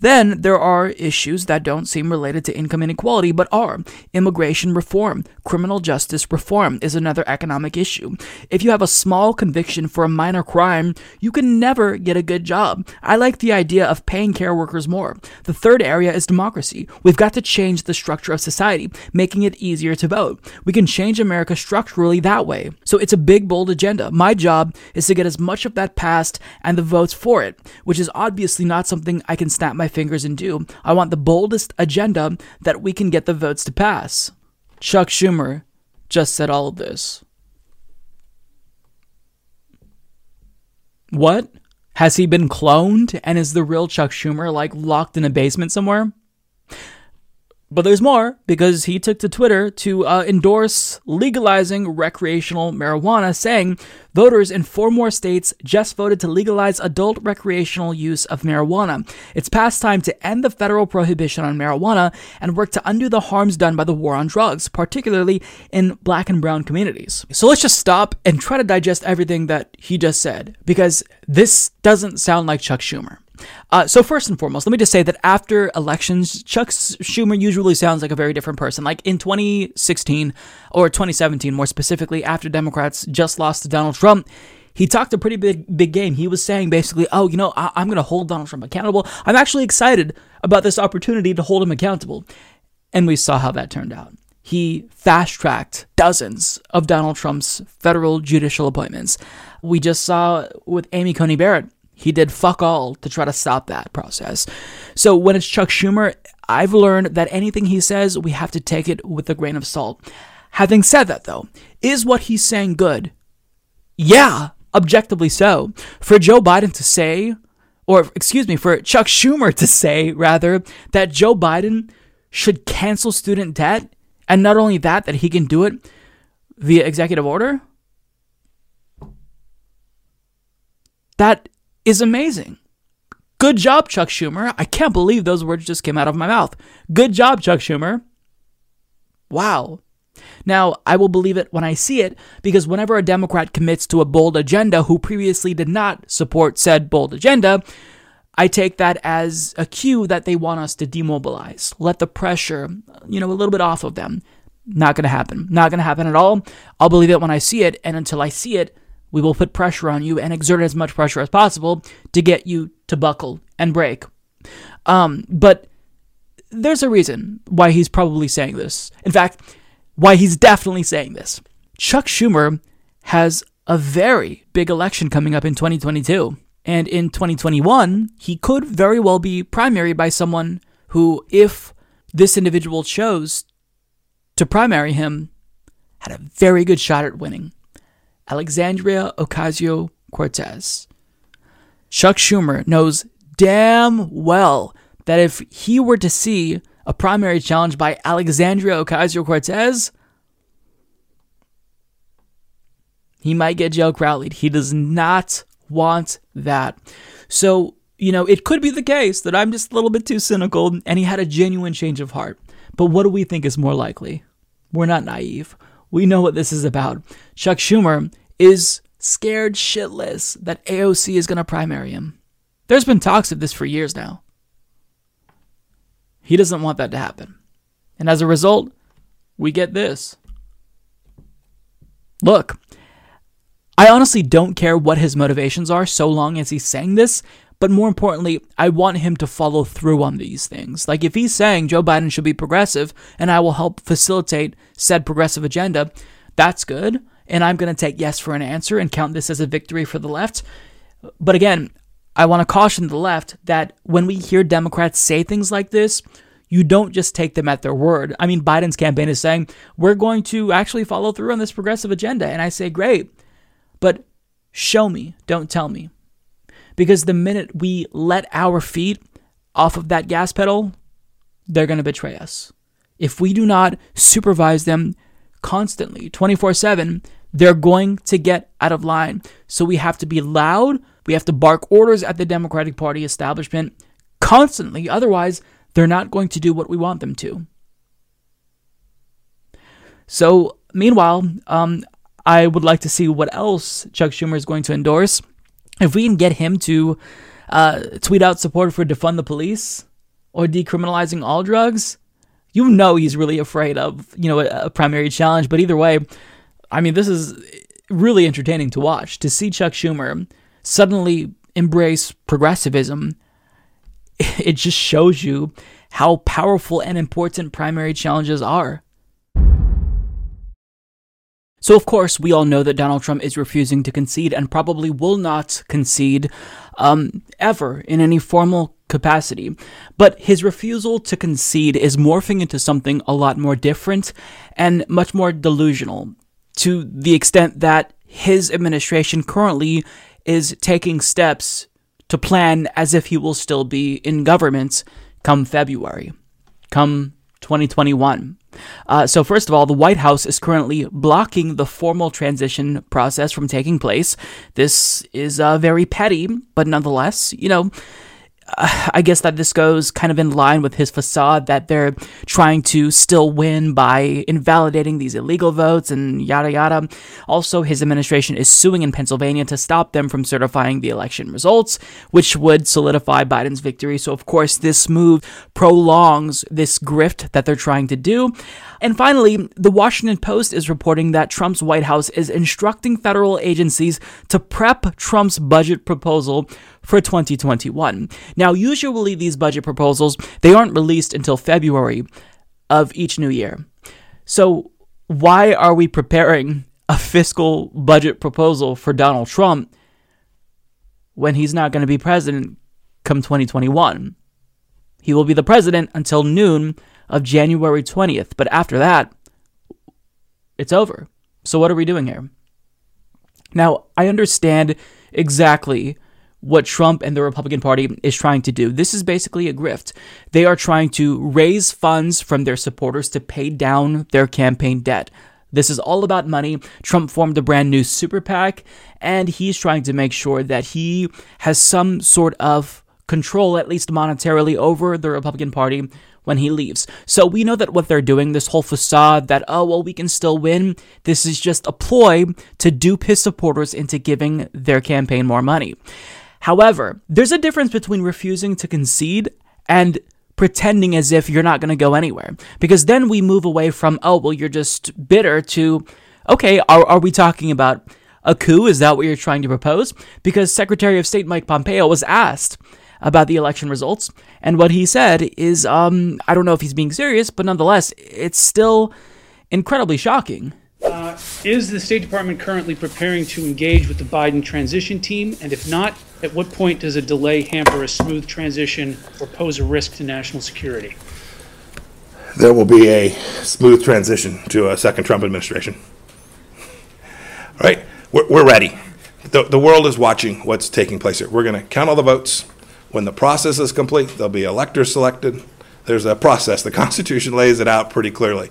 Then there are issues that don't seem related to income inequality but are. Immigration reform, criminal justice reform is another economic issue. If you have a small conviction for a minor crime, you can never get a good job. I like the idea of paying care workers more. The third area is democracy. We've got to change the structure of society, making it easier to vote. We can change America structurally that way. So it's a big, bold agenda. My job is to get as much of that passed and the votes for it, which is obviously not something I can snap my fingers and do. I want the boldest agenda that we can get the votes to pass. Chuck Schumer just said all of this. What? Has he been cloned and is the real Chuck Schumer like locked in a basement somewhere? But there's more because he took to Twitter to uh, endorse legalizing recreational marijuana, saying voters in four more states just voted to legalize adult recreational use of marijuana. It's past time to end the federal prohibition on marijuana and work to undo the harms done by the war on drugs, particularly in black and brown communities. So let's just stop and try to digest everything that he just said because this doesn't sound like Chuck Schumer. Uh, so first and foremost, let me just say that after elections, Chuck Schumer usually sounds like a very different person. Like in 2016 or 2017, more specifically, after Democrats just lost to Donald Trump, he talked a pretty big big game. He was saying basically, "Oh, you know, I- I'm going to hold Donald Trump accountable. I'm actually excited about this opportunity to hold him accountable." And we saw how that turned out. He fast tracked dozens of Donald Trump's federal judicial appointments. We just saw with Amy Coney Barrett he did fuck all to try to stop that process. So when it's Chuck Schumer, I've learned that anything he says, we have to take it with a grain of salt. Having said that, though, is what he's saying good? Yeah, objectively so. For Joe Biden to say, or excuse me, for Chuck Schumer to say, rather, that Joe Biden should cancel student debt, and not only that, that he can do it via executive order? That is amazing. Good job, Chuck Schumer. I can't believe those words just came out of my mouth. Good job, Chuck Schumer. Wow. Now, I will believe it when I see it because whenever a Democrat commits to a bold agenda who previously did not support said bold agenda, I take that as a cue that they want us to demobilize, let the pressure, you know, a little bit off of them. Not going to happen. Not going to happen at all. I'll believe it when I see it, and until I see it, we will put pressure on you and exert as much pressure as possible to get you to buckle and break. Um, but there's a reason why he's probably saying this. In fact, why he's definitely saying this. Chuck Schumer has a very big election coming up in 2022. And in 2021, he could very well be primaried by someone who, if this individual chose to primary him, had a very good shot at winning. Alexandria Ocasio Cortez. Chuck Schumer knows damn well that if he were to see a primary challenge by Alexandria Ocasio Cortez, he might get Joe Crowley. He does not want that. So, you know, it could be the case that I'm just a little bit too cynical and he had a genuine change of heart. But what do we think is more likely? We're not naive. We know what this is about. Chuck Schumer is scared shitless that AOC is going to primary him. There's been talks of this for years now. He doesn't want that to happen. And as a result, we get this. Look, I honestly don't care what his motivations are so long as he's saying this, but more importantly, I want him to follow through on these things. Like if he's saying Joe Biden should be progressive and I will help facilitate said progressive agenda, that's good. And I'm going to take yes for an answer and count this as a victory for the left. But again, I want to caution the left that when we hear Democrats say things like this, you don't just take them at their word. I mean, Biden's campaign is saying, we're going to actually follow through on this progressive agenda. And I say, great, but show me, don't tell me. Because the minute we let our feet off of that gas pedal, they're going to betray us. If we do not supervise them constantly, 24 7, they're going to get out of line. So we have to be loud. We have to bark orders at the Democratic Party establishment constantly. Otherwise, they're not going to do what we want them to. So, meanwhile, um, I would like to see what else Chuck Schumer is going to endorse. If we can get him to uh, tweet out support for defund the police or decriminalizing all drugs, you know he's really afraid of you know a, a primary challenge. But either way, I mean, this is really entertaining to watch to see Chuck Schumer suddenly embrace progressivism. It just shows you how powerful and important primary challenges are. So, of course, we all know that Donald Trump is refusing to concede and probably will not concede um, ever in any formal capacity. But his refusal to concede is morphing into something a lot more different and much more delusional to the extent that his administration currently is taking steps to plan as if he will still be in government come February, come 2021. Uh, so, first of all, the White House is currently blocking the formal transition process from taking place. This is uh, very petty, but nonetheless, you know, I guess that this goes kind of in line with his facade that they're trying to still win by invalidating these illegal votes and yada yada. Also, his administration is suing in Pennsylvania to stop them from certifying the election results, which would solidify Biden's victory. So, of course, this move prolongs this grift that they're trying to do. And finally, the Washington Post is reporting that Trump's White House is instructing federal agencies to prep Trump's budget proposal for 2021. Now, usually these budget proposals, they aren't released until February of each new year. So, why are we preparing a fiscal budget proposal for Donald Trump when he's not going to be president come 2021? He will be the president until noon of January 20th, but after that, it's over. So, what are we doing here? Now, I understand exactly what Trump and the Republican Party is trying to do. This is basically a grift. They are trying to raise funds from their supporters to pay down their campaign debt. This is all about money. Trump formed a brand new super PAC, and he's trying to make sure that he has some sort of control, at least monetarily, over the Republican Party when he leaves. So we know that what they're doing, this whole facade that, oh, well, we can still win, this is just a ploy to dupe his supporters into giving their campaign more money. However, there's a difference between refusing to concede and pretending as if you're not going to go anywhere. Because then we move away from, oh, well, you're just bitter to, okay, are, are we talking about a coup? Is that what you're trying to propose? Because Secretary of State Mike Pompeo was asked about the election results, and what he said is, um, I don't know if he's being serious, but nonetheless, it's still incredibly shocking. Uh, is the State Department currently preparing to engage with the Biden transition team? And if not, at what point does a delay hamper a smooth transition or pose a risk to national security? There will be a smooth transition to a second Trump administration. All right, we're, we're ready. The, the world is watching what's taking place here. We're going to count all the votes. When the process is complete, there'll be electors selected. There's a process. The Constitution lays it out pretty clearly.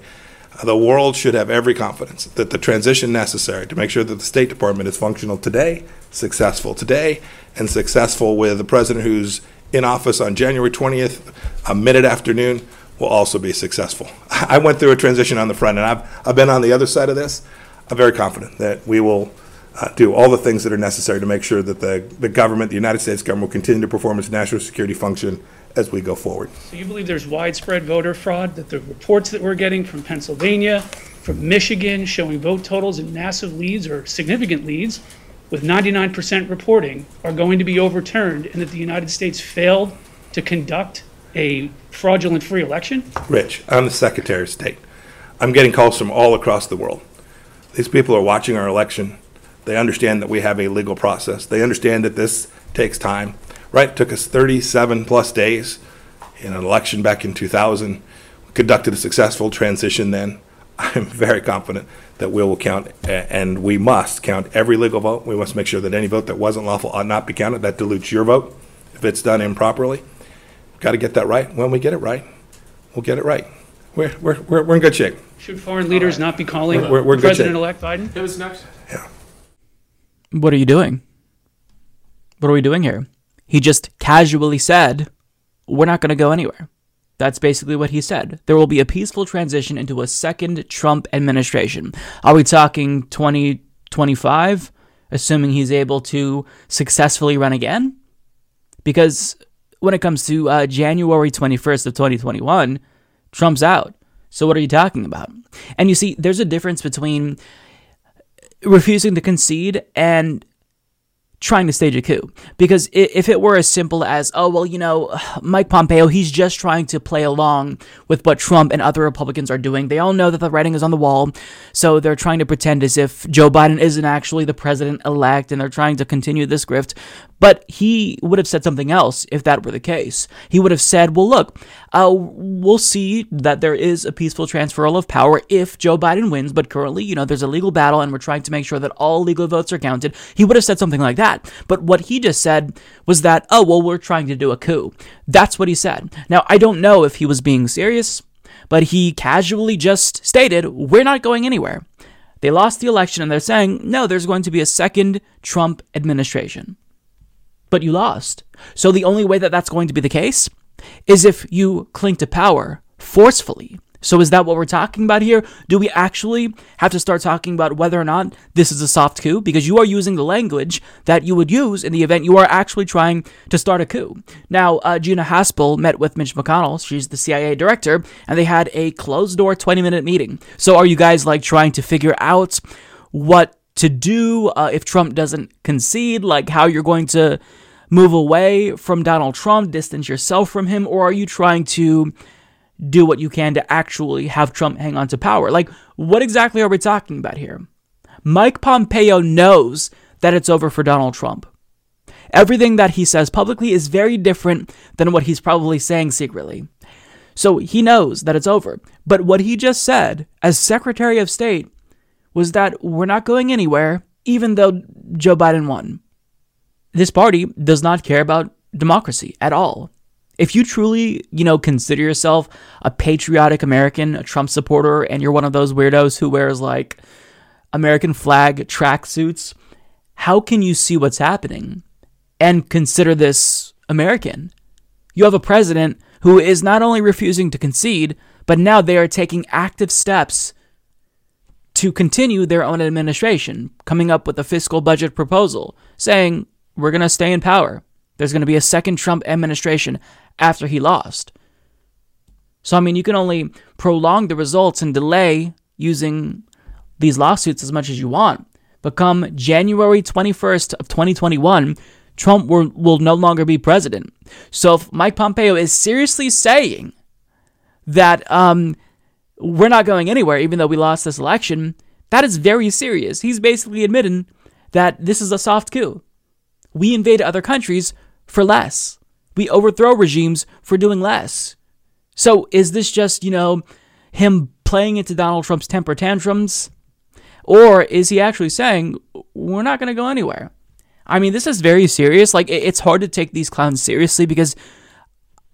The world should have every confidence that the transition necessary to make sure that the State Department is functional today, successful today, and successful with the president who's in office on January 20th, a minute afternoon, will also be successful. I went through a transition on the front, and I've, I've been on the other side of this. I'm very confident that we will uh, do all the things that are necessary to make sure that the, the government, the United States government, will continue to perform its national security function as we go forward. So you believe there's widespread voter fraud, that the reports that we're getting from Pennsylvania, from Michigan, showing vote totals and massive leads or significant leads, with 99% reporting, are going to be overturned, and that the United States failed to conduct a fraudulent free election? Rich, I'm the Secretary of State. I'm getting calls from all across the world. These people are watching our election. They understand that we have a legal process. They understand that this takes time. Right? It took us 37 plus days in an election back in 2000. We conducted a successful transition then. I'm very confident that we will count, a- and we must count every legal vote. We must make sure that any vote that wasn't lawful ought not be counted. That dilutes your vote if it's done improperly. Got to get that right. When we get it right, we'll get it right. We're, we're, we're, we're in good shape. Should foreign leaders not be calling We're- we're in good shape. President-elect Biden? It was next. What are you doing? What are we doing here? He just casually said, We're not going to go anywhere. That's basically what he said. There will be a peaceful transition into a second Trump administration. Are we talking 2025, assuming he's able to successfully run again? Because when it comes to uh, January 21st of 2021, Trump's out. So what are you talking about? And you see, there's a difference between refusing to concede and trying to stage a coup. Because if it were as simple as, oh, well, you know, Mike Pompeo, he's just trying to play along with what Trump and other Republicans are doing. They all know that the writing is on the wall. So they're trying to pretend as if Joe Biden isn't actually the president elect and they're trying to continue this grift. But he would have said something else if that were the case. He would have said, well, look, uh, we'll see that there is a peaceful transferal of power if Joe Biden wins, but currently, you know, there's a legal battle and we're trying to make sure that all legal votes are counted. He would have said something like that. But what he just said was that, oh, well, we're trying to do a coup. That's what he said. Now, I don't know if he was being serious, but he casually just stated, we're not going anywhere. They lost the election and they're saying, no, there's going to be a second Trump administration but you lost. So the only way that that's going to be the case is if you cling to power forcefully. So is that what we're talking about here? Do we actually have to start talking about whether or not this is a soft coup? Because you are using the language that you would use in the event you are actually trying to start a coup. Now, uh, Gina Haspel met with Mitch McConnell. She's the CIA director, and they had a closed door 20 minute meeting. So are you guys like trying to figure out what to do uh, if Trump doesn't concede, like how you're going to move away from Donald Trump, distance yourself from him, or are you trying to do what you can to actually have Trump hang on to power? Like, what exactly are we talking about here? Mike Pompeo knows that it's over for Donald Trump. Everything that he says publicly is very different than what he's probably saying secretly. So he knows that it's over. But what he just said as Secretary of State was that we're not going anywhere, even though Joe Biden won. This party does not care about democracy at all. If you truly, you know, consider yourself a patriotic American, a Trump supporter, and you're one of those weirdos who wears like American flag tracksuits, how can you see what's happening and consider this American? You have a president who is not only refusing to concede, but now they are taking active steps to continue their own administration, coming up with a fiscal budget proposal, saying, we're going to stay in power. There's going to be a second Trump administration after he lost. So, I mean, you can only prolong the results and delay using these lawsuits as much as you want. But come January 21st of 2021, Trump will, will no longer be president. So if Mike Pompeo is seriously saying that um, we're not going anywhere, even though we lost this election, that is very serious. He's basically admitting that this is a soft coup. We invade other countries for less. We overthrow regimes for doing less. So is this just, you know, him playing into Donald Trump's temper tantrums? Or is he actually saying, we're not going to go anywhere? I mean, this is very serious. Like, it's hard to take these clowns seriously because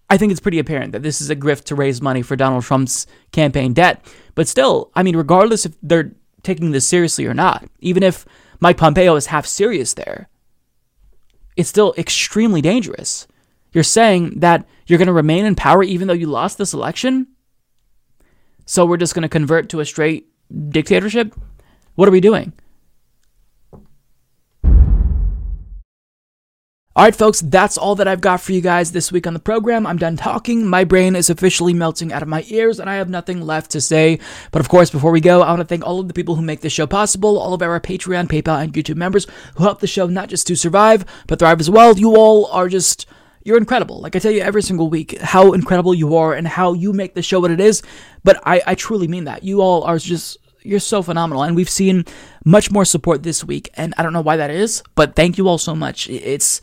I think it's pretty apparent that this is a grift to raise money for Donald Trump's campaign debt. But still, I mean, regardless if they're taking this seriously or not, even if Mike Pompeo is half serious there, it's still extremely dangerous. You're saying that you're going to remain in power even though you lost this election? So we're just going to convert to a straight dictatorship? What are we doing? All right, folks, that's all that I've got for you guys this week on the program. I'm done talking. My brain is officially melting out of my ears, and I have nothing left to say. But of course, before we go, I want to thank all of the people who make this show possible, all of our Patreon, PayPal, and YouTube members who help the show not just to survive, but thrive as well. You all are just. You're incredible. Like I tell you every single week, how incredible you are and how you make the show what it is. But I, I truly mean that. You all are just you're so phenomenal. And we've seen much more support this week. And I don't know why that is, but thank you all so much. It's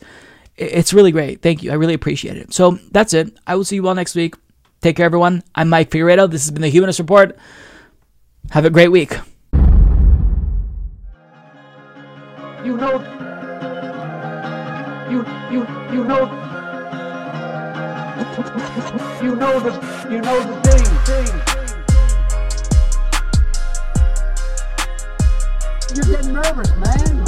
it's really great. Thank you. I really appreciate it. So that's it. I will see you all next week. Take care, everyone. I'm Mike Figueredo. This has been the Humanist Report. Have a great week. You know, you you you know, you know the you know the thing thing. You're getting nervous, man.